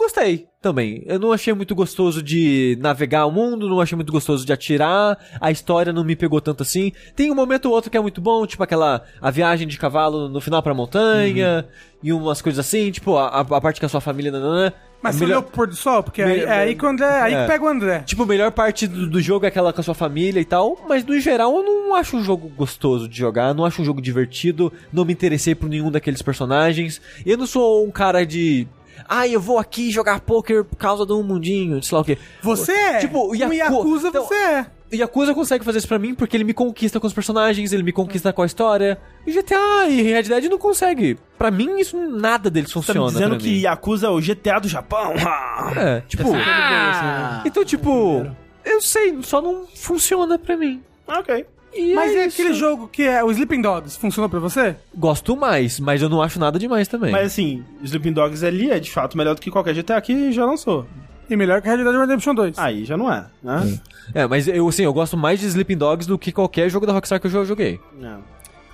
Gostei também. Eu não achei muito gostoso de navegar o mundo, não achei muito gostoso de atirar, a história não me pegou tanto assim. Tem um momento ou outro que é muito bom, tipo aquela a viagem de cavalo no final pra montanha e umas coisas assim, tipo a, a parte que a sua família nananã. Mas É você melhor- olhou pôr do sol? Porque é, Melhor- é aí que o André, aí É. que pega o André. Tipo, a melhor parte do, do jogo é aquela com a sua família e tal, mas no geral eu não acho um jogo gostoso de jogar, não acho um jogo divertido, não me interessei por nenhum daqueles personagens. Eu não sou um cara de. Ah, eu vou aqui jogar poker por causa do mundinho, sei lá o quê. Você é. Tipo, o o Yaku- Yakuza então- você é. O Yakuza consegue fazer isso pra mim porque ele me conquista com os personagens, ele me conquista com a história. E GTA e Red Dead não consegue. Pra mim, isso nada deles Tá me funciona. dizendo pra que mim. Yakuza é o GTA do Japão? É, tipo. Ah! Então, tipo. Eu sei, só não funciona pra mim. ok. E Mas é e isso. aquele jogo que é o Sleeping Dogs? Funcionou pra você? Gosto mais, mas eu não acho nada demais também. Mas assim, Sleeping Dogs ali é de fato melhor do que qualquer GTA que já lançou. E melhor que Red Dead Redemption 2. Aí já não é, né? É, mas eu, assim, eu gosto mais de Sleeping Dogs do que qualquer jogo da Rockstar que eu já joguei. É.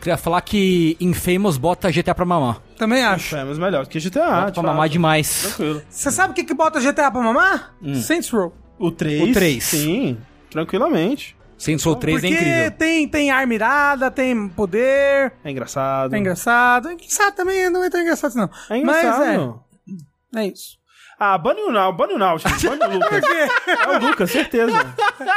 Queria falar que Infamous bota GTA pra mamar. Também acho. É, mas melhor do que GTA. Bota pra mamar fato. demais. Tranquilo. Você sabe o que, que bota GTA pra mamar? Saints Row. O 3. O três. Sim, tranquilamente. Saints Row 3 Porque é incrível. tem, tem arma irada, tem poder, É engraçado. é engraçado. Engraçado também não é tão engraçado, não. É engraçado. Mas é, é isso. Ah, bane o Now, bane o Now, gente. Bane o Lucas. é o Lucas, certeza.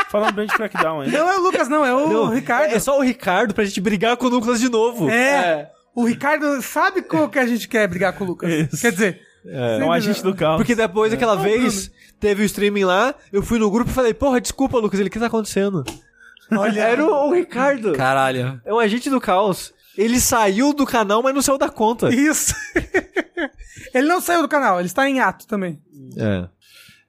Falando bem de Crackdown aí. Não é o Lucas, não, é o Ricardo. É só o Ricardo pra gente brigar com o Douglas de novo. É. O Ricardo sabe como que a gente quer brigar com o Lucas. Isso. Quer dizer, É um agente do caos. Porque depois daquela vez, teve o streaming lá, eu fui no grupo e falei, porra, desculpa, Lucas, ele, o que tá acontecendo? Olha. Era o, o Ricardo. Caralho. É um agente do caos. Ele saiu do canal, mas não saiu da conta. Isso. ele não saiu do canal, ele está em ato também. É.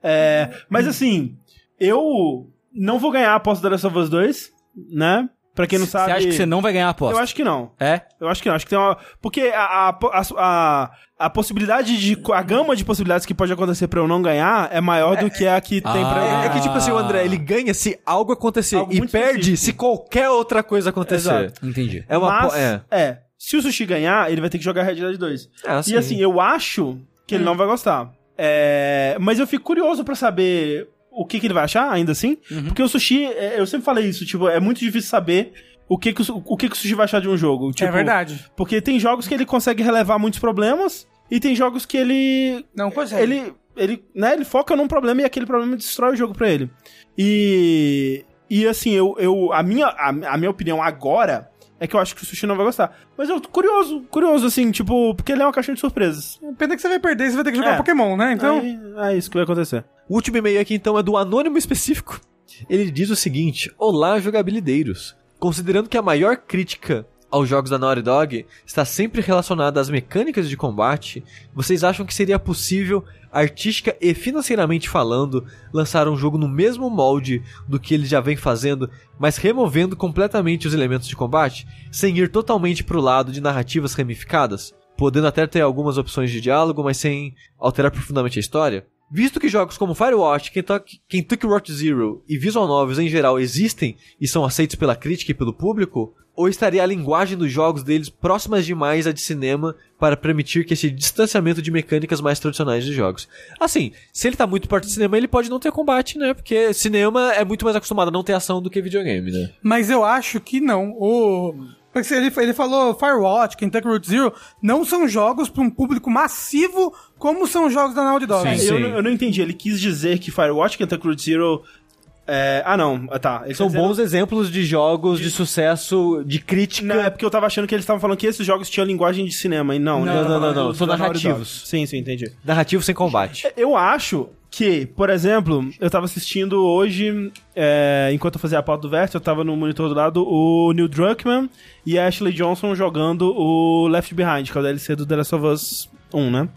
É, mas assim, eu não vou ganhar a aposta da Last of Us 2, né? Pra quem não Você sabe. acha que você não vai ganhar a aposta? Eu acho que não. É? Eu acho que não. Acho que tem uma. Porque a, a, a, a, a possibilidade de. A gama de possibilidades que pode acontecer pra eu não ganhar é maior do que a que tem pra eu Ah. É que, tipo assim, o André, ele ganha se algo acontecer Algo e perde específico. se qualquer outra coisa acontecer. Exato. Entendi. É uma... Mas, é. é. Se o Sushi ganhar, ele vai ter que jogar Red Dead 2. Ah, E sim. assim, eu acho que ele não vai gostar. É, mas eu fico curioso pra saber o que, que ele vai achar, ainda assim. Porque o Sushi, é, eu sempre falei isso, tipo, é muito difícil saber o que, que, o, o, que, que o Sushi vai achar de um jogo. Tipo, é verdade. Porque tem jogos que ele consegue relevar muitos problemas e tem jogos que ele Não consegue. ele, ele, né, ele foca num problema e aquele problema destrói o jogo pra ele. E e assim, eu, eu a minha a, a minha opinião agora é que eu acho que o Sushi não vai gostar. Mas eu tô curioso, curioso assim, tipo, porque ele é uma caixinha de surpresas. Pena que você vai perder, você vai ter que jogar É. Pokémon, né? Então, Aí, é isso que vai acontecer. O último e-mail aqui, então, é do Anônimo Específico. Ele diz o seguinte: Olá, jogabilideiros. Considerando que a maior crítica aos jogos da Naughty Dog está sempre relacionada às mecânicas de combate, vocês acham que seria possível, artística e financeiramente falando, lançar um jogo no mesmo molde do que eles já vem fazendo, mas removendo completamente os elementos de combate, sem ir totalmente pro lado de narrativas ramificadas? Podendo até ter algumas opções de diálogo, mas sem alterar profundamente a história? Visto que jogos como Firewatch, Kentucky, Kentucky Road Zero e Visual Novels em geral existem e são aceitos pela crítica e pelo público, ou estaria a linguagem dos jogos deles próximas demais à de cinema para permitir que esse distanciamento de mecânicas mais tradicionais de jogos? Assim, se ele tá muito perto do cinema, ele pode não ter combate, né? Porque cinema é muito mais acostumado a não ter ação do que videogame, né? mas eu acho que não. O porque ele, ele falou Firewatch, Kentucky Road Zero, não são jogos para um público massivo como são os jogos da Naughty Dog. Sim. Eu, não- eu não entendi, ele quis dizer que Firewatch, Kentucky Road Zero... É, ah, não, tá. Ele São tá dizendo- bons exemplos de jogos de sucesso, de crítica. Não, é porque eu tava achando que eles estavam falando que esses jogos tinham linguagem de cinema, e não, né? Não, não, não, não, são narrativos. Sim, sim, entendi. Narrativo sem combate. Eu acho que, por exemplo, eu tava assistindo hoje, é, enquanto eu fazia a pauta do Vértice, eu tava no monitor do lado, o Neil Druckmann e a Ashley Johnson jogando o Left Behind, que é o DLC do The Last of Us 1, né?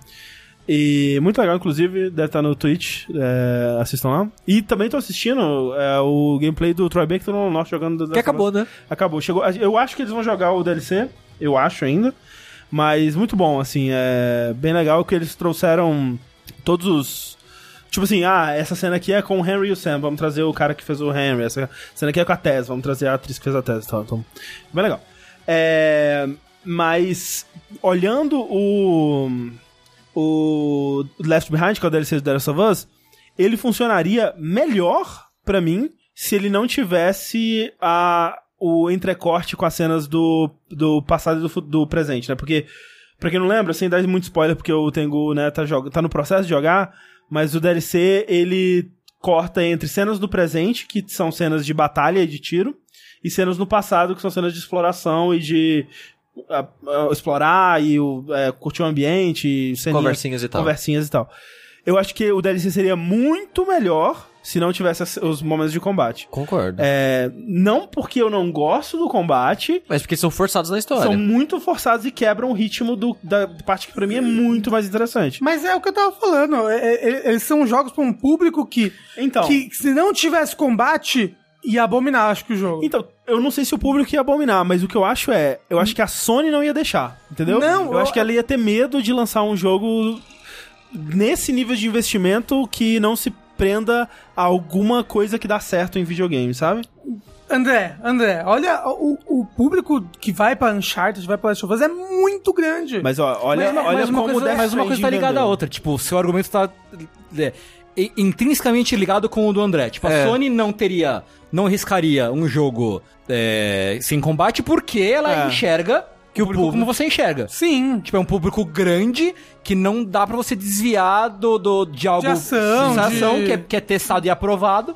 E muito legal, inclusive, deve estar no Twitch, é, assistam lá. E também tô assistindo é, o gameplay do Troy Baker no Norte jogando Que acabou, Us. né? Acabou. Chegou. Eu acho que eles vão jogar o DLC. Eu acho ainda. Mas muito bom, assim. É bem legal que eles trouxeram todos os. Tipo assim, ah, essa cena aqui é com o Henry e o Sam. Vamos trazer o cara que fez o Henry. Essa cena aqui é com a Tess. Vamos trazer a atriz que fez a Tess tal. Então, bem legal. É, mas, olhando o. o Left Behind, que é o DLC do The Last of Us, ele funcionaria melhor pra mim se ele não tivesse a, o entrecorte com as cenas do, do passado e do, do presente, né? Porque, pra quem não lembra, sem dar muito spoiler, porque o Tengu, né, tá, joga, tá no processo de jogar, mas o DLC, ele corta entre cenas do presente, que são cenas de batalha e de tiro, e cenas no passado, que são cenas de exploração e de ah, ah, explorar e o, é, curtir o ambiente, ceninhas- Conversinhas e tal. Conversinhas e tal. Eu acho que o DLC seria muito melhor se não tivesse os momentos de combate. Concordo. É, não porque eu não gosto do combate, Mas porque são forçados na história. são muito forçados e quebram o ritmo do- da parte que pra mim é muito mais interessante. Mas é o que eu tava falando. é- é- eles são jogos pra um público que, Então, que se não tivesse combate, ia abominar, acho que o jogo. então, eu não sei se o público ia abominar, mas o que eu acho é, eu acho que a Sony não ia deixar, entendeu? Não, eu eu- acho que ela ia ter medo de lançar um jogo nesse nível de investimento que não se prenda a alguma coisa que dá certo em videogame, sabe? André, André, olha, o, o público que vai pra Uncharted, vai pra Last of Us é muito grande. Mas ó, olha, mas, olha mas como coisa, mas uma coisa tá ligada à outra. Tipo, o seu argumento tá é, intrinsecamente ligado com o do André. Tipo, a É. Sony não teria, não arriscaria um jogo é, sem combate porque ela É. enxerga que o público como você enxerga. Sim. Tipo, é um público grande que não dá pra você desviar do, do- de algo De ação, de ação de- que, é, que é testado e aprovado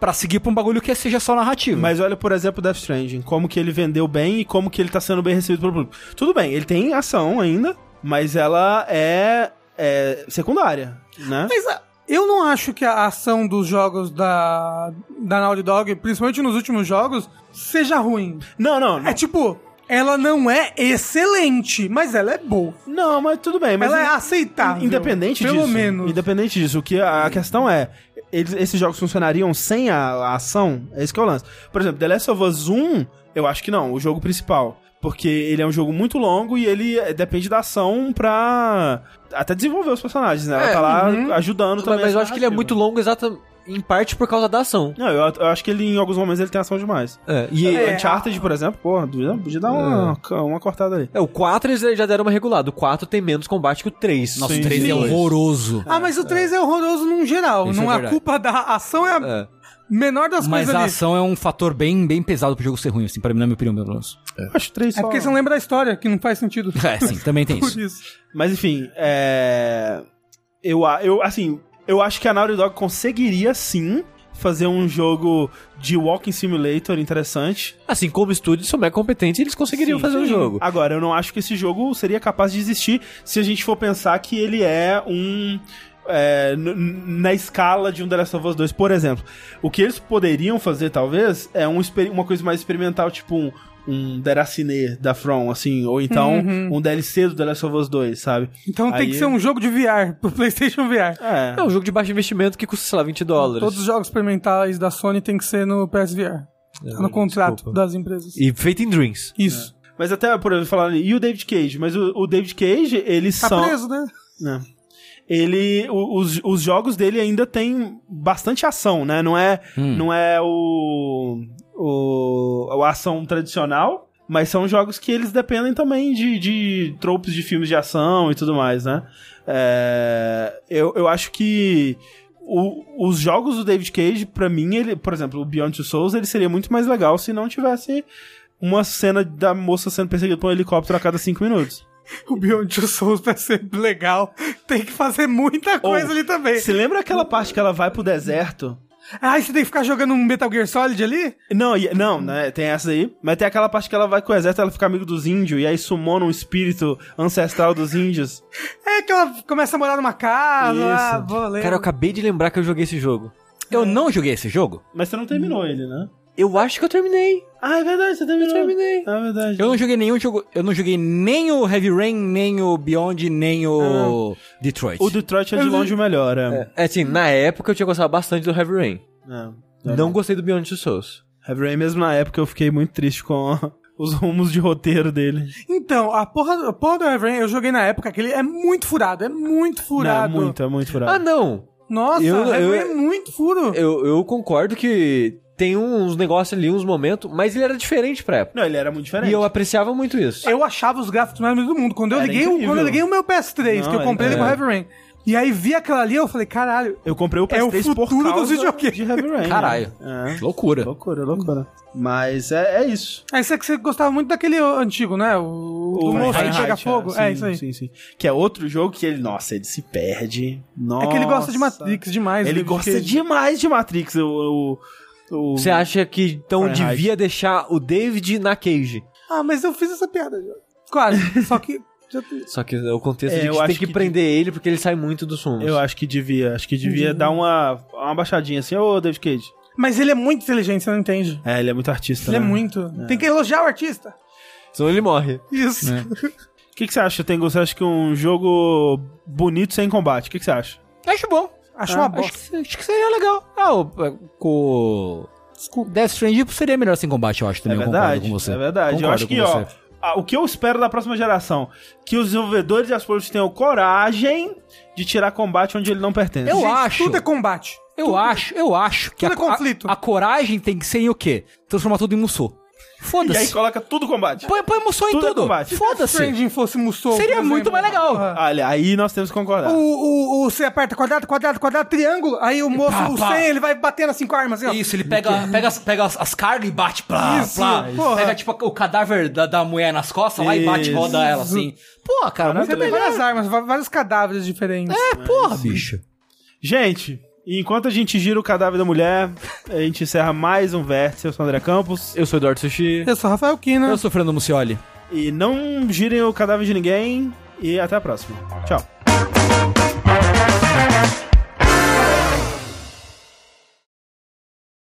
pra seguir pra um bagulho que seja só narrativo. Mas olha, por exemplo, Death Stranding, como que ele vendeu bem e como que ele tá sendo bem recebido pelo público. Tudo bem, ele tem ação ainda, mas ela é, é secundária, né? Mas ah, eu não acho que a ação dos jogos da, da Naughty Dog, principalmente nos últimos jogos, seja ruim. Não, não, não. É tipo, ela não é excelente, mas ela é boa. Não, mas tudo bem. Mas ela é aceitável. Independente pelo disso. menos. Independente disso. O que a, a questão é. eles- esses jogos funcionariam sem a, a ação? É isso que é o lance. Por exemplo, The Last of Us 1, eu acho que não, o jogo principal. Porque ele é um jogo muito longo e ele eh, depende da ação pra até desenvolver os personagens, né? Ela É, tá lá uhum. ajudando Mas, também. mas eu acho que ele é muito longo, exata, em parte por causa da ação. Não, eu, eu acho que ele em alguns momentos ele tem ação demais. É, e E É, Uncharted, por exemplo, porra, podia, podia dar uma, uma cortada ali. é, o 4 eles já deram uma regulada. O 4 tem menos combate que o 3. Nossa, Sim, o 3 sim. é horroroso. Ah, mas o 3 é horroroso num geral. Isso não é a culpa da ação é a É. menor das Mas coisas a ali. ação é um fator bem, bem pesado pro jogo ser ruim, assim, pra mim, na minha opinião, pelo menos. Eu acho três É só. porque você não lembra da história, que não faz sentido. É, sim, também tem isso. isso. Mas enfim, é. Eu, eu, assim, eu acho que a Naughty Dog conseguiria sim fazer um jogo de Walking Simulator interessante. Assim, como estúdio, são mega competentes, eles conseguiriam Sim, fazer o sim. jogo. Agora, eu não acho que esse jogo seria capaz de existir se a gente for pensar que ele é um. É, na escala de um The Last of Us 2, por exemplo. O que eles poderiam fazer, talvez, é um, uma coisa mais experimental, tipo um, um Deracine da From, assim, ou então um DLC do The Last of Us 2, sabe? Então tem Aí- que ser um jogo de VR, pro PlayStation VR. É. É um jogo de baixo investimento que custa, sei lá, 20 dólares. Todos os jogos experimentais da Sony tem que ser no PSVR. Tá no contrato desculpa. das empresas. E feito em Dreams. Isso. Mas até, por exemplo, falando, e o David Cage? Mas o, o David Cage, eles Tá são. preso, né? né? Ele, os, os jogos dele ainda tem bastante ação, né? Não é, não é o, o a ação tradicional, mas são jogos que eles dependem também de, de tropes de filmes de ação e tudo mais, né? É, eu, eu acho que o- os jogos do David Cage, pra mim, ele, por exemplo, o Beyond Two Souls, ele seria muito mais legal se não tivesse uma cena da moça sendo perseguida por um helicóptero a cada cinco minutos. O Beyond Two Souls pra ser legal tem que fazer muita coisa Ou, ali também. Você lembra aquela parte que ela vai pro deserto? Ah, você tem que ficar jogando um Metal Gear Solid ali? Não, não, né? Tem essa aí. Mas tem aquela parte que ela vai com o exército, ela fica amigo dos índios, e aí sumona um espírito ancestral dos índios. É que ela começa a morar numa casa. Isso. Ah, vou ler. Cara, eu acabei de lembrar que eu joguei esse jogo. Eu não joguei esse jogo. Mas você não terminou ele, né? Eu acho que eu terminei. Ah, é verdade, você terminou. Eu terminei. É verdade. Eu não joguei nenhum jogo. Eu não joguei nem o Heavy Rain, nem o Beyond, nem o Detroit. O Detroit é de longe o melhor, é. É assim, na época eu tinha gostado bastante do Heavy Rain. É. Não gostei do Beyond Two Souls. Heavy Rain, mesmo na época, eu fiquei muito triste com os rumos de roteiro dele. Então, a porra, a porra do Heavy Rain, eu joguei na época que ele é muito furado, é muito furado. Não, muito, é muito furado. Ah, não. Nossa, Eu- Heavy eu- Rain é muito furo. Eu, eu concordo que tem uns negócios ali, uns momentos, mas ele era diferente pra época. Não, ele era muito diferente. E eu apreciava muito isso. Eu achava os gráficos mais do mundo. Quando eu, Era liguei, o- incrível. quando eu liguei o meu PS3, Não, que eu comprei ele com. Heavy Rain, e aí vi aquela ali, eu falei, caralho, Eu comprei o É o PS3 por futuro causa dos videogames. de Heavy Rain. Caralho. né? É. Loucura. Loucura, loucura. Mas é, é isso. Aí você, você gostava muito daquele antigo, né? O, do moço que pega fogo. Sim, É, isso aí. Sim, sim. Que é outro jogo que ele, nossa, ele se perde. Nossa. É que ele gosta de Matrix demais. Ele né? gosta Porque- demais de Matrix. O, o, o- Você acha que então Fahrenheit. devia deixar o David na Cage? Ah, mas eu fiz essa piada. Quase. Só que. Só que o contexto É, de que eu você tem acho que, que prender ele porque ele sai muito dos sumos. Eu acho que devia. Acho que devia dar uma, uma baixadinha assim, ô David Cage. Mas ele é muito inteligente, você não entende. É, ele é muito artista. Ele é né? muito. Tem que elogiar o artista. Senão ele morre. Isso. O que, que você acha, Tengu? Você acha que um jogo bonito sem combate? O que, que você acha? Acho bom. Acho Ah, uma Acho bosta. que, acho que seria legal. Ah, o, com... Death Stranding seria melhor sem combate, eu acho, É também. eu verdade. com você. É verdade. eu Concordo acho com que, ó. você. O que eu espero da próxima geração? Que os desenvolvedores e as produtos tenham coragem de tirar combate onde ele não pertence. Eu Gente, acho. Tudo é combate. Eu acho, eu acho que Tudo a, é conflito. A, a coragem tem que ser em o quê? Transformar tudo em Musou. E aí Foda-se. coloca tudo combate. Põe, põe Musou em Tudo é tudo. Foda-se. Stranding fosse Musou. Seria muito exemplo. mais legal. Olha, aí nós temos que concordar. O, o, o, você aperta quadrado, quadrado, quadrado, triângulo, aí o moço, Pá, o pá. 100, ele vai batendo assim com a arma, assim, ó. Isso, ele pega, pega, as- pega as, as cargas e bate plá, Isso, plá. porra. Pega, tipo, o cadáver da, da mulher nas costas lá e bate e roda ela assim. Pô, cara, muito Você tem melhor. várias armas, vários cadáveres diferentes. É, porra, bicho. Gente, enquanto a gente gira o cadáver da mulher, a gente encerra mais um vértice. Eu sou o André Campos. Eu sou Eduardo Sushi. Eu sou Rafael Kina. Eu sou Fernando Mucioli. E não girem o cadáver de ninguém. E até a próxima. Tchau.